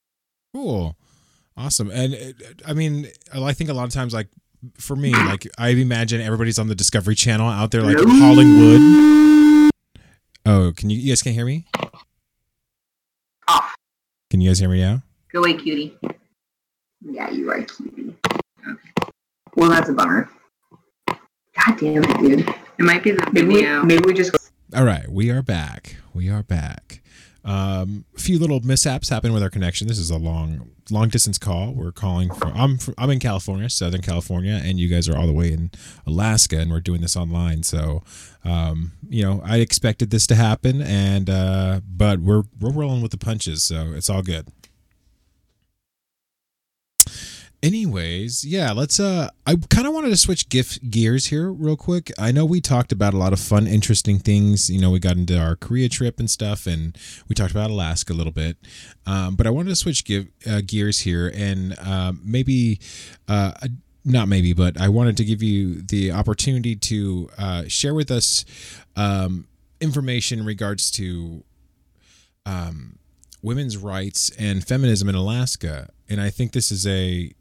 Cool. Awesome. And uh, I mean, I think a lot of times, like for me, like I imagine everybody's on the Discovery Channel out there, like hauling wood. Oh, can you, you guys can hear me? Off. Can you guys hear me now? Go away, cutie. Yeah, you are cutie. Well, that's a bummer. God damn it, dude. It might be the Maybe we, video. maybe we just All right, we are back. We are back. Um, a few little mishaps happened with our connection. This is a long, long distance call. We're calling from. I'm from, I'm in California, Southern California, and you guys are all the way in Alaska, and we're doing this online. So, um, you know, I expected this to happen, and uh, but we're we're rolling with the punches, so it's all good. Anyways, yeah, let's uh I kind of wanted to switch gif gears here real quick. I know we talked about a lot of fun interesting things, you know, we got into our Korea trip and stuff and we talked about Alaska a little bit. Um, but I wanted to switch give, uh, gears here and um, maybe uh not maybe, but I wanted to give you the opportunity to uh, share with us um, information in regards to um, women's rights and feminism in Alaska. And I think this is a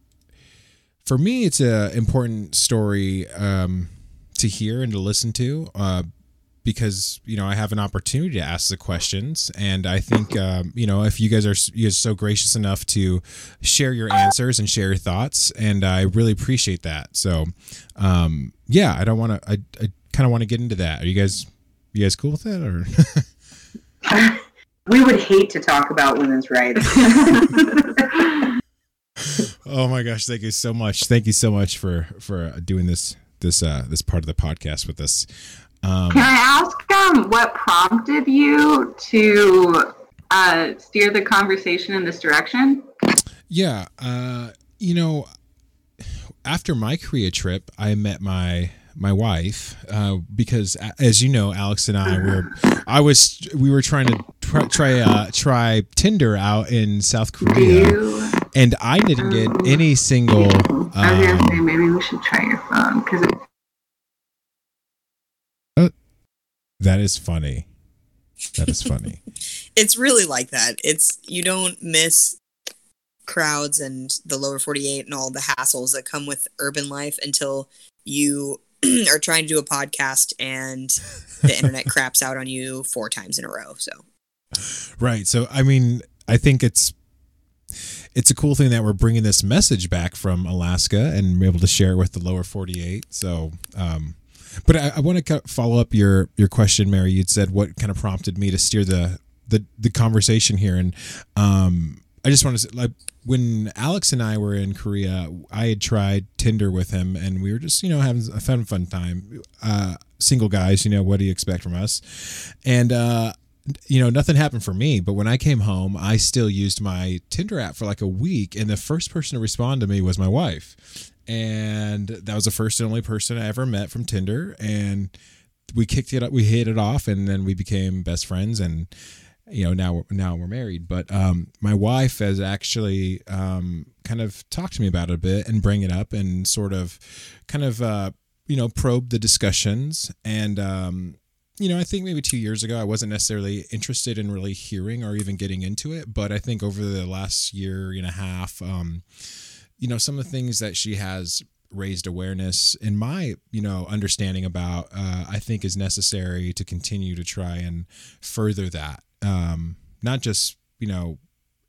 for me, it's an important story um, to hear and to listen to uh, because you know I have an opportunity to ask the questions, and I think um, you know if you guys are you guys are so gracious enough to share your answers and share your thoughts, and I really appreciate that. So, um, yeah, I don't want to. I, I kind of want to get into that. Are you guys you guys cool with that or? we would hate to talk about women's rights. Oh my gosh! Thank you so much. Thank you so much for for doing this this uh this part of the podcast with us. Um, Can I ask um what prompted you to uh, steer the conversation in this direction? yeah, uh, you know, after my Korea trip, I met my my wife, uh, because as you know, Alex and I were, I was, we were trying to try try, uh, try Tinder out in South Korea? And I didn't get any single. I was gonna Um, say maybe we should try your phone because that is funny. That is funny. It's really like that. It's you don't miss crowds and the lower 48 and all the hassles that come with urban life until you are trying to do a podcast and the internet craps out on you four times in a row. So Right. So I mean, I think it's it's a cool thing that we're bringing this message back from Alaska and able to share it with the lower 48. So, um, but I, I want to follow up your your question, Mary. You'd said what kind of prompted me to steer the the the conversation here, and um, I just want to say, like when Alex and I were in Korea, I had tried Tinder with him, and we were just you know having a fun fun time. Uh, single guys, you know, what do you expect from us? And uh, you know, nothing happened for me. But when I came home, I still used my Tinder app for like a week, and the first person to respond to me was my wife, and that was the first and only person I ever met from Tinder, and we kicked it up, we hit it off, and then we became best friends, and you know now now we're married. But um, my wife has actually um, kind of talked to me about it a bit and bring it up and sort of kind of uh, you know probe the discussions and. Um, you know, I think maybe two years ago, I wasn't necessarily interested in really hearing or even getting into it. But I think over the last year and a half, um, you know, some of the things that she has raised awareness in my, you know, understanding about, uh, I think is necessary to continue to try and further that. Um, not just, you know,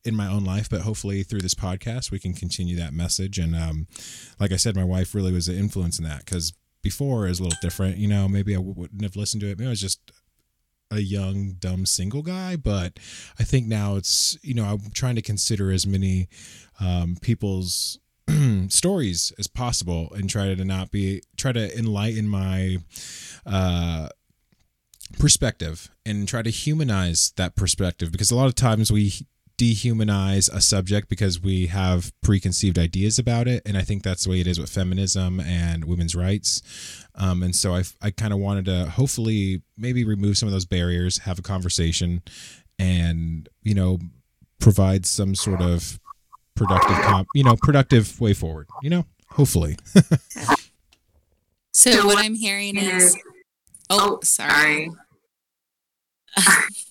in my own life, but hopefully through this podcast, we can continue that message. And um, like I said, my wife really was an influence in that because before is a little different. You know, maybe I w- wouldn't have listened to it. Maybe I was just a young, dumb single guy. But I think now it's, you know, I'm trying to consider as many um, people's stories as possible and try to not be, try to enlighten my uh, perspective and try to humanize that perspective because a lot of times we dehumanize a subject because we have preconceived ideas about it. And i think that's the way it is with feminism and women's rights. Um, and so i, I kind of wanted to hopefully maybe remove some of those barriers have a conversation and you know provide some sort of productive comp you know productive way forward you know? Hopefully. So, So what what I'm hearing is- is, oh, sorry.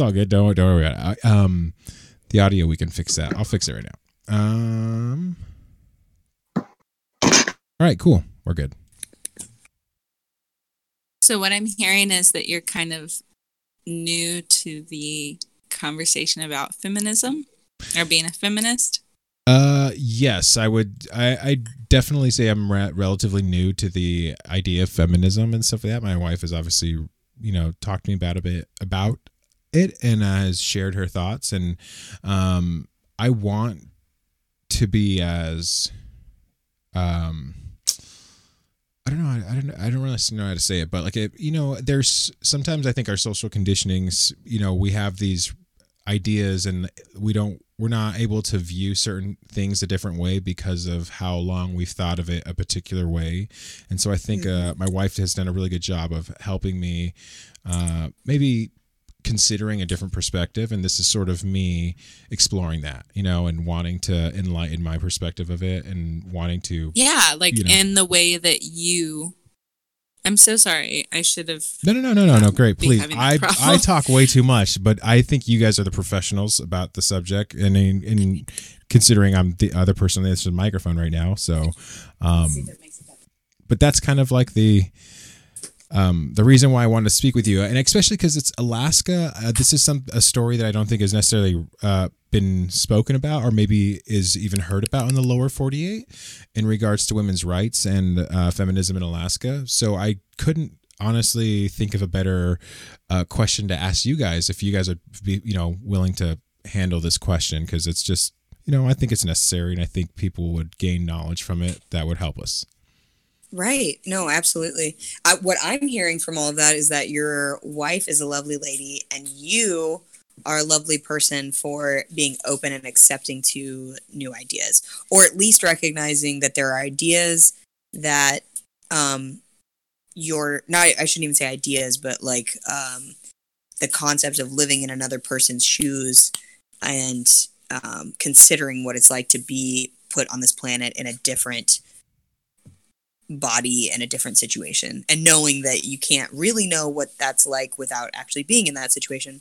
it's all good don't, don't worry about it I- um the audio we can fix that i'll fix it right now um all right cool we're good So what I'm hearing is that you're kind of new to the conversation about feminism or being a feminist. Uh, yes, I would. I, I definitely say I'm re- relatively new to the idea of feminism and stuff like that. My wife has obviously, you know, talked to me about a bit about it and has shared her thoughts. And um, I want to be as, um, I don't know. I, I don't. I don't really know how to say it, but like it, you know, there's sometimes I think our social conditionings. You know, we have these ideas and we don't we're not able to view certain things a different way because of how long we've thought of it a particular way and so i think uh, my wife has done a really good job of helping me uh, maybe considering a different perspective and this is sort of me exploring that you know and wanting to enlighten my perspective of it and wanting to Yeah, like You know. in the way that you. I'm so sorry. I should have. No, no, no, no, no, no. Great, please. I. I talk way too much, but I think you guys are the professionals about the subject, and in, in considering I'm the other person that's the microphone right now, so, um, but that's kind of like the um, the reason why I wanted to speak with you, and especially because it's Alaska. Uh, this is some a story that I don't think has necessarily uh, been spoken about, or maybe is even heard about in the lower 48 in regards to women's rights and uh, feminism in Alaska. So I couldn't honestly think of a better uh, question to ask you guys if you guys would be, you know, willing to handle this question because it's just, you know, I think it's necessary, and I think people would gain knowledge from it that would help us. Right. No, absolutely. I, what I'm hearing from all of that is that your wife is a lovely lady and you are a lovely person for being open and accepting to new ideas, or at least recognizing that there are ideas that um your not I shouldn't even say ideas, but like um the concept of living in another person's shoes and um, considering what it's like to be put on this planet in a different body and a different situation and knowing that you can't really know what that's like without actually being in that situation.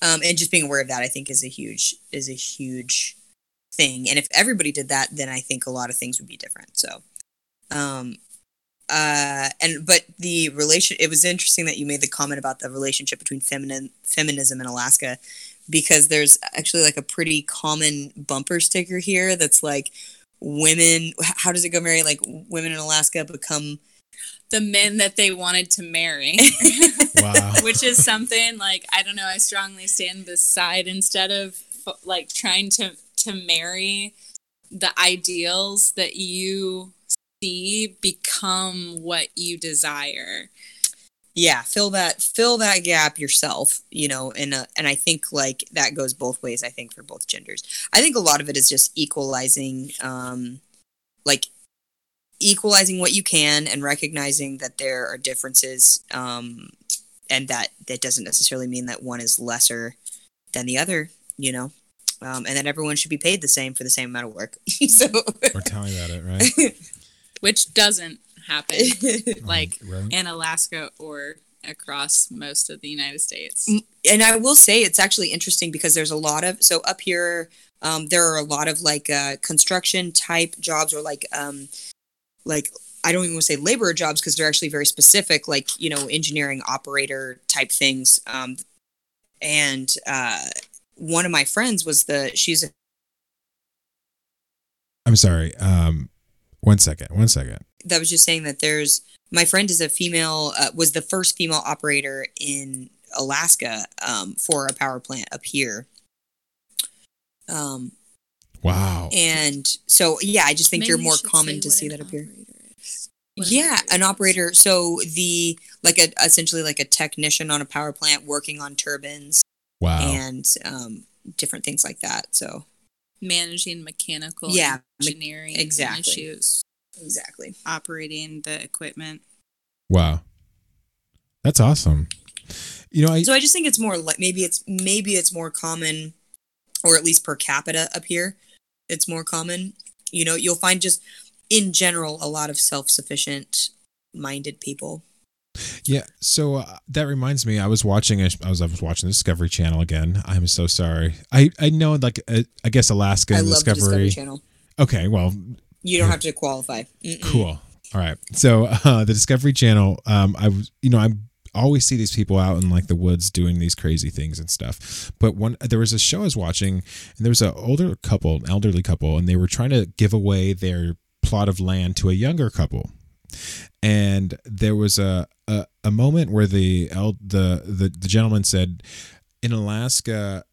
Um, and just being aware of that i think is a huge is a huge thing. And if everybody did that then i think a lot of things would be different. So um uh and but the relation it was interesting that you made the comment about the relationship between feminine feminism and alaska because there's actually like a pretty common bumper sticker here that's like women how does it go mary like women in alaska become The men that they wanted to marry. Wow. which is something like I don't know. I strongly stand beside instead of like trying to to marry the ideals that you see become what you desire. Yeah fill that fill that gap yourself you know and uh, and i think like that goes both ways i think for both genders. I think a lot of it is just equalizing um like equalizing what you can and recognizing that there are differences um and that that doesn't necessarily mean that one is lesser than the other you know um, and that everyone should be paid the same for the same amount of work. So We're telling that it, right? which doesn't happen like Right. in Alaska or across most of the United States. and I will say it's actually interesting because there's a lot of so up here um, there are a lot of like uh, construction type jobs or like um, like I don't even want to say labor jobs because they're actually very specific like you know engineering operator type things um, and uh, one of my friends was the she's a I'm sorry. Um, one second. One second. That was just saying that there's my friend is a female uh, was the first female operator in Alaska um, for a power plant up here. Um, Wow. and so yeah, I just think Maybe you're more should common to see that up here. operator is. What Yeah, an is. operator. So the like a essentially like a technician on a power plant working on turbines Wow. and um, different things like that. So managing mechanical Yeah, me- engineering exactly. issues, exactly. operating the equipment. Wow. That's awesome. You know, I So I just think it's more like maybe it's maybe it's more common, or at least per capita up here, it's more common. You know, you'll find just in general a lot of self-sufficient minded people. Yeah, so uh, that reminds me. I was watching. a- I was I was watching the Discovery Channel again. I'm so sorry. I I know like uh, I guess Alaska I and love the Discovery. Discovery Channel. Okay, well, You don't have to qualify. Mm-mm. cool. All right. So uh, the Discovery Channel. Um, I was you know I always see these people out in like the woods doing these crazy things and stuff. But one there was a show I was watching, and there was an older couple, an elderly couple, and they were trying to give away their plot of land to a younger couple. and there was a a, a moment where the, el- the the the gentleman said in Alaska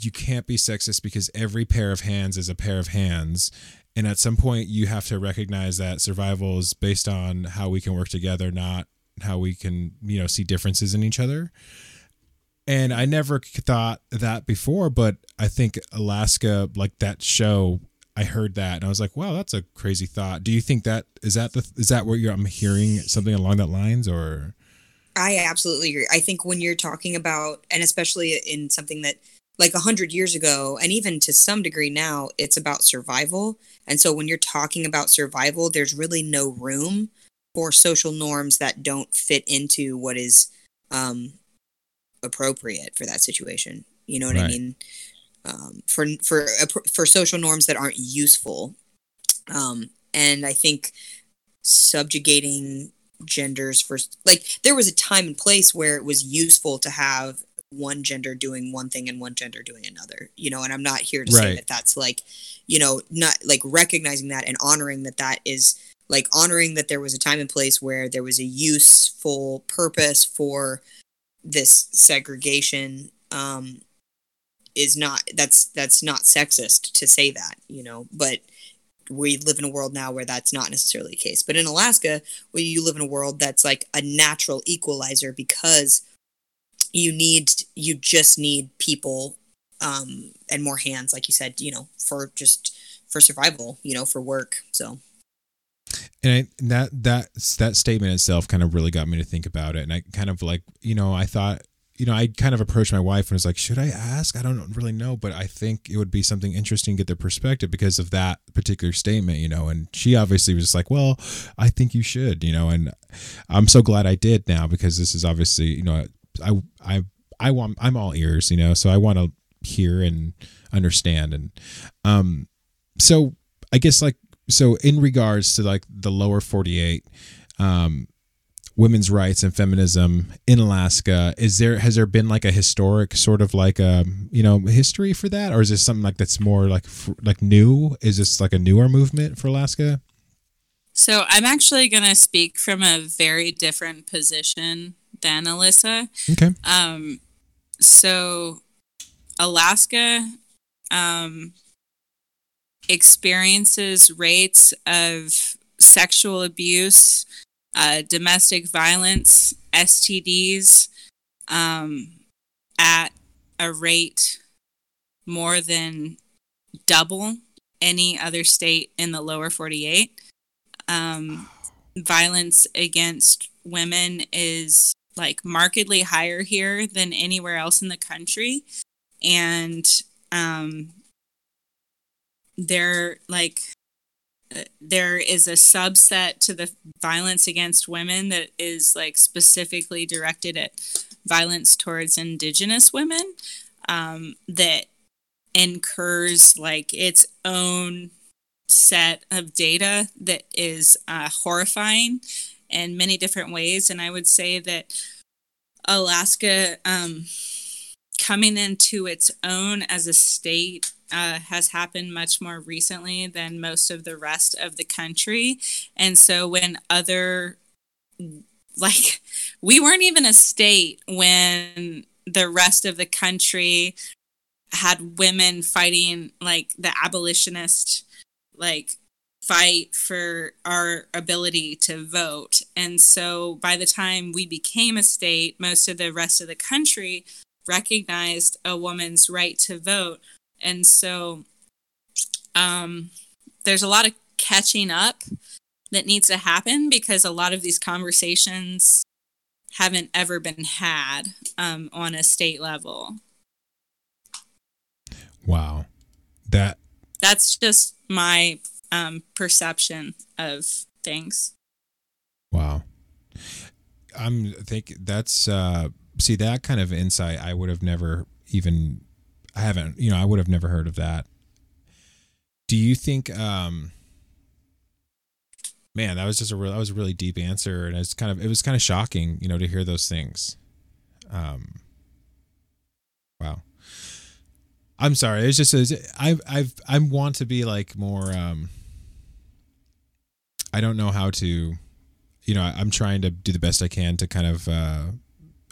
you can't be sexist because every pair of hands is a pair of hands and at some point you have to recognize that survival is based on how we can work together not how we can you know see differences in each other. And i never thought that before but i think alaska like that show i heard that and i was like wow that's a crazy thought. Do you think that is that the is that where you're i'm hearing something along that lines or? I absolutely agree. I think when you're talking about, and especially in something that like a hundred years ago, and even to some degree now, it's about survival. And so when you're talking about survival, there's really no room for social norms that don't fit into what is um, appropriate for that situation. You know what I mean? Um, for for for social norms that aren't useful, um, and I think subjugating genders for like there was a time and place where it was useful to have one gender doing one thing and one gender doing another you know and i'm not here to say that that's like you know not like recognizing that and honoring that that is like honoring that there was a time and place where there was a useful purpose for this segregation um is not that's that's not sexist to say that you know but we live in a world now where that's not necessarily the case. But in alaska where you live in a world that's like a natural equalizer because you need you just need people um and more hands like you said you know for just for survival you know for work so. And, I, that that that statement itself kind of really got me to think about it and i kind of like you know i thought you know i kind of approached my wife and was like should i ask? I don't really know but i think it would be something interesting to get their perspective because of that particular statement you know and she obviously was like well i think you should you know and i'm so glad i did now because this is obviously you know i i i want i'm all ears you know so i want to hear and understand and um so i guess like so in regards to like the lower 48 um women's rights and feminism in alaska is there has there been like a historic sort of like a you know history for that? Or is this something like that's more like like new? Is this like a newer movement for alaska? So I'm actually going to speak from a very different position than Alyssa. okay Um, so Alaska um, experiences rates of sexual abuse, uh, domestic violence, STDs um, at a rate more than double any other state in the lower 48. Um, violence against women is like markedly higher here than anywhere else in the country. And um there like uh, there is a subset to the violence against women that is like specifically directed at violence towards indigenous women um that incurs like its own set of data that is uh, horrifying in many different ways. And I would say that Alaska um, coming into its own as a state uh, has happened much more recently than most of the rest of the country. And so when other, like, we weren't even a state when the rest of the country had women fighting like the abolitionist like fight for our ability to vote. And so by the time we became a state, most of the rest of the country recognized a woman's right to vote. And so um, there's a lot of catching up that needs to happen because a lot of these conversations haven't ever been had um, on a state level. wow that That's just my um, perception of things. Wow. I'm think that's uh see that kind of insight I would have never even I haven't, you know, I would have never heard of that. Do you think um man, that was just a real that was a really deep answer and it's kind of it was kind of shocking, you know, to hear those things. Um wow. I'm sorry. It's just I've I've I want to be like more um I don't know how to you know, I, I'm trying to do the best I can to kind of uh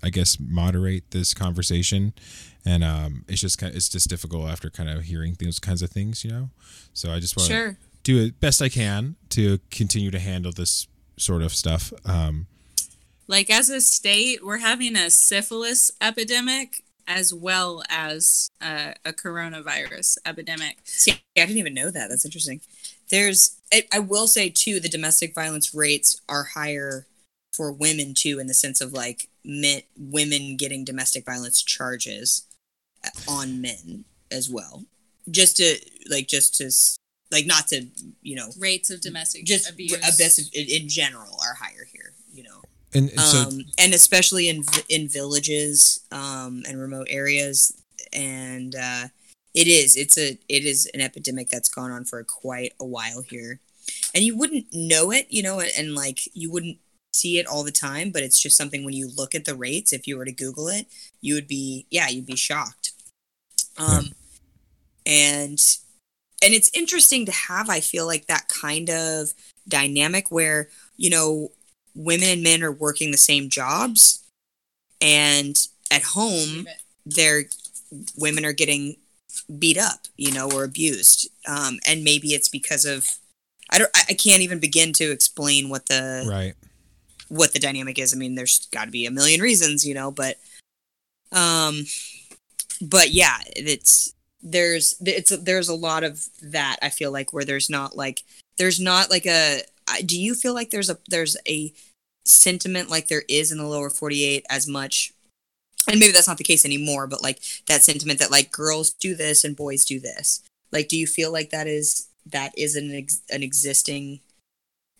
I guess moderate this conversation and um it's just kind it's just difficult after kind of hearing those kinds of things, you know. So I just want to Sure. do it best I can to continue to handle this sort of stuff. Um Like as a state, we're having a syphilis epidemic as well as uh, a coronavirus epidemic. See, I didn't even know that. That's interesting. There's, I, I will say too, the domestic violence rates are higher for women too, in the sense of like men, women getting domestic violence charges uh, on men as well. Just to like, just to like, not to you know, Rates of domestic just abuse. a best in, in general are higher here. You know, and, and so um, and especially in in villages um, and remote areas and uh, it is. It's a it is an epidemic that's gone on for quite a while here. And you wouldn't know it you know and like you wouldn't see it all the time but it's just something when you look at the rates if you were to google it you would be yeah you'd be shocked. Um and and it's interesting to have i feel like that kind of dynamic where you know women and men are working the same jobs and at home they're women are getting beat up you know or abused um and maybe it's because of i don't i can't even begin to explain what the right. what the dynamic is. I mean, there's got to be a million reasons, you know, but um but yeah, it's there's it's there's a lot of that I feel like where there's not like there's not like a do you feel like there's a there's a sentiment like there is in the lower 48 as much and maybe that's not the case anymore but like that sentiment that like girls do this and boys do this. Like do you feel like that is that is an ex- an existing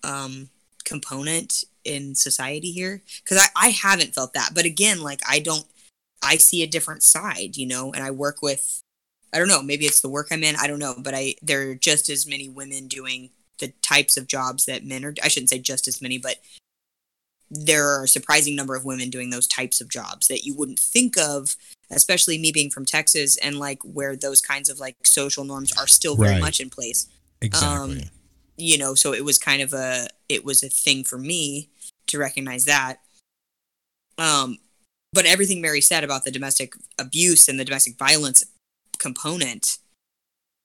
um component in society here? Because I, I haven't felt that. But again like i don't i see a different side you know and i work with i don't know maybe it's the work i'm in i don't know but i there are just as many women doing the types of jobs that men are i shouldn't say just as many but there are a surprising number of women doing those types of jobs that you wouldn't think of especially me being from texas and like where those kinds of like social norms are still very Right. much in place Exactly. Um, you know so it was kind of a it was a thing for me to recognize that um but everything mary said about the domestic abuse and the domestic violence component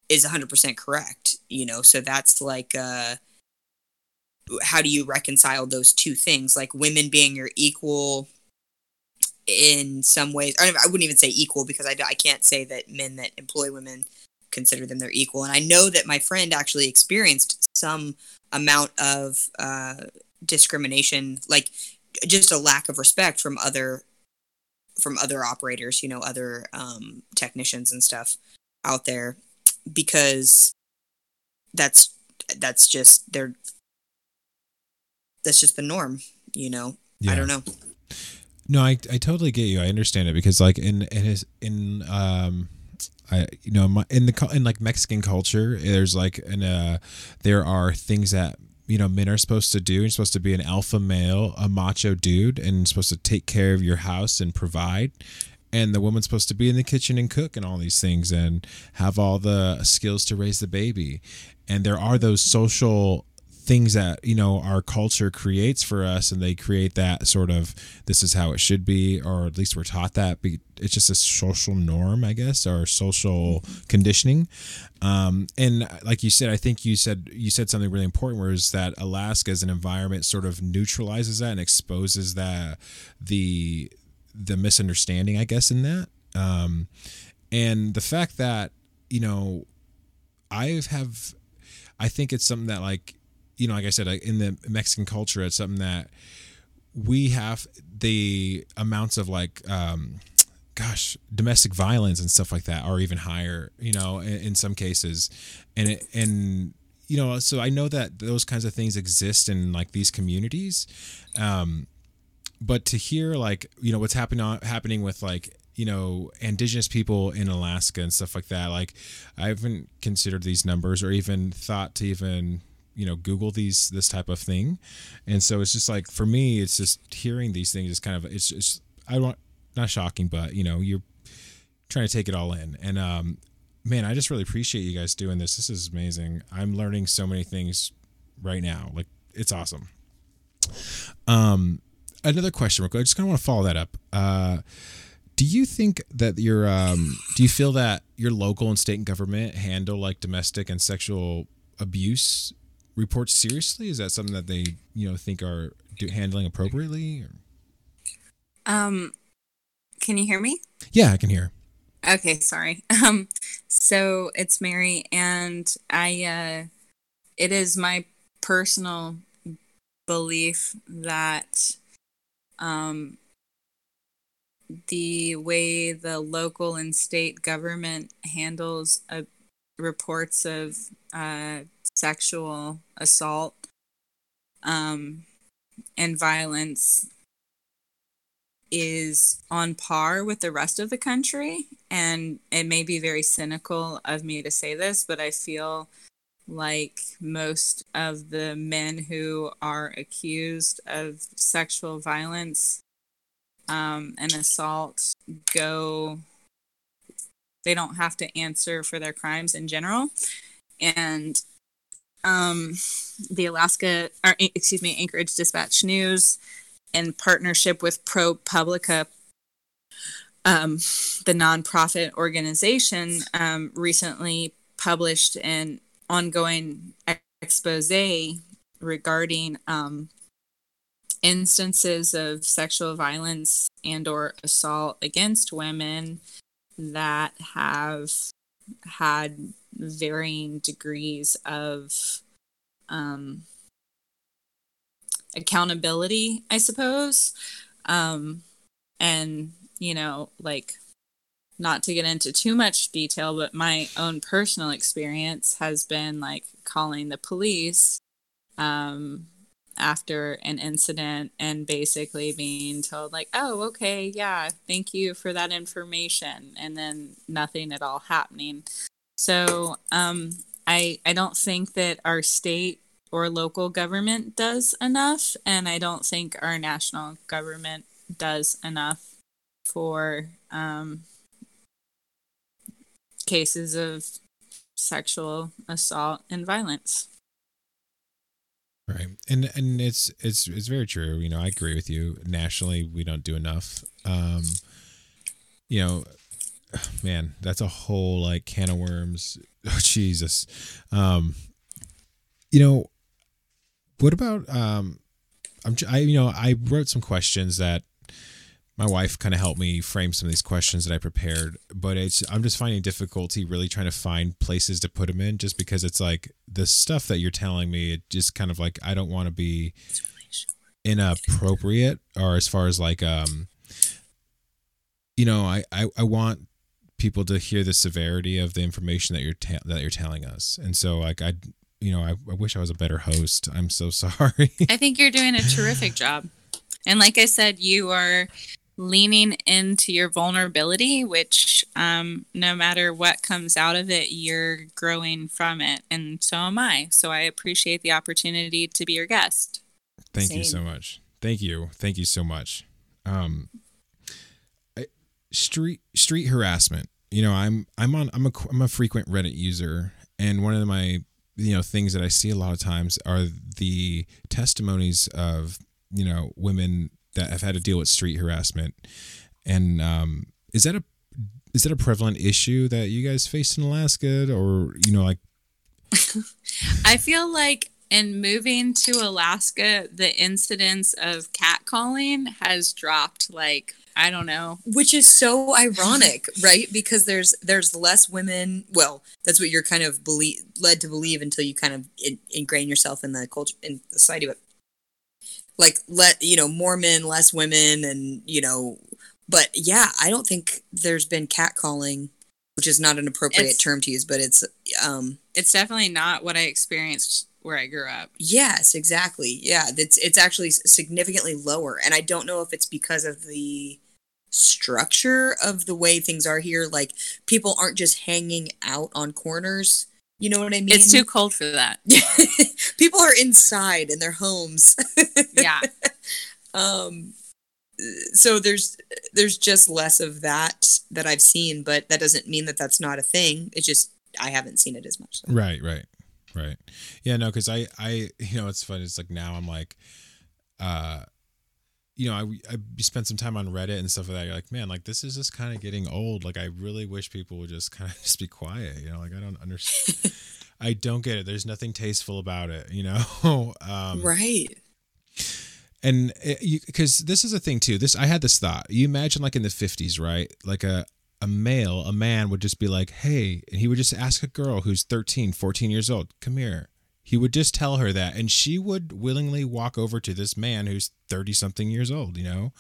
is 100% correct you know so that's like uh how do you reconcile those two things? Like women being your equal in some ways I wouldn't even say equal because I, I can't say that men that employ women consider them their equal. And I know that my friend actually experienced some amount of uh, discrimination like just a lack of respect from other from other operators you know other um, technicians and stuff out there because that's that's just they're that's just the norm you know i don't know No, I I totally get you. I understand it because like in in his in um I you know my, in the in like Mexican culture there's like an uh there are things that you know men are supposed to do. You're supposed to be an alpha male, a macho dude and supposed to take care of your house and provide. And the woman's supposed to be in the kitchen and cook and all these things and have all the skills to raise the baby. And there are those social things that you know our culture creates for us and they create that sort of this is how it should be or at least we're taught that it's just a social norm i guess or social conditioning. Um, and like you said i think you said you said something really important whereas that alaska as an environment sort of neutralizes that and exposes that the the misunderstanding i guess in that. Um, and the fact that you know i have i think it's something that like you know like i said in the mexican culture it's something that we have the amounts of like um gosh domestic violence and stuff like that are even higher you know in, in some cases. And it and you know so i know that those kinds of things exist in like these communities. Um but to hear like you know what's happening happening with like you know indigenous people in alaska and stuff like that like i haven't considered these numbers or even thought to even you know google these this type of thing. And so it's just like for me it's just hearing these things is kind of it's just i don't not shocking but you know you're trying to take it all in. And um man i just really appreciate you guys doing this. This is amazing. I'm learning so many things right now. Like it's awesome. Um another question real quick. I just kind of want to follow that up. Uh do you think that your um do you feel that your local and state government handle like domestic and sexual abuse reports seriously is that something that they you know think are do, handling appropriately or? Um, can you hear me? yeah i can hear Okay, sorry. Um, so it's Mary, and I. Uh, it is my personal belief that, um, the way the local and state government handles uh, reports of uh, sexual assault, um, and violence is on par with the rest of the country. And it may be very cynical of me to say this, but I feel like most of the men who are accused of sexual violence um, and assault go, they don't have to answer for their crimes in general. And um, the Alaska, or excuse me, Anchorage Dispatch News in partnership with ProPublica, um, the nonprofit organization, um, recently published an ongoing expose regarding um, instances of sexual violence and or assault against women that have had varying degrees of um, accountability, I suppose. Um, and, you know, like, not to get into too much detail, but my own personal experience has been like calling the police um, after an incident and basically being told, like, oh, okay, yeah, thank you for that information, and then nothing at all happening. So um, I, I don't think that our state or local government does enough, and I don't think our national government does enough for um, cases of sexual assault and violence. Right. And and it's it's it's very true. You know, I agree with you. Nationally, we don't do enough. Um you know, man, that's a whole like can of worms. Oh Jesus. Um you know, what about um I'm I you know, I wrote some questions that my wife kind of helped me frame some of these questions that I prepared, but it's I'm just finding difficulty really trying to find places to put them in, just because it's like the stuff that you're telling me, it just kind of like I don't want to be inappropriate, or as far as like um, you know, I I, I want people to hear the severity of the information that you're ta- that you're telling us, and so like I you know I, I wish I was a better host. I'm so sorry. I think you're doing a terrific job. And like I said, you are leaning into your vulnerability, which um, no matter what comes out of it, you're growing from it. And so am I. So I appreciate the opportunity to be your guest. Thank you so much. Thank you. Thank you so much. Um, I, street street harassment. You know, I'm I'm on I'm a I'm a frequent Reddit user, and one of my you know things that I see a lot of times are the testimonies of you know women that have had to deal with street harassment. And um, is that a is that a prevalent issue that you guys faced in Alaska, or you know, like I feel like in moving to Alaska, the incidence of catcalling has dropped like, I don't know. which is so ironic right because there's there's less women well that's what you're kind of believe led to believe until you kind of in, ingrain yourself in the culture in the society but like let you know more men less women and you know but yeah i don't think there's been catcalling which is not an appropriate It's- term to use but it's um It's definitely not what I experienced where I grew up. Yes, exactly. Yeah, it's it's actually significantly lower, and I don't know if it's because of the structure of the way things are here. Like people aren't just hanging out on corners. You know what I mean? It's too cold for that. people are inside in their homes. Yeah. um so there's there's just less of that that I've seen, but that doesn't mean that that's not a thing. It's just I haven't seen it as much. So. Right, right, right. Yeah, no, because I, I, you know, it's fun. It's like now I'm like, uh, you know, I, I spent some time on Reddit and stuff like that. You're like, man, like this is just kind of getting old. Like I really wish people would just kind of just be quiet. You know, like I don't understand. I don't get it. There's nothing tasteful about it. You know, um, right. and because this is a thing too this i had this thought you imagine like in the 50s right like a a male a man would just be like hey and he would just ask a girl who's 13 14 years old come here he would just tell her that. And she would willingly walk over to this man who's 30 something years old you know?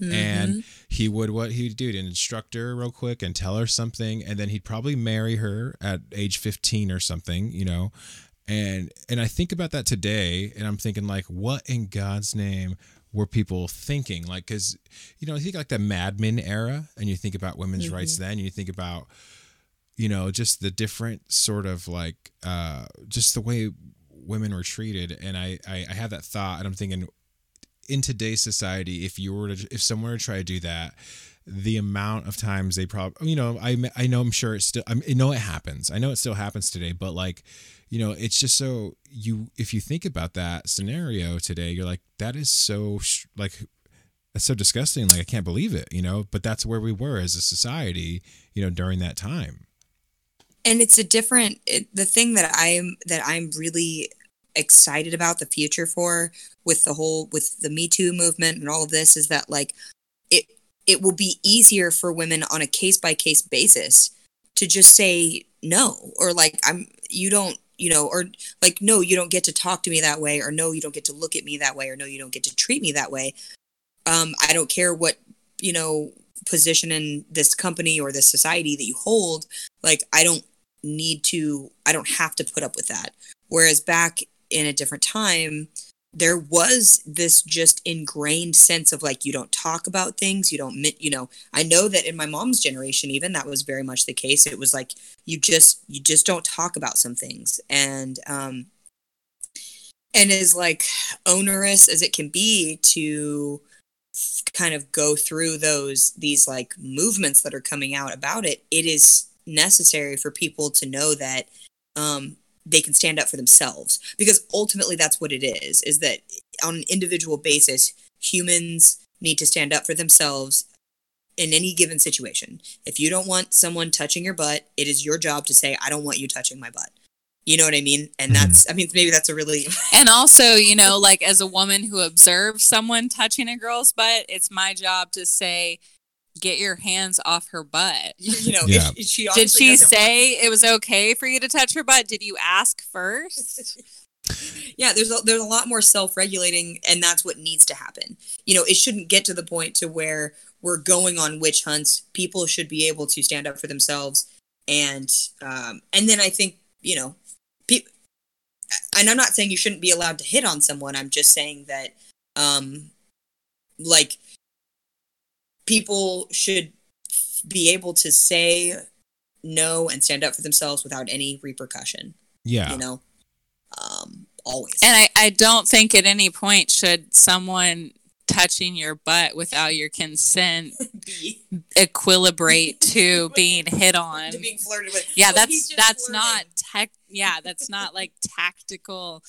And he would what he'd do to instruct her real quick and tell her something. And then he'd probably marry her at age 15 or something you know? And and i think about that today and i'm thinking like what in god's name were people thinking? Like because you know you think like the mad men era and you think about women's rights then and you think about you know just the different sort of like uh just the way women were treated and i i, I have that thought and i'm thinking in today's society if you were to if someone were to try to do that the amount of times they probably you know i i know i'm sure it's still i know it happens. I know it still happens today but like you know it's just so you if you think about that scenario today you're like that is so like that's so disgusting. Like i can't believe it you know? But that's where we were as a society you know during that time. And it's a different it, the thing that i'm that i'm really excited about the future for with the whole with the me too movement and all of this is that like it it will be easier for women on a case by case basis to just say no or like i'm you don't you know, or like, no, you don't get to talk to me that way, or no, you don't get to look at me that way, or no, you don't get to treat me that way. Um, I don't care what, you know, position in this company or this society that you hold. Like, I don't need to, I don't have to put up with that. Whereas back in a different time, there was this just ingrained sense of like you don't talk about things you don't you know i know that in my mom's generation even that was very much the case. It was like you just you just don't talk about some things. And um and as like onerous as it can be to kind of go through those these like movements that are coming out about it it is necessary for people to know that um they can stand up for themselves. Because ultimately that's what it is is that on an individual basis humans need to stand up for themselves in any given situation. If you don't want someone touching your butt it is your job to say i don't want you touching my butt. You know what i mean? And mm-hmm. that's i mean maybe that's a really And also, you know, like as a woman who observes someone touching a girl's butt, it's my job to say, get your hands off her butt. you you know Yeah. if, if she Did she doesn't want- say it was okay for you to touch her butt? Did you ask first? yeah there's a, there's a lot more self-regulating and that's what needs to happen you know it shouldn't get to the point to where we're going on witch hunts people should be able to stand up for themselves and um and then i think you know people. and i'm not saying you shouldn't be allowed to hit on someone i'm just saying that um like people should be able to say no and stand up for themselves without any repercussion Yeah. you know um always And I, I don't think at any point should someone touching your butt without your consent equilibrate to being hit on. to being flirted with. Yeah, But that's that's flirting. not tech. Yeah, that's not like tactical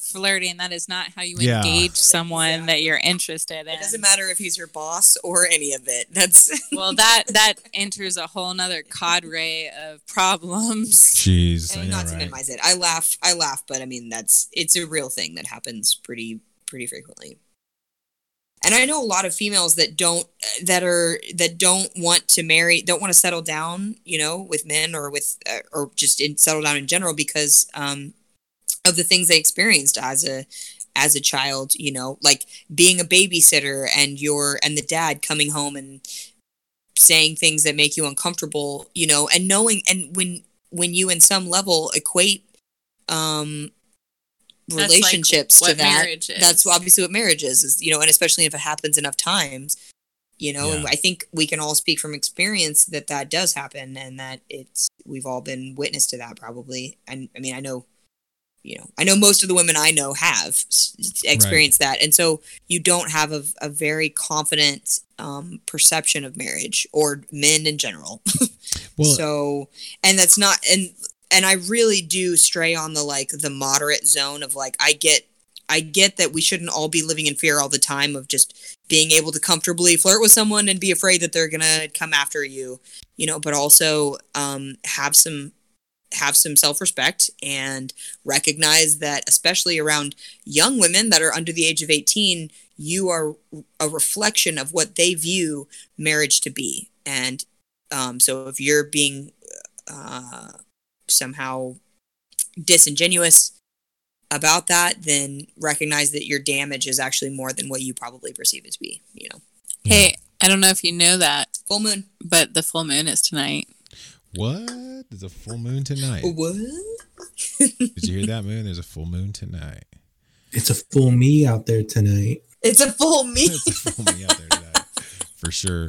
flirting. That is not how you Yeah. engage someone that you're interested in. It doesn't matter if he's your boss or any of it. That's Well, that that enters a whole nother cadre of problems. Jeez. I and know, not to minimize it. I laugh. I laugh, but I mean that's it's a real thing that happens pretty pretty frequently. And I know a lot of females that don't that are that don't want to marry, don't want to settle down, you know, with men or with uh, or just in, settle down in general because um, of the things they experienced as a as a child, you know, like being a babysitter and your and the dad coming home and saying things that make you uncomfortable, you know, and knowing and when when you in some level equate um That's like relationships to that marriage that's obviously what marriage is, is you know and especially if it happens enough times you know and i think we can all speak from experience that that does happen and that it's we've all been witness to that probably. And i mean i know you know i know most of the women i know have experienced that. And so you don't have a, a very confident um, perception of marriage or men in general. Well, so and that's not and and i really do stray on the like the moderate zone of like i get i get that we shouldn't all be living in fear all the time of just being able to comfortably flirt with someone and be afraid that they're gonna come after you you know but also um have some have some self-respect and recognize that especially around young women that are under the age of 18 you are a reflection of what they view marriage to be and um, so if you're being uh, somehow disingenuous about that, then recognize that your damage is actually more than what you probably perceive it to be. You know, Hey, I don't know if you know that, full moon. but the full moon is tonight. What? There's a full moon tonight. What? Did you hear that moon? There's a full moon tonight. It's a full me out there tonight. It's a full me. There's a full moon out there tonight. For sure.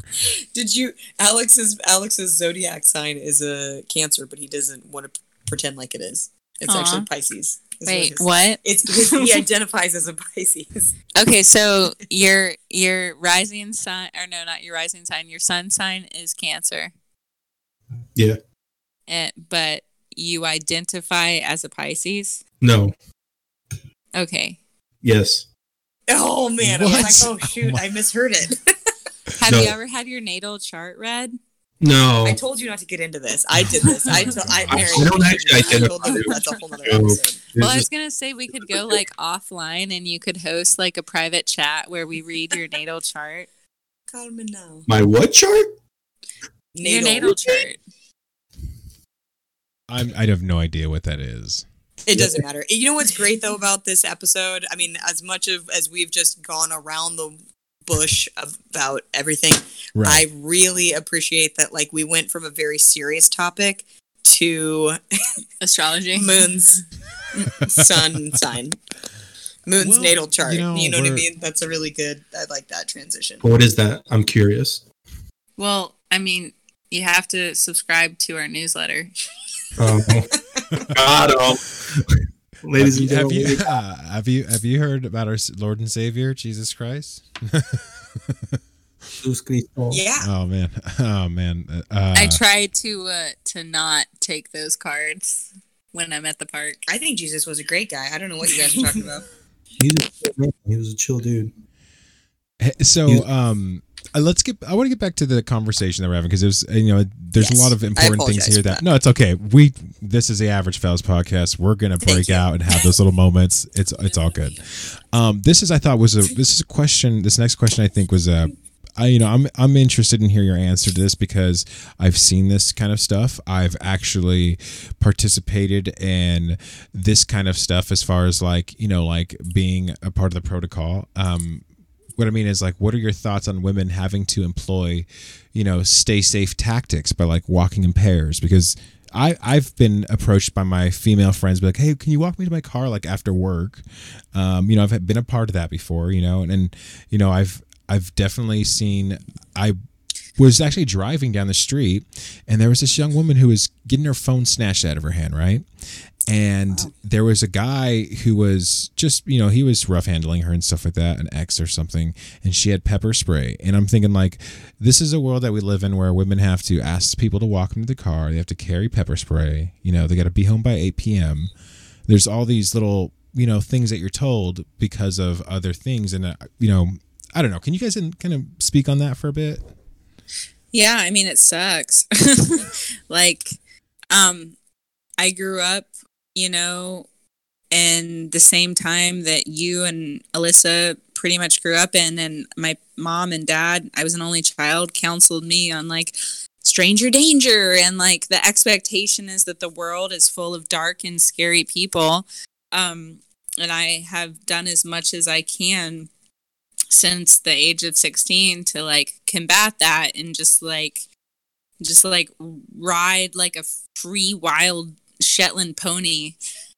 Did you? Alex's Alex's zodiac sign is a Cancer, but he doesn't want to pretend like it is. It's Aw. actually Pisces. is Wait, his- what? It's because he identifies as a Pisces. Okay, so your your rising sign, or no, not your rising sign. Your sun sign is Cancer, Yeah. and, but you identify as a Pisces. No. Okay, Yes. Oh man! I was like, oh shoot, Oh I misheard it. have No. you ever had your natal chart read? No. I told you not to get into this. I did this. I, t- I, I Mary, don't actually I told identify that's a whole nother episode. Well, I was gonna say we could go like offline, and you could host like a private chat where we read your natal chart. Call me now. my what chart? Your natal chart. I'm, I have no idea what that is. It doesn't matter. You know what's great though about this episode? I mean, as much of as we've just gone around the bush about everything, Right. I really appreciate that. Like, we went from a very serious topic to Astrology. Moon's sun sign, Moon's Well, natal chart. you You know, know, what I mean? That's a really good. I like that transition. What is that? I'm curious. Well, I mean, you have to subscribe to our newsletter. Um, got 'em. Ladies and have you, gentlemen, uh, have you have you heard about our Lord and Savior Jesus Christ? Yeah. Oh man, oh man. Uh, I try to uh, to not take those cards when I'm at the park. I think Jesus was a great guy. I don't know what you guys are talking about. He's a chill man. He was a chill dude. So, um, uh, let's get. I want to get back to the conversation that we're having because there's, you know, there's Yes. a lot of important things here that, that. No, it's okay. We this is the Average Fellas podcast. We're gonna break out and have those little moments. It's it's all good. Um, this is I thought was a this is a question. This next question I think was a. I, you know, I'm I'm interested in hear your answer to this because I've seen this kind of stuff. I've actually participated in this kind of stuff as far as like you know, like being a part of the protocol. Um, what I mean is like, what are your thoughts on women having to employ, you know, stay safe tactics by like walking in pairs? Because I I've been approached by my female friends, be like, hey, can you walk me to my car like after work? Um, you know, I've been a part of that before, you know, and, and you know, I've I've definitely seen I was actually driving down the street and there was this young woman who was getting her phone snatched out of her hand, right? And there was a guy who was just, you know, he was rough handling her and stuff like that, an ex or something, and she had pepper spray. And I'm thinking, like, this is a world that we live in where women have to ask people to walk into the car. They have to carry pepper spray. You know, they got to be home by 8 p.m. There's all these little, you know, things that you're told because of other things. And, uh, you know, I don't know. Can you guys kind of speak on that for a bit? Yeah, I mean it sucks. like um I grew up, you know, in the same time that you and Alyssa pretty much grew up in and my mom and dad, I was an only child, counseled me on like stranger danger and like the expectation is that the world is full of dark and scary people. Um and I have done as much as I can since the age of 16 to like combat that and just like just like ride like a free wild Shetland pony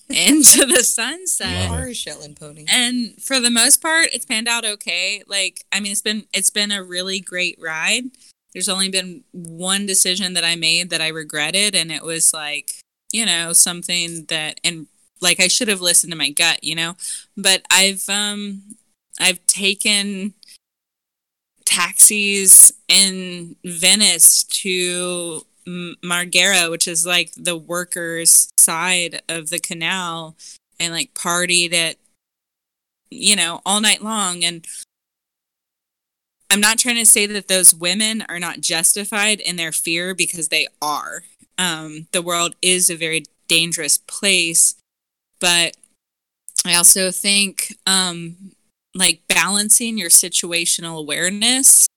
into the sunset. Love it. Or a Shetland pony. And for the most part, it's panned out okay. Like, I mean, it's been it's been a really great ride. There's only been one decision that I made that I regretted, and it was like, you know, something that and like I should have listened to my gut, you know. But I've um I've taken taxis in Venice to M- Marghera, which is like the workers' side of the canal, and like partied at, you know, all night long. And I'm not trying to say that those women are not justified in their fear because they are. Um, the world is a very dangerous place, but I also think um, like balancing your situational awareness,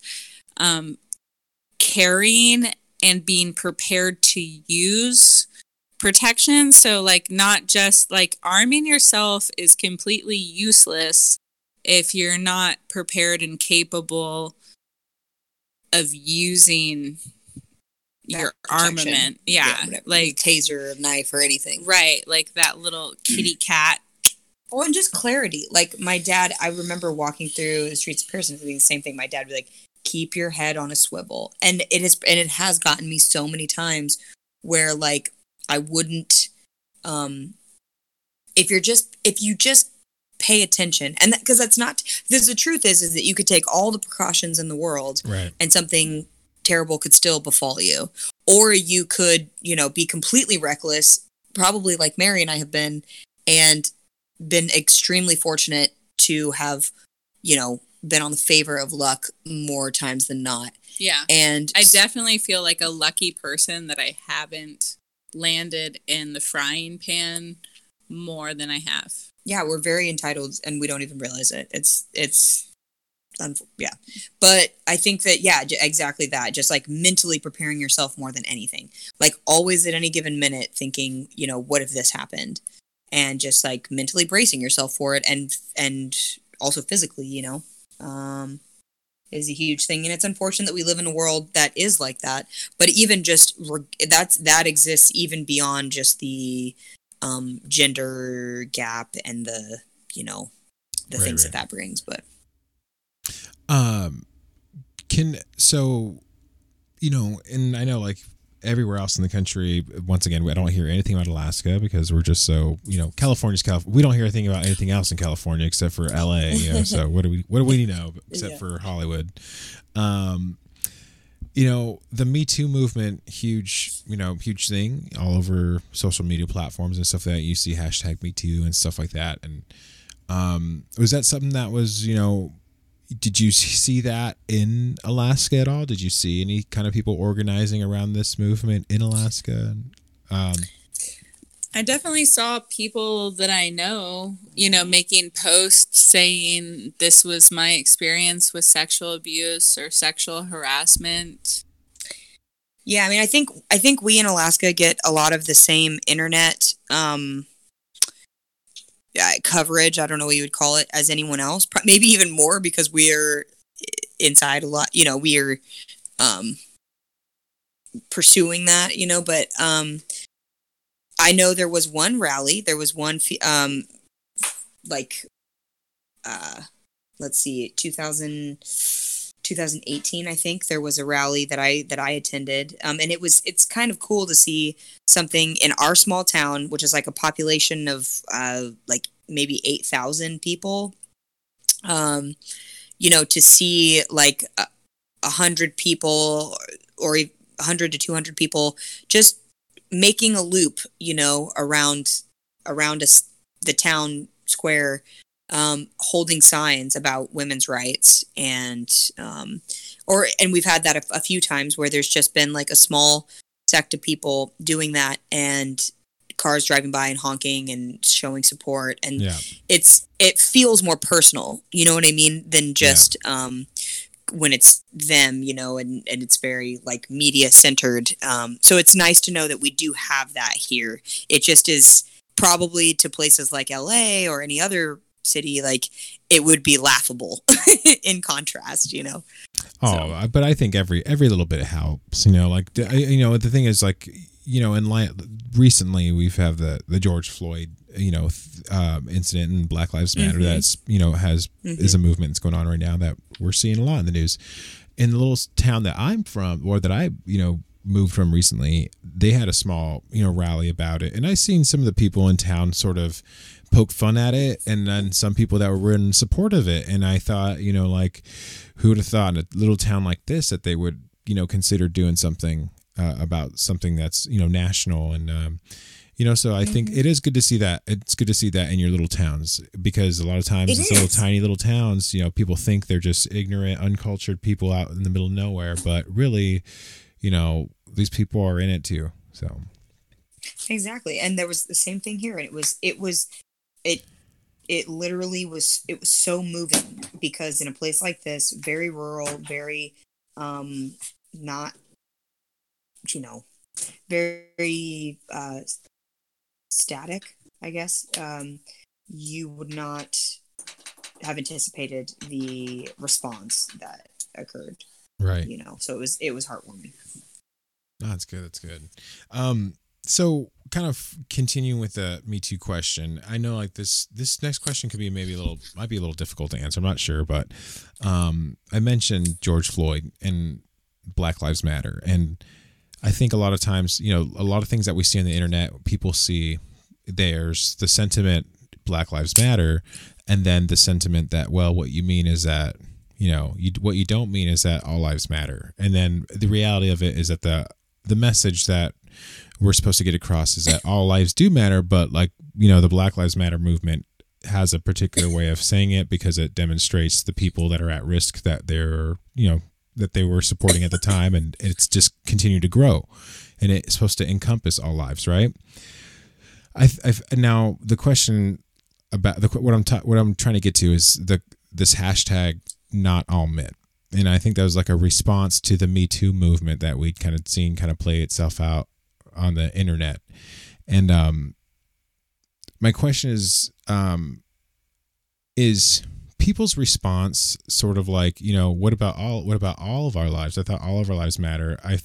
um, carrying and being prepared to use protection. So, like, not just like arming yourself is completely useless if you're not prepared and capable of using your protection. armament. Yeah. whatever. like, taser, knife, or anything. right. Like that little kitty mm. cat. Oh, and just clarity. Like my dad, I remember walking through the streets of Paris and doing the same thing. My dad would be like, "Keep your head on a swivel," and it has and it has gotten me so many times where like I wouldn't, um, if you're just if you just pay attention and that because that's not because the truth is is that you could take all the precautions in the world Right. and something terrible could still befall you or you could you know be completely reckless probably like mary and i have been and been extremely fortunate to have you know been on the favor of luck more times than not. Yeah. and I definitely feel like a lucky person that I haven't landed in the frying pan more than I have. yeah we're very entitled and we don't even realize it. It's it's yeah. But i think that yeah j- exactly that. Just like mentally preparing yourself more than anything. Like always at any given minute thinking you know what if this happened? And just like mentally bracing yourself for it and and also physically you know um is a huge thing. And it's unfortunate that we live in a world that is like that. But even just re- that's that exists even beyond just the um gender gap and the you know the Right, things right. that that brings. But Um, can so, you know, and I know like everywhere else in the country, once again, I don't hear anything about Alaska because we're just so you know, California's California. We don't hear anything about anything else in California except for L.A. You know, so what do we what do we know except Yeah. for Hollywood? Um, you know, the Me Too movement, huge, you know, huge thing all over social media platforms and stuff like that. You see hashtag Me Too and stuff like that. And um, was that something that was, you know, did you see that in Alaska at all? Did you see any kind of people organizing around this movement in Alaska? Um, I definitely saw people that I know, you know, making posts saying this was my experience with sexual abuse or sexual harassment. Yeah, I mean, I think I think we in Alaska get a lot of the same internet um, uh, coverage. I don't know what you would call it as anyone else. Maybe even more because we're inside a lot. You know, we are um, pursuing that. You know, but um, I know there was one rally. There was one um, like uh, let's see, 2000. 2018 i think there was a rally that i that i attended. Um, and it was it's kind of cool to see something in our small town which is like a population of uh, like maybe 8000 people. Um, you know to see like a, hundred people or a hundred to 200 people just making a loop you know around around us the town square um, holding signs about women's rights and um, or and we've had that a, a few times where there's just been like a small sect of people doing that and cars driving by and honking and showing support. And yeah, it's it feels more personal you know what i mean than just um when it's them you know and and it's very like media centered. Um so it's nice to know that we do have that here. It just is probably to places like la or any other city like it would be laughable in contrast you know Oh, uh, but I think every every little bit helps. You know, like the- you know, the thing is, like you know, in li- recently we've had the the George Floyd, you know, th- um, incident and Black Lives Matter. Mhm. That's you know has is a movement that's going on right now that we're seeing a lot in the news. In the little town that I'm from, or that I you know moved from recently, they had a small you know rally about it, and I seen some of the people in town sort of poke fun at it, and then some people that were in support of it, and I thought you know like who would have thought in a little town like this that they would you know consider doing something uh, about something that's you know national? And um, you know so i think it is good to see that it's good to see that in your little towns because a lot of times It it's little tiny little towns you know people think they're just ignorant uncultured people out in the middle of nowhere but really you know these people are in it too so. Exactly and there was the same thing here and it was it was it it literally was it was so moving because in a place like this very rural very um not you know very uh static i guess um you would not have anticipated the response that occurred right you know so it was it was heartwarming No, that's good. That's good. Um, so kind of continuing with the Me Too question, I know like this this next question could be maybe a little might be a little difficult to answer. I'm not sure, but um, I mentioned George Floyd and Black Lives Matter, and I think a lot of times, you know, a lot of things that we see on the internet, people see there's the sentiment Black Lives Matter, and then the sentiment that well, what you mean is that you know you what you don't mean is that all lives matter, and then the reality of it is that the the message that we're supposed to get across is that all lives do matter, but like you know the Black Lives Matter movement has a particular way of saying it because it demonstrates the people that are at risk that they're you know that they were supporting at the time and it's just continued to grow. And it's supposed to encompass all lives right? I I've, now the question about the what i'm ta- what i'm trying to get to is the this hashtag not all men. And i think that was like a response to the me too movement that we'd kind of seen kind of play itself out on the internet. And um my question is um is people's response sort of like you know what about all what about all of our lives? I thought all of our lives matter. I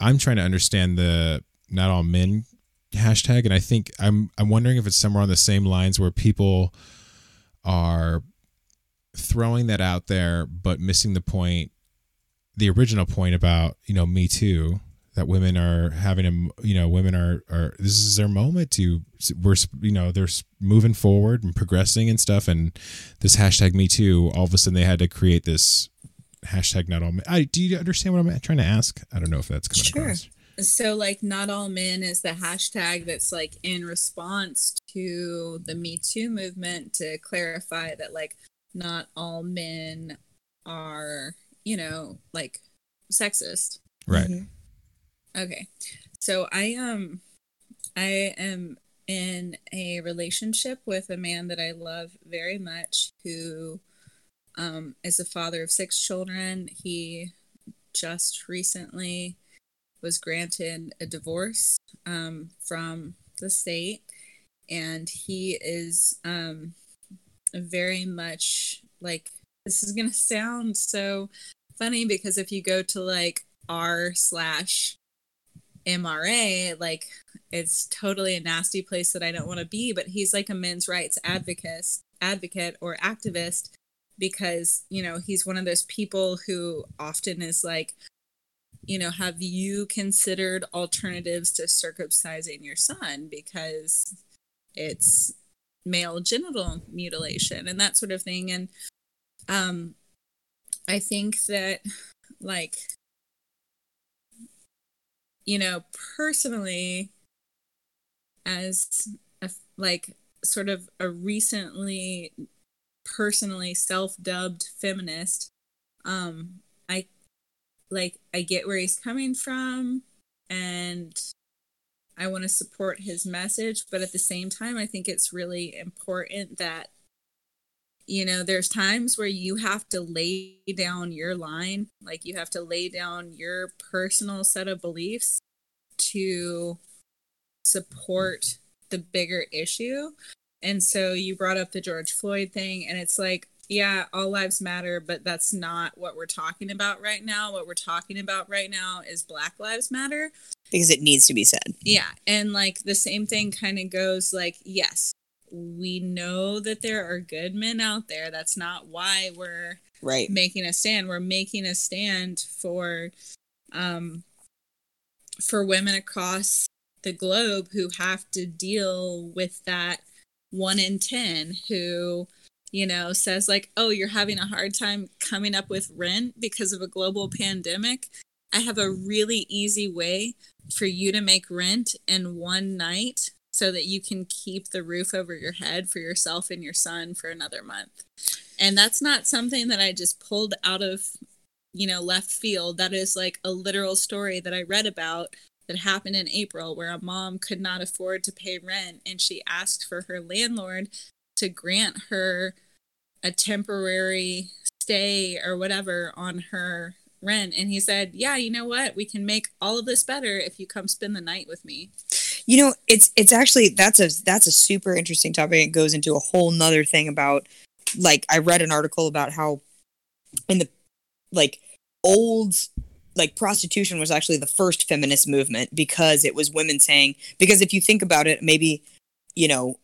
i'm trying to understand the not all men hashtag and i think i'm i'm wondering if it's somewhere on the same lines where people are throwing that out there but missing the point the original point about you know me too that women are having a you know women are are this is their moment to we're you know they're moving forward and progressing and stuff and this hashtag me too all of a sudden they had to create this hashtag not all men I, do you understand what i'm trying to ask i don't know if that's coming Sure. across So like not all men is the hashtag that's like in response to the Me Too movement to clarify that like not all men are, you know, like sexist. right Mhm. Okay. So I um I am in a relationship with a man that I love very much who um is a father of six children. He just recently was granted a divorce um from the state and he is um very much like this is gonna sound so funny because if you go to like r slash mra like it's totally a nasty place that i don't want to be but he's like a men's rights advocate advocate or activist because you know he's one of those people who often is like you know have you considered alternatives to circumcising your son? Because it's male genital mutilation and that sort of thing. And um i think that like you know personally as a like sort of a recently personally self-dubbed feminist um i like i get where he's coming from and I want to support his message, but at the same time, I think it's really important that, you know, there's times where you have to lay down your line, like you have to lay down your personal set of beliefs to support the bigger issue. And so you brought up the George Floyd thing, and it's like, yeah, all lives matter, but that's not what we're talking about right now. What we're talking about right now is Black Lives Matter. because it needs to be said. Yeah, and like the same thing kind of goes like, yes, we know that there are good men out there. That's not why we're Right. making a stand. We're making a stand for um for women across the globe who have to deal with that one in 10 who you know says like oh you're having a hard time coming up with rent because of a global pandemic i have a really easy way for you to make rent in one night so that you can keep the roof over your head for yourself and your son for another month. And that's not something that i just pulled out of you know left field. That is like a literal story that i read about that happened in april where a mom could not afford to pay rent and she asked for her landlord to grant her a temporary stay or whatever on her rent. And he said yeah you know what? We can make all of this better if you come spend the night with me You know, it's it's actually that's a that's a super interesting topic. It goes into a whole nother thing about like I read an article about how in the like old like prostitution was actually the first feminist movement because it was women saying because if you think about it, maybe, you know,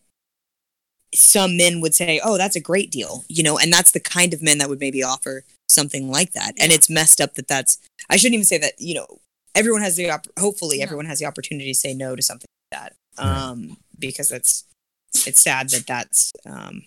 some men would say, "Oh, that's a great deal," you know, and that's the kind of men that would maybe offer something like that. And it's messed up that that's. I shouldn't even say that. You know, everyone has the op- hopefully No. everyone has the opportunity to say no to something like that, Right. um, because that's it's sad that that's um,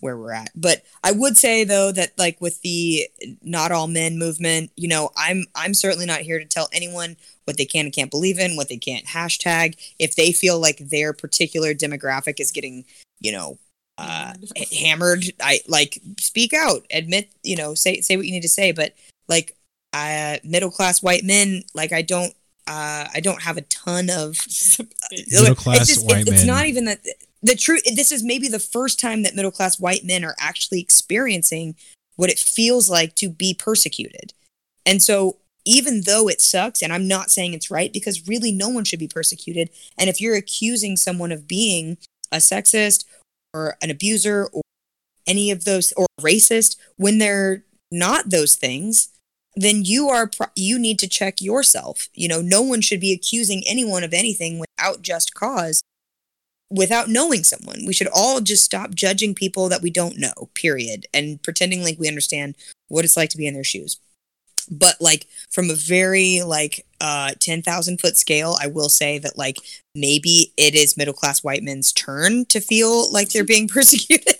where we're at. But I would say though that like with the not all men movement, you know, I'm I'm certainly not here to tell anyone what they can and can't believe in, what they can't hashtag. If they feel like their particular demographic is getting, you know, uh, hammered, I like speak out, admit, you know, say say what you need to say. But like, uh, middle class white men, like I don't. Uh, I don't have a ton of Middle class it's just, white it's, it's not even that the truth. This is maybe the first time that middle class white men are actually experiencing what it feels like to be persecuted. And so even though it sucks, and I'm not saying it's right because really no one should be persecuted. And if you're accusing someone of being a sexist or an abuser or any of those or racist when they're not those things, then you are pro- you need to check yourself. You know, no one should be accusing anyone of anything without just cause without knowing someone. We should all just stop judging people that we don't know, period, and pretending like we understand what it's like to be in their shoes. But like from a very like uh 10,000 foot scale, I will say that like maybe it is middle class white men's turn to feel like they're being persecuted.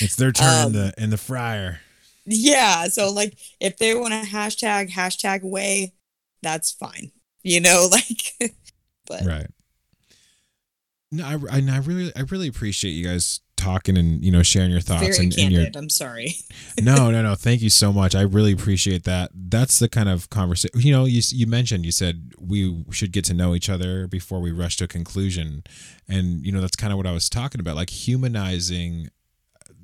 It's their turn Um, in the in the fryer. Yeah, so like if they want to hashtag hashtag away, that's fine. You know, like but Right. No, I, I, I really I really appreciate you guys talking and you know sharing your thoughts very and, and your candid. I'm sorry. no, no, no. Thank you so much. I really appreciate that. That's the kind of conversation. You know, you you mentioned you said we should get to know each other before we rush to a conclusion, and you know that's kind of what I was talking about, like humanizing,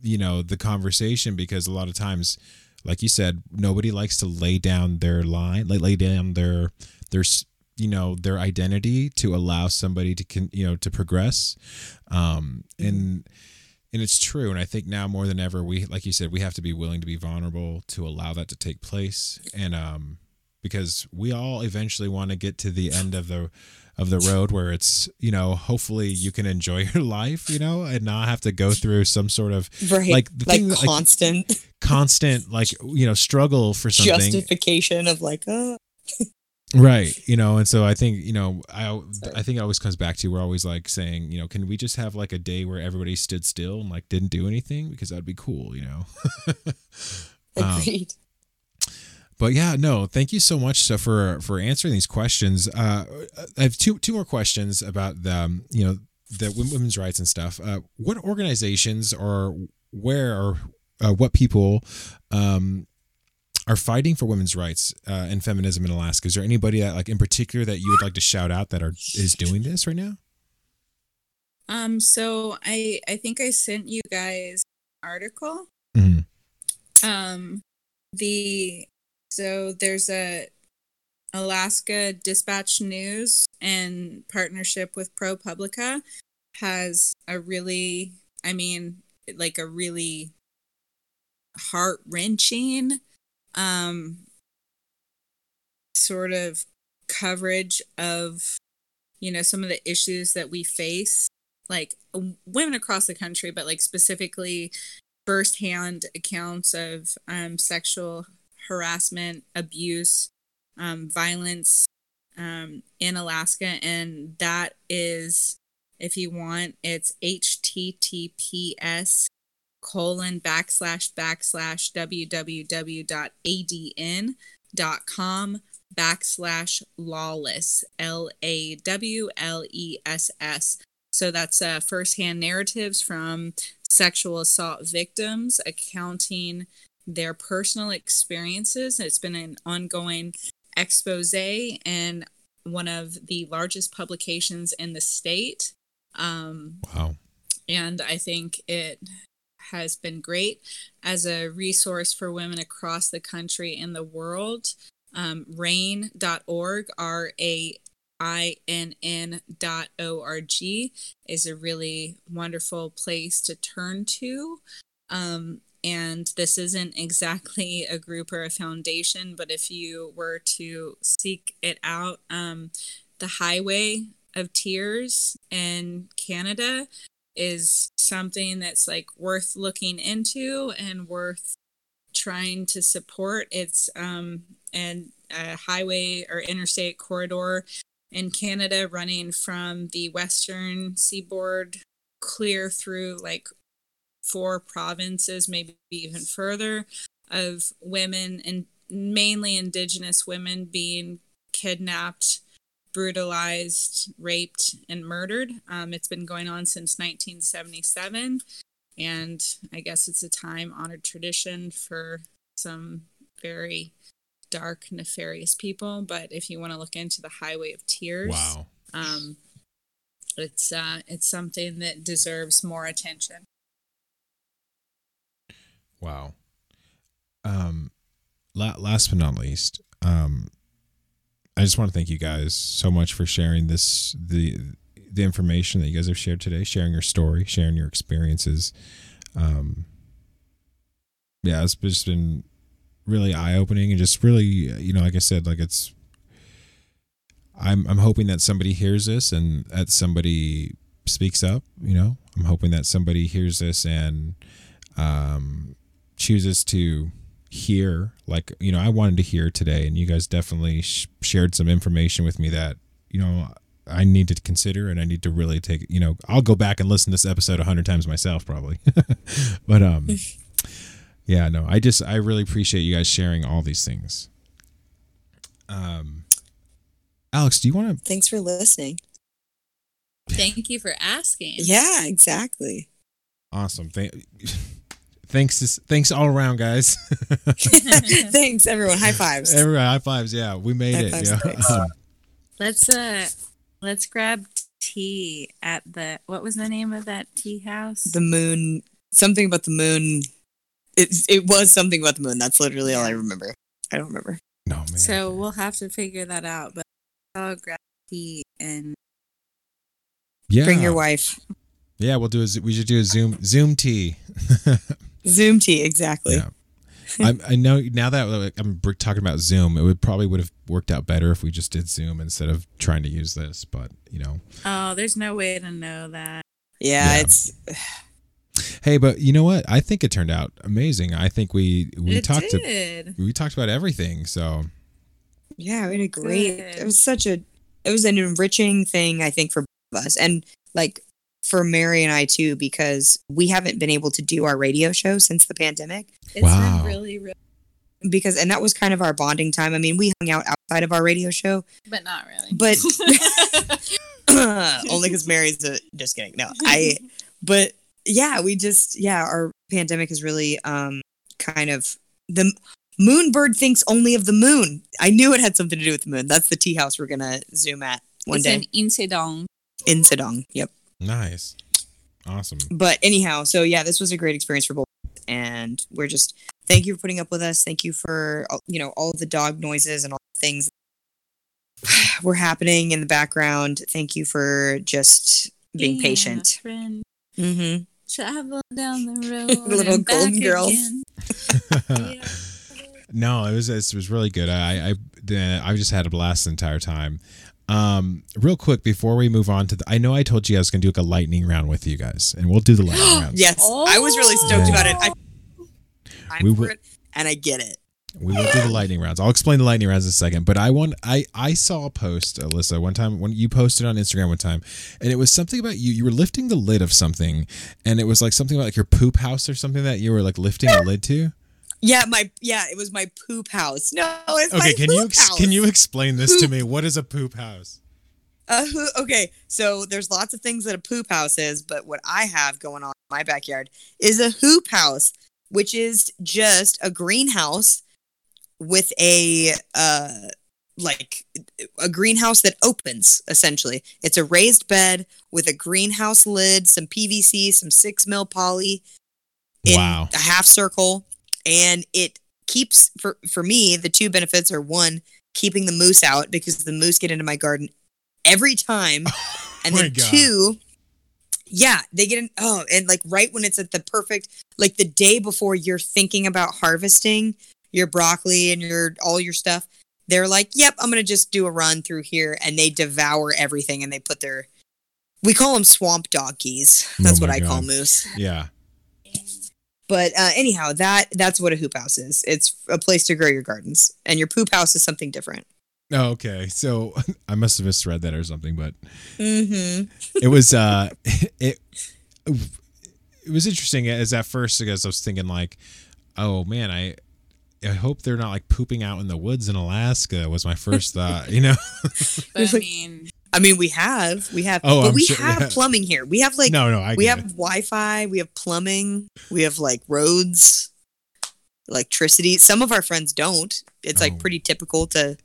you know, the conversation because a lot of times, like you said, nobody likes to lay down their line, like lay down their their you know their identity to allow somebody to can you know to progress, um, and and it's true. And i think now more than ever we like you said we have to be willing to be vulnerable to allow that to take place. And um because we all eventually want to get to the end of the of the road where it's you know hopefully you can enjoy your life you know and not have to go through some sort of Right. like the like thing that, like constant. constant like you know struggle for something. Justification of like, oh, right you know and so i think you know i i think it always comes back to we're always like saying you know can we just have like a day where everybody stood still and like didn't do anything? Because that'd be cool you know? Um, agreed. But yeah no thank you so much so for for answering these questions uh i have two two more questions about the um, you know the women's rights and stuff uh what organizations or where or uh, what people um are fighting for women's rights uh, and feminism in Alaska. Is there anybody that, like, in particular, that you would like to shout out that are is doing this right now? Um, so I I think I sent you guys an article. Mhm. Um, the so there's a Alaska Dispatch News in partnership with ProPublica has a really, I mean, like a really heart wrenching, um, sort of coverage of you know some of the issues that we face like women across the country but like specifically firsthand accounts of um, sexual harassment abuse um, violence um, in alaska and that is if you want it's https colon backslash backslash www.adn.com backslash lawless L A W L E S S. So that's uh, firsthand narratives from sexual assault victims accounting their personal experiences. It's been an ongoing expose and one of the largest publications in the state. Um, Wow. and I think it has been great as a resource for women across the country and the world. Um, rainn.org, R A I N N dot O R G, is a really wonderful place to turn to. Um, and this isn't exactly a group or a foundation, but if you were to seek it out, um, the Highway of Tears in Canada is something that's like worth looking into and worth trying to support. It's um and a highway or interstate corridor in Canada running from the western seaboard clear through like four provinces, maybe even further, of women and mainly indigenous women being kidnapped brutalized, raped, and murdered. Um, it's been going on since 1977, and I guess it's a time honored tradition for some very dark, nefarious people. But if you want to look into the Highway of Tears, Wow. um, it's uh, it's something that deserves more attention. Wow. Um, la- last but not least, um, I just want to thank you guys so much for sharing this the the information that you guys have shared today, sharing your story, sharing your experiences. Um, yeah, it's just been really eye opening and just really, you know, like I said, like it's. I'm I'm hoping that somebody hears this and that somebody speaks up. You know, I'm hoping that somebody hears this and um, chooses to hear. Like you know, I wanted to hear today, and you guys definitely sh- shared some information with me that you know I need to consider and I need to really take. You know, I'll go back and listen to this episode a hundred times myself probably, but um, yeah, no, I just I really appreciate you guys sharing all these things. Um, Alex, do you want to? Thanks for listening. Thank you for asking. Yeah, exactly. Awesome. Thank, thanks, thanks all around, guys. Thanks, everyone. High fives. Everyone, high fives. Yeah, we made High it. Yeah. Um, Let's uh let's grab tea at the what was the name of that tea house? the moon. Something about the moon. It, it was something about the moon. That's literally all I remember. I don't remember. no man. so we'll have to figure that out. But I'll grab tea and yeah, Bring your wife. Yeah, we'll do a. We should do a Zoom Zoom tea. Zoom tea, exactly. Yeah. I, I know now that I'm talking about Zoom, it would probably would have worked out better if we just did Zoom instead of trying to use this. But you know, oh, there's no way to know that. Yeah, Yeah. it's hey, but you know what? I think it turned out amazing. I think we we it talked to, did. we talked about everything. So yeah, we had a great. Good. It was such a. It was an enriching thing, I think, for both of us, and like for Mary and I too, because we haven't been able to do our radio show since the pandemic. It's Wow. been really, really, Because and that was kind of our bonding time. I mean, we hung out outside of our radio show, but not really. but only because Mary's a, just kidding. No, I. But yeah, we just yeah, our pandemic is really um kind of the Moonbird thinks only of the moon. I knew it had something to do with the moon. That's the tea house we're gonna zoom at one it's day an incident. Insadong. Yep. Nice, awesome. But anyhow, so yeah, this was a great experience for both, and we're just thank you for putting up with us. Thank you for uh, you know all of the dog noises and all the things were happening in the background. Thank you for just being a patient. Friend, Mm-hmm. travel down the road. Little golden girls. Yeah. no, it was it was really good. I I the, I just had a blast the entire time. Um, real quick before we move on to the, I know I told you I was gonna do like a lightning round with you guys, and we'll do the lightning round. Yes, I was really stoked about it. I, I'm We will- it, and I get it. We will do the lightning rounds. I'll explain the lightning rounds in a second. But I want I I saw a post, Alyssa, one time when you posted on Instagram one time, and it was something about you. You were lifting the lid of something, and it was like something about like your poop house or something that you were like lifting a lid to. Yeah, my yeah, it was my poop house. No, it's my Okay, can you ex- can you explain this to me? What is a poop house? Uh, okay, so there's lots of things that a poop house is, but what I have going on in my backyard is a hoop house, which is just a greenhouse with a uh like a greenhouse that opens essentially. It's a raised bed with a greenhouse lid, some PVC, some six mil poly in Wow. a half circle, and it keeps for for me the two benefits are one keeping the moose out because the moose get into my garden every time and my then God. two yeah they get in oh and like right when it's at the perfect like the day before you're thinking about harvesting your broccoli and your all your stuff they're like yep i'm gonna just do a run through here and they devour everything and they put their we call them swamp donkeys oh that's Oh what i call moose Yeah. But uh, anyhow that that's what a hoop house is it's a place to grow your gardens and your poop house is something different Oh, okay. So I must have misread that or something, but mm-hmm it was uh it it was interesting as at first because I was thinking like, oh man, I I hope they're not like pooping out in the woods in Alaska was my first thought, you know. But I mean, i mean we have we have Oh, but I'm we sure- have yeah. plumbing here we have like no, no, I we have it. Wi-Fi, we have plumbing, we have like roads, electricity. Some of our friends don't. It's Oh. like pretty typical to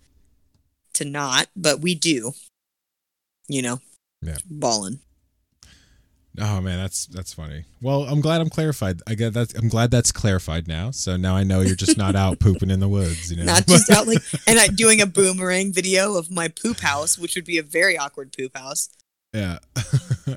to not, but we do. You know, Yeah. ballin'. Oh man, that's that's funny. Well, I'm glad I'm clarified. I get that. I'm glad that's clarified now. So now I know you're just not out pooping in the woods. You know, Not just out like and I doing a boomerang video of my poop house, which would be a very awkward poop house. yeah. oh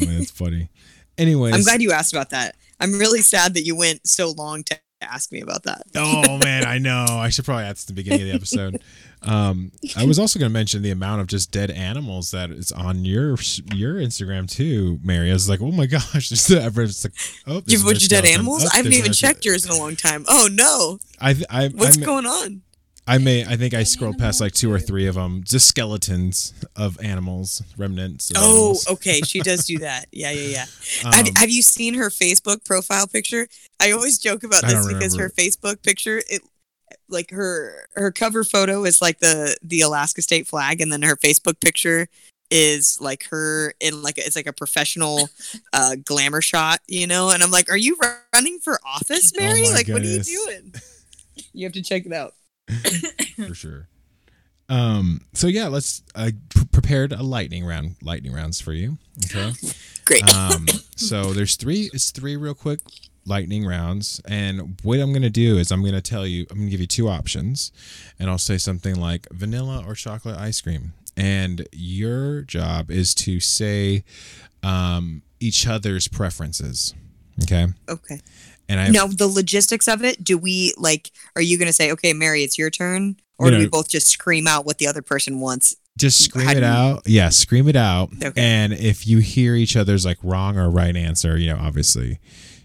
man, it's funny. Anyway, I'm glad you asked about that. I'm really sad that you went so long to ask me about that. oh man, I know. I should probably ask at the beginning of the episode. Um, I was also going to mention the amount of just dead animals that is on your your Instagram too, Mary. I was like, oh my gosh, there's everyone's like, oh, there's You've another watched dead skeleton. animals? Oh, I haven't even checked yours in a long time. Oh no. I I What's I, may- going on? I may I think I scrolled past like two or three of them, just skeletons of animals, remnants. Of Oh, animals. okay. She does do that. Yeah, yeah, yeah. Um, have, have you seen her Facebook profile picture? I always joke about this don't because her. Facebook picture, it like her her cover photo is like the the Alaska state flag, and then her Facebook picture is like her in like a, it's like a professional uh glamour shot, you know. And I'm like, are you running for office, Oh Mary? my like, what are you doing? You have to check it out. for sure. Um. So yeah, let's. I p- prepared a lightning round. Lightning rounds for you. Okay. Great. Um. So there's three. It's three real quick lightning rounds, and what I'm gonna do is I'm gonna tell you. I'm gonna give you two options, and I'll say something like vanilla or chocolate ice cream, and your job is to say, um, each other's preferences. Okay. Okay. And I Now the logistics of it. Do we like? Are you going to say, okay, Mary, it's your turn, or You do we both just scream out what the other person wants? just scream How it you- out yeah scream it out Okay. and if you hear each other's like wrong or right answer you know obviously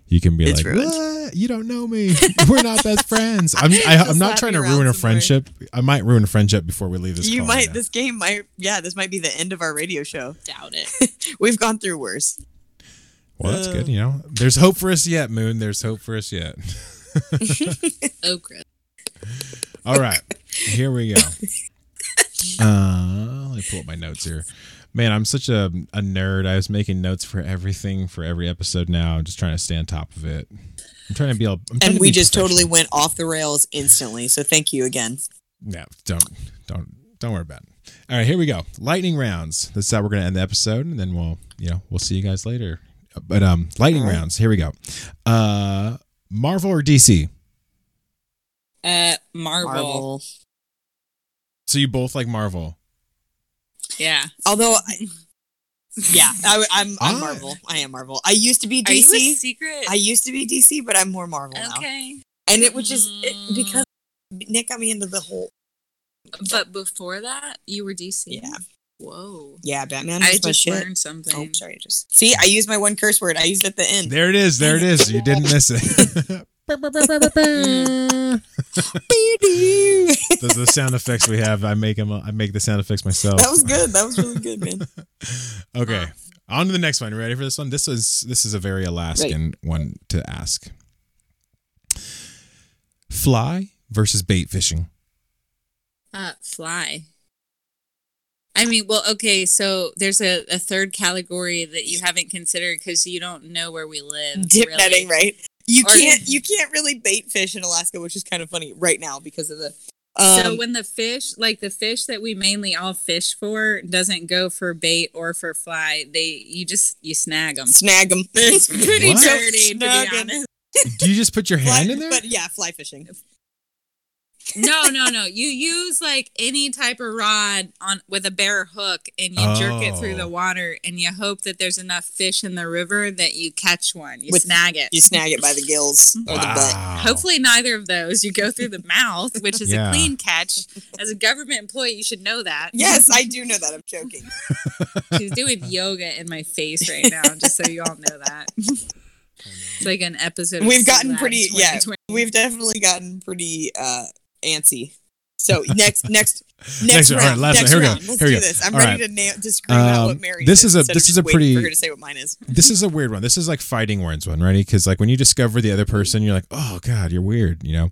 you can be It's like "What? you don't know me we're not best friends i'm I, i'm not trying to around ruin a some more. friendship i might ruin a friendship before we leave this you call, might. know. This game might. Yeah, this might be the end of our radio show. Doubt it. We've gone through worse. well that's Uh. good you know there's hope for us yet moon there's hope for us yet Okra. all right here we go uh let me pull up my notes here man i'm such a, a nerd i was making notes for everything for every episode now i'm just trying to stay on top of it i'm trying to be all I'm And to we be just totally went off the rails instantly. So thank you again. Yeah, don't don't don't worry about it. All right, here we go. Lightning rounds. This is how we're gonna end the episode, and then we'll you know we'll see you guys later. But um, lightning All right. rounds. Here we go. Uh, Marvel or DC? Uh, Marvel. Marvel. So you both like Marvel? Yeah. Although, I, yeah, I, I'm I'm Marvel. I am Marvel. I used to be Are you a DC. secret? I used to be DC, but I'm more Marvel now. okay. And it was just it, Mm. because Nick got me into the whole. But before that, you were DC. Yeah. Whoa. Yeah, Batman I was my just shit. learned something. Oh, sorry. Just see, I used my one curse word. I used it at the end. There it is. There it is. You didn't miss it. the, the sound effects we have, I make them. I make the sound effects myself. that was good. That was really good, man. Okay. On to the next one. Ready for this one? This is this is a very Alaskan one to ask. Fly versus bait fishing. Uh, fly. I mean, well, okay, so there's a, a third category that you haven't considered because you don't know where we live. Dip really. netting, right? You Or- can't you can't really bait fish in Alaska, which is kind of funny right now because of the. Um, so when the fish, like the fish that we mainly all fish for, doesn't go for bait or for fly, they you just you snag them. snag them. It's pretty What? dirty, to be honest. Do you just put your hand in there? But yeah, fly fishing. No, no, no. You use like any type of rod on with a bare hook, and you jerk it through the Oh. water, and you hope that there's enough fish in the river that you catch one. You With- snag it. You snag it by the gills or the butt. Hopefully, neither of those. You go through the mouth, which is Yeah. a clean catch. As a government employee, you should know that. Yes, I do know that. I'm joking. She's doing yoga in my face right now, just so you all know that. It's like an episode. We've gotten pretty yeah. We've definitely gotten pretty uh antsy. So next next Next next one. All right, round. last next one. Here we go. Let's Here we do go. this. I'm All ready right. to nail to scream out what Um, Mary this is a- this is a waiting pretty- for her to say what mine is. This is a weird one. This is like fighting words one, right? Because like when you discover the other person, you're like, oh god, you're weird. You know,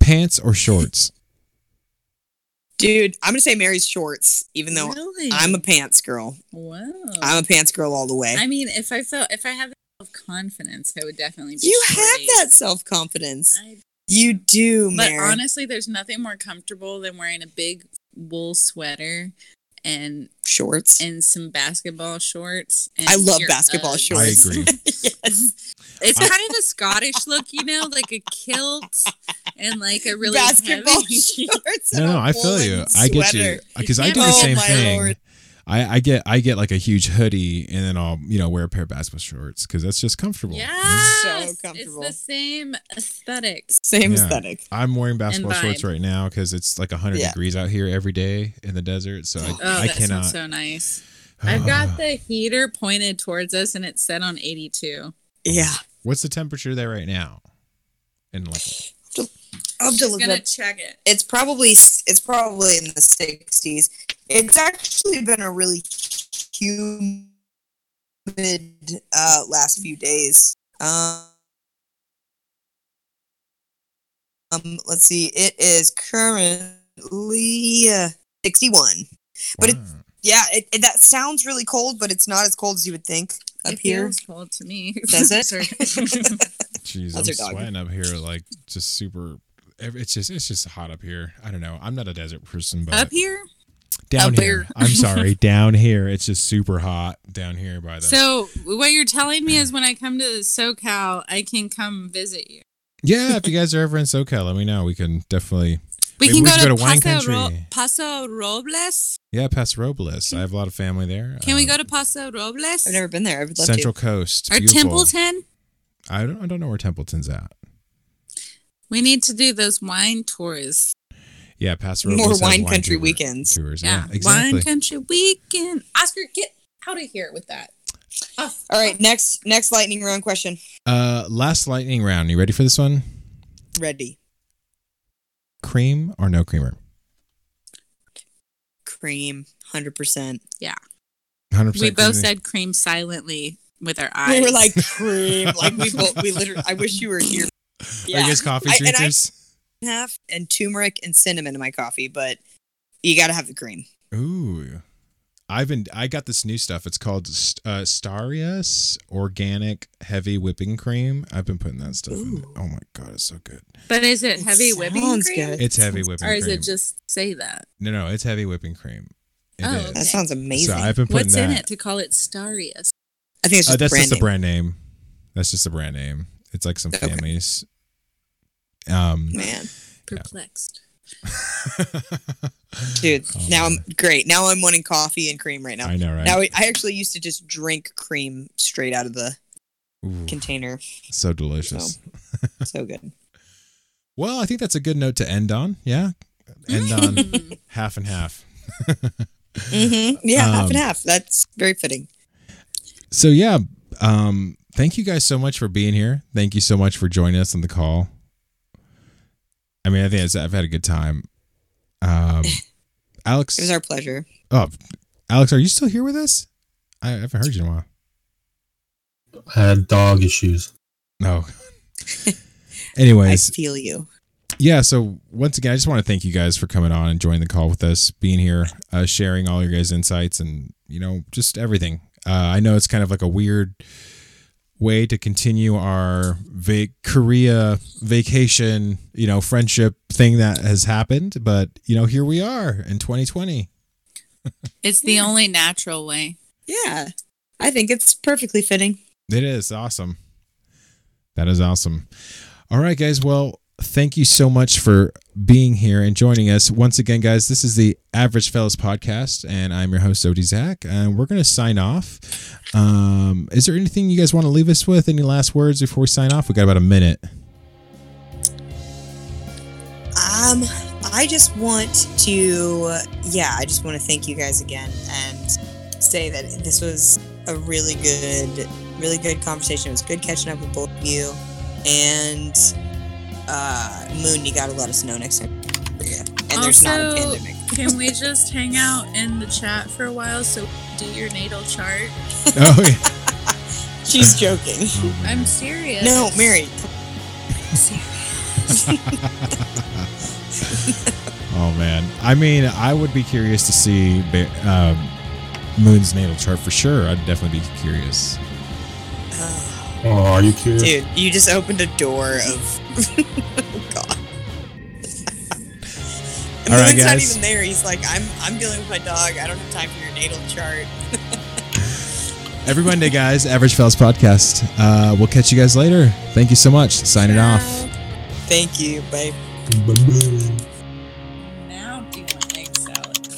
pants or shorts. Dude, I'm gonna say Mary's shorts, even though really? I'm a pants girl. wow. I'm a pants girl all the way. I mean, if I felt if I had self confidence, I would definitely be. you have that self confidence. I- You do, but honestly, there's nothing more comfortable than wearing a big wool sweater and Shorts. and some basketball shorts. And I love basketball Uggs. I agree. yes. It's kind of a Scottish look, you know, like a kilt and like a really basketball heavy. shorts. No, no, I feel you. woolen I get you because I do Oh, the same thing. Lord. I, I get I get like a huge hoodie and then I'll you know wear a pair of basketball shorts because that's just comfortable. Yeah, So comfortable. It's the same aesthetic. Same Yeah. aesthetic. I'm wearing basketball shorts right now because it's like 100 Yeah. degrees out here every day in the desert. So I, Oh, I that cannot. so nice. I've got the heater pointed towards us and it's set on 82. Yeah. What's the temperature there right now? And like, I'll have to Just gonna up. check it. It's probably it's probably in the sixties. It's actually been a really humid uh, last few days. Um, um, let's see. It is currently uh, sixty-one. But it, yeah, it, it, that sounds really cold, but it's not as cold as you would think up it here. feels cold to me. Does it? Jeez, I'm sweating up here like just super. It's just it's just hot up here. I don't know. I'm not a desert person, but Up here? Down up here. here. I'm sorry, down here. It's just super hot down here by the. So what you're telling me is when I come to SoCal, I can come visit you. yeah, if you guys are ever in SoCal, let me know. We can definitely. We can we go, should to, go to wine Paso, Ro- Paso Robles. Yeah, Paso Robles. I have a lot of family there. Can we Um, go to Paso Robles? I've never been there. I would love Central to. Coast? or beautiful. Templeton? I don't. I don't know where Templeton's at. We need to do those wine tours. Yeah, Paso More Robles. has wine country tour- weekends. Tours. Yeah, Yeah, exactly. wine country weekend. Oscar, get out of here with that. Oh, All right, next next lightning round question. Uh, last lightning round. You ready for this one? Ready. Cream or no creamer? Cream, hundred percent. Yeah. Hundred percent. we both said cream silently with our eyes. We were like cream, like we both. We literally. I wish you were here. Are you guys coffee I- and I- half and turmeric and cinnamon in my coffee, but you got to have the cream. Ooh. I've been. I got this new stuff. It's called uh, Starius Organic Heavy Whipping Cream. I've been putting that stuff in. Oh my god, it's so good. but is it It heavy whipping sounds cream? good. It's heavy whipping Or is cream. it just say that? no, no, it's heavy whipping cream. It Oh, okay. That sounds amazing. So I've been putting What's that. in it to call it Starius? I think it's Uh, that's brand just a name. brand name. That's just a brand name. It's like some Okay. families. Um, Man, Perplexed. dude. Oh, now. I'm great. Now I'm wanting coffee and cream right now. I know, right? Now I I actually used to just drink cream straight out of the Ooh, container. so delicious. So good. Well, I think that's a good note to end on. Yeah, end on half and half. hmm Yeah, half and Um, half. That's very fitting. So yeah, um, thank you guys so much for being here. Thank you so much for joining us on the call. I mean, I think it's, I've had a good time. Um, Alex, It was our pleasure. oh, Alex, are you still here with us? I haven't heard you in a while. I had dog issues. No. Anyways, I feel you. yeah. So once again, I just want to thank you guys for coming on and joining the call with us, being here, uh, sharing all your guys' insights, and you know, just everything. Uh, I know it's kind of like a weird way to continue our va- Korea vacation, you know, friendship thing that has happened, but you know, here we are in 2020. It's the only natural way. Yeah, I think it's perfectly fitting. It is awesome. That is awesome. All right, guys. Well, thank you so much for being here and joining us once again, guys. This is the Average Fellas podcast, and I'm your host, Jody Zach, and we're to sign off. Um, is there anything you guys want to leave us with? Any last words before we sign off? We got about a minute. Um, I just want to, yeah, I just want to thank you guys again and say that this was a really good, really good conversation. It was good catching up with both of you. And uh, Moon, you got to let us know next time. And there's not a Also- pandemic. Can we just hang out in the chat for a while so do your natal chart? Oh, yeah. She's joking. Oh. I'm serious. No, Mary. Serious. Oh man. I mean, I would be curious to see um, Moon's natal chart for sure. I'd definitely be curious. Oh, are you curious? Dude, you just opened a door of. God. And All right, Moon's not even there. He's like, I'm I'm dealing with my dog. I don't have time for your natal chart. Every Monday, guys. Average Fellas Podcast. Uh, we'll catch you guys later. Thank you so much. Signing off. Thank you. Bye. Now do you want egg salad?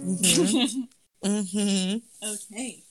hmm hmm okay.